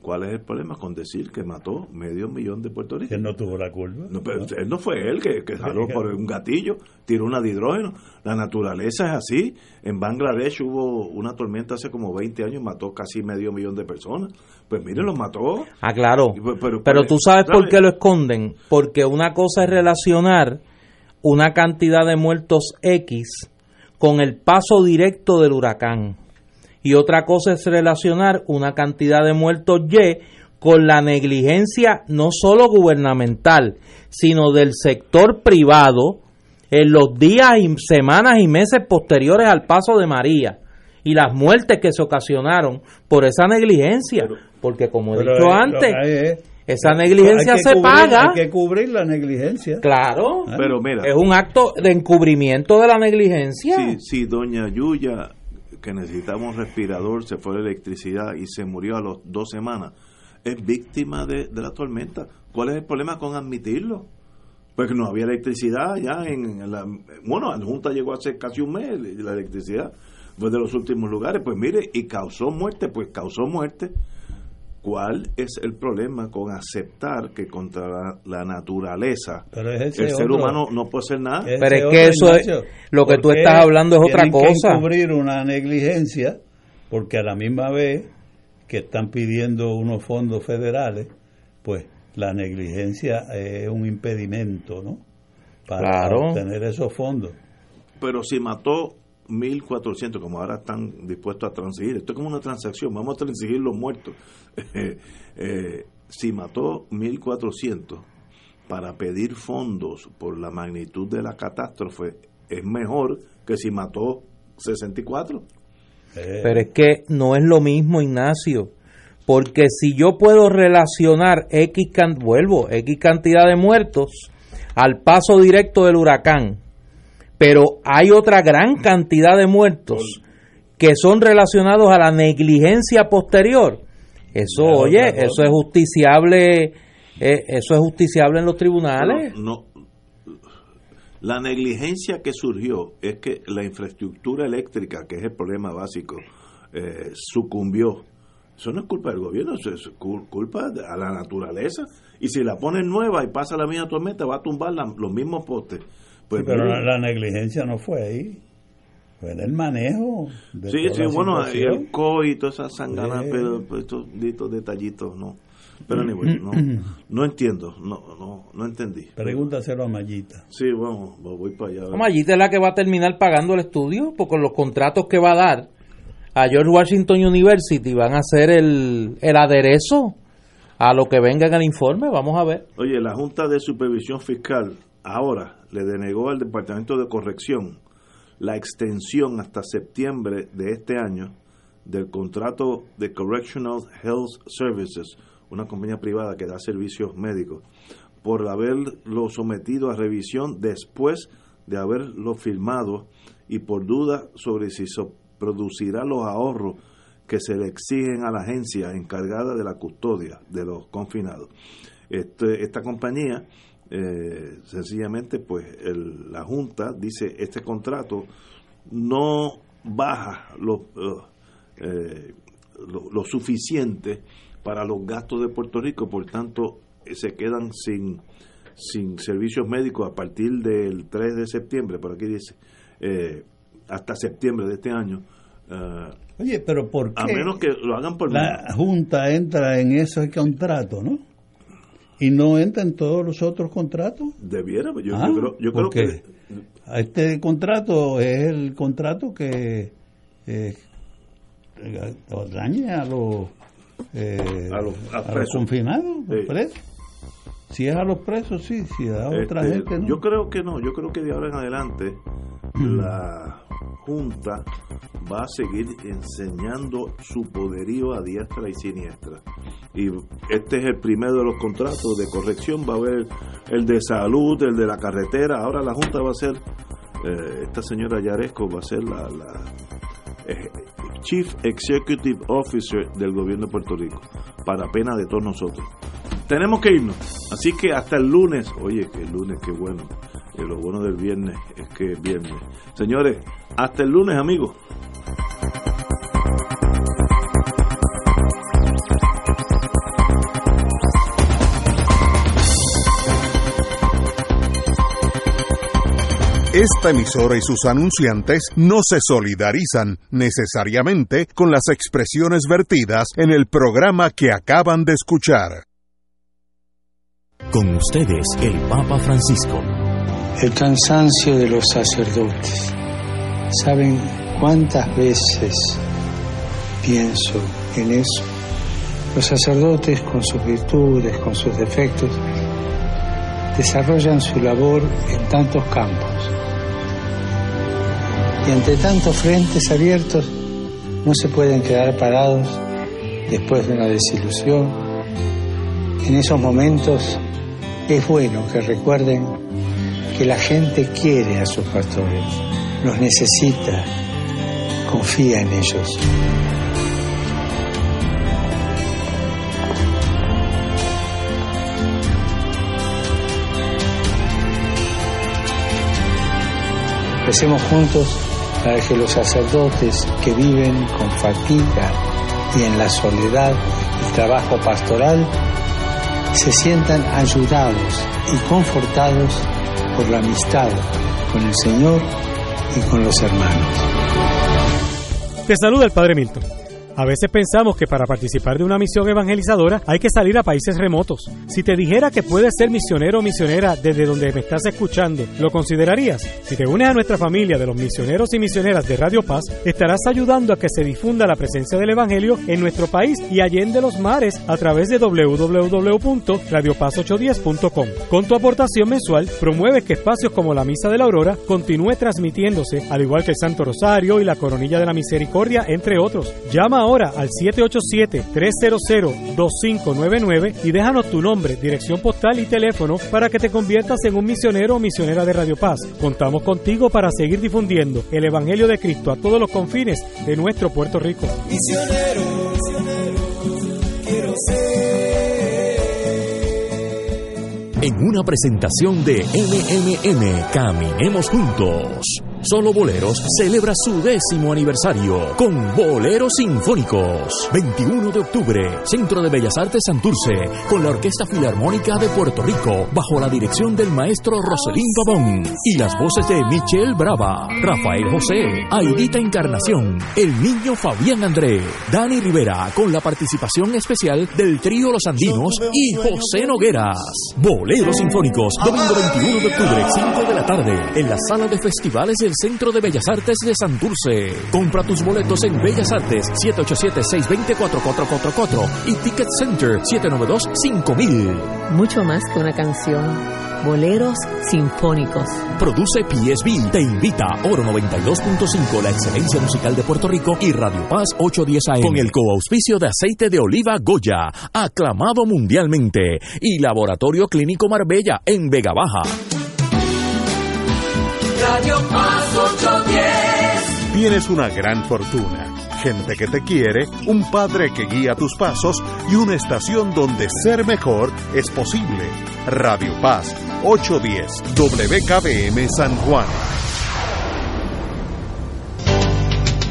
¿cuál es el problema con decir que mató medio millón de puertorriqueños? Que no tuvo la culpa. No, pero él no fue él que, que jaló por un gatillo, tiró una de hidrógeno. La naturaleza es así. En Bangladesh hubo una tormenta hace como 20 años, mató casi medio millón de personas. Pues mire, los mató. Ah, claro. Y pues, Pero, Pero tú sabes por qué lo esconden. Porque una cosa es relacionar una cantidad de muertos X con el paso directo del huracán. Y otra cosa es relacionar una cantidad de muertos Y con la negligencia no solo gubernamental, sino del sector privado en los días y semanas y meses posteriores al paso de María y las muertes que se ocasionaron por esa negligencia. Porque como he dicho antes, esa hay negligencia que se cubrir- paga. Hay que cubrir la negligencia. Claro. Ah. Pero mira, Es un acto de encubrimiento de la negligencia. si, si doña Yuya, que necesitaba un respirador, se fue la electricidad y se murió a las dos semanas, es víctima de, de la tormenta. ¿Cuál es el problema con admitirlo? Pues que no había electricidad ya en, en la... Bueno, la Junta llegó hace casi un mes la electricidad. Fue de los últimos lugares. Pues mire, y causó muerte, pues causó muerte. ¿Cuál es el problema con aceptar que contra la, la naturaleza Pero es ese el ser otro- humano no puede hacer nada? Pero es que eso es- lo que tú ¿por qué estás hablando es otra tienen que cosa? encubrir una negligencia porque a la misma vez que están pidiendo unos fondos federales, pues la negligencia es un impedimento, ¿no? Para Claro. obtener esos fondos. Pero si mató 1.400, como ahora están dispuestos a transigir. Esto es como una transacción, vamos a transigir los muertos. Eh, si mató 1.400 para pedir fondos por la magnitud de la catástrofe, es mejor que si mató 64. Pero es que no es lo mismo, Ignacio. Porque si yo puedo relacionar X, can- vuelvo, X cantidad de muertos al paso directo del huracán, pero hay otra gran cantidad de muertos que son relacionados a la negligencia posterior. Eso, oye, eso es justiciable, eh, eso es justiciable en los tribunales. No, no. La negligencia que surgió es que la infraestructura eléctrica, que es el problema básico, eh, sucumbió. Eso no es culpa del gobierno, eso es cul- culpa de a la naturaleza. Y si la ponen nueva y pasa la misma tormenta, va a tumbar la- los mismos postes. Pues Sí, pero la, la negligencia no fue ahí. Fue en el manejo. De sí, sí, la bueno, y el COI y todas esas sanganas, Sí. pero pero estos, estos detallitos, no. Pero anyway, no, no entiendo, no, no, no entendí. Pregúntaselo a Mayita. Sí, vamos, voy para allá. Vamos, allí es la que va a terminar pagando el estudio, porque los contratos que va a dar a George Washington University van a ser el, el aderezo a lo que venga en el informe. Vamos a ver. Oye, la Junta de Supervisión Fiscal ahora le denegó al Departamento de Corrección la extensión hasta septiembre de este año del contrato de Correctional Health Services, una compañía privada que da servicios médicos, por haberlo sometido a revisión después de haberlo firmado y por duda sobre si so- producirá los ahorros que se le exigen a la agencia encargada de la custodia de los confinados. Este- esta compañía, eh, sencillamente, pues el- la Junta dice, este contrato no baja lo, eh, lo, lo suficiente para los gastos de Puerto Rico, por tanto, se quedan sin, sin servicios médicos a partir del 3 de septiembre, por aquí dice, eh, hasta septiembre de este año. eh, Oye, pero ¿por qué? a menos que lo hagan por La Junta entra en ese contrato, ¿no? Y no entra en todos los otros contratos. Debiera, yo, Ah, yo creo, yo creo que Este contrato es el contrato que eh, daña a los, eh, A los- a a los confinados, los Sí. presos. Si es a los presos, sí. Si es a otra Este, gente, no. Yo creo que no, yo creo que de ahora en adelante la Junta va a seguir enseñando su poderío a diestra y siniestra. Y este es el primero de los contratos de corrección, va a haber el de salud, el de la carretera, ahora la Junta va a ser, eh, esta señora Yaresco va a ser la, eh, Chief Executive Officer del gobierno de Puerto Rico, para pena de todos nosotros. Tenemos que irnos, así que hasta el lunes, oye, que lunes, qué bueno, Eh, lo bueno del viernes es que es viernes. Señores, hasta el lunes, amigos. Esta emisora y sus anunciantes no se solidarizan necesariamente con las expresiones vertidas en el programa que acaban de escuchar. Con ustedes, el Papa Francisco. El cansancio de los sacerdotes. ¿Saben cuántas veces pienso en eso? Los sacerdotes con sus virtudes, con sus defectos, desarrollan su labor en tantos campos. Y ante tantos frentes abiertos, no se pueden quedar parados después de una desilusión. En esos momentos es bueno que recuerden que la gente quiere a sus pastores, los necesita, confía en ellos. Recemos juntos para que los sacerdotes que viven con fatiga y en la soledad el trabajo pastoral se sientan ayudados y confortados por la amistad con el Señor y con los hermanos. Te saluda el Padre Milton. A veces pensamos que para participar de una misión evangelizadora hay que salir a países remotos. Si te dijera que puedes ser misionero o misionera desde donde me estás escuchando, ¿lo considerarías? Si te unes a nuestra familia de los misioneros y misioneras de Radio Paz, estarás ayudando a que se difunda la presencia del Evangelio en nuestro país y allende los mares a través de www.radiopaz810.com. Con tu aportación mensual, promueves que espacios como la Misa de la Aurora continúe transmitiéndose, al igual que el Santo Rosario y la Coronilla de la Misericordia, entre otros. Llama ahora al 787-300-2599 y déjanos tu nombre, dirección postal y teléfono para que te conviertas en un misionero o misionera de Radio Paz. Contamos contigo para seguir difundiendo el Evangelio de Cristo a todos los confines de nuestro Puerto Rico. Misionero, misionero, quiero En una presentación de MMM, Caminemos Juntos. Solo Boleros celebra su décimo aniversario con Boleros Sinfónicos. 21 de octubre, Centro de Bellas Artes Santurce, con la Orquesta Filarmónica de Puerto Rico, bajo la dirección del maestro Roselín Pavón y las voces de Michelle Brava, Rafael José, Aidita Encarnación, el niño Fabián André, Dani Rivera, con la participación especial del trío Los Andinos y José Nogueras. Boleros Sinfónicos, domingo 21 de octubre, 5 de la tarde, en la sala de festivales del Centro de Bellas Artes de Santurce. Compra tus boletos en Bellas Artes 787-620-4444 y Ticket Center 792-5000. Mucho más que una canción. Boleros sinfónicos. Produce PSB. Te invita Oro 92.5, la excelencia musical de Puerto Rico y Radio Paz 810 AM. Con el coauspicio de aceite de oliva Goya, aclamado mundialmente. Y Laboratorio Clínico Marbella en Vega Baja. Radio Paz 810. Tienes una gran fortuna, gente que te quiere, un padre que guía tus pasos y una estación donde ser mejor es posible. Radio Paz 810 WKBM San Juan.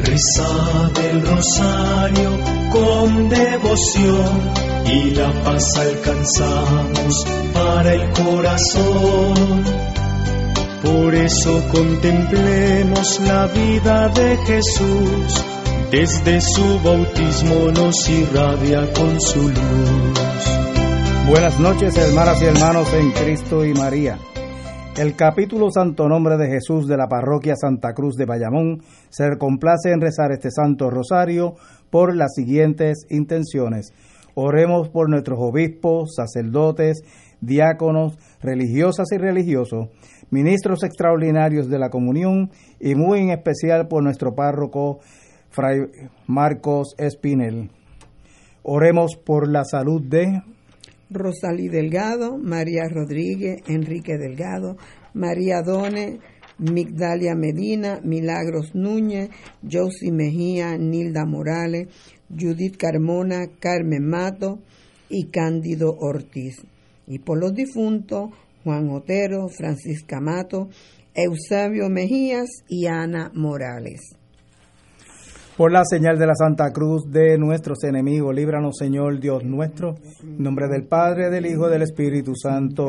Reza del rosario con devoción y la paz alcanzamos para el corazón. Por eso contemplemos la vida de Jesús, desde su bautismo nos irradia con su luz. Buenas noches, hermanas y hermanos en Cristo y María. El capítulo Santo Nombre de Jesús de la parroquia Santa Cruz de Bayamón se complace en rezar este Santo Rosario por las siguientes intenciones. Oremos por nuestros obispos, sacerdotes, diáconos, religiosas y religiosos, ministros extraordinarios de la comunión y muy en especial por nuestro párroco Fray Marcos Espinel. Oremos por la salud de Rosalí Delgado, María Rodríguez, Enrique Delgado, María Done, Migdalia Medina, Milagros Núñez, Josie Mejía, Nilda Morales, Judith Carmona, Carmen Mato y Cándido Ortiz. Y por los difuntos, Juan Otero, Francisca Mato, Eusebio Mejías y Ana Morales. Por la señal de la Santa Cruz de nuestros enemigos, líbranos Señor Dios nuestro, en nombre del Padre, del Hijo del Espíritu Santo.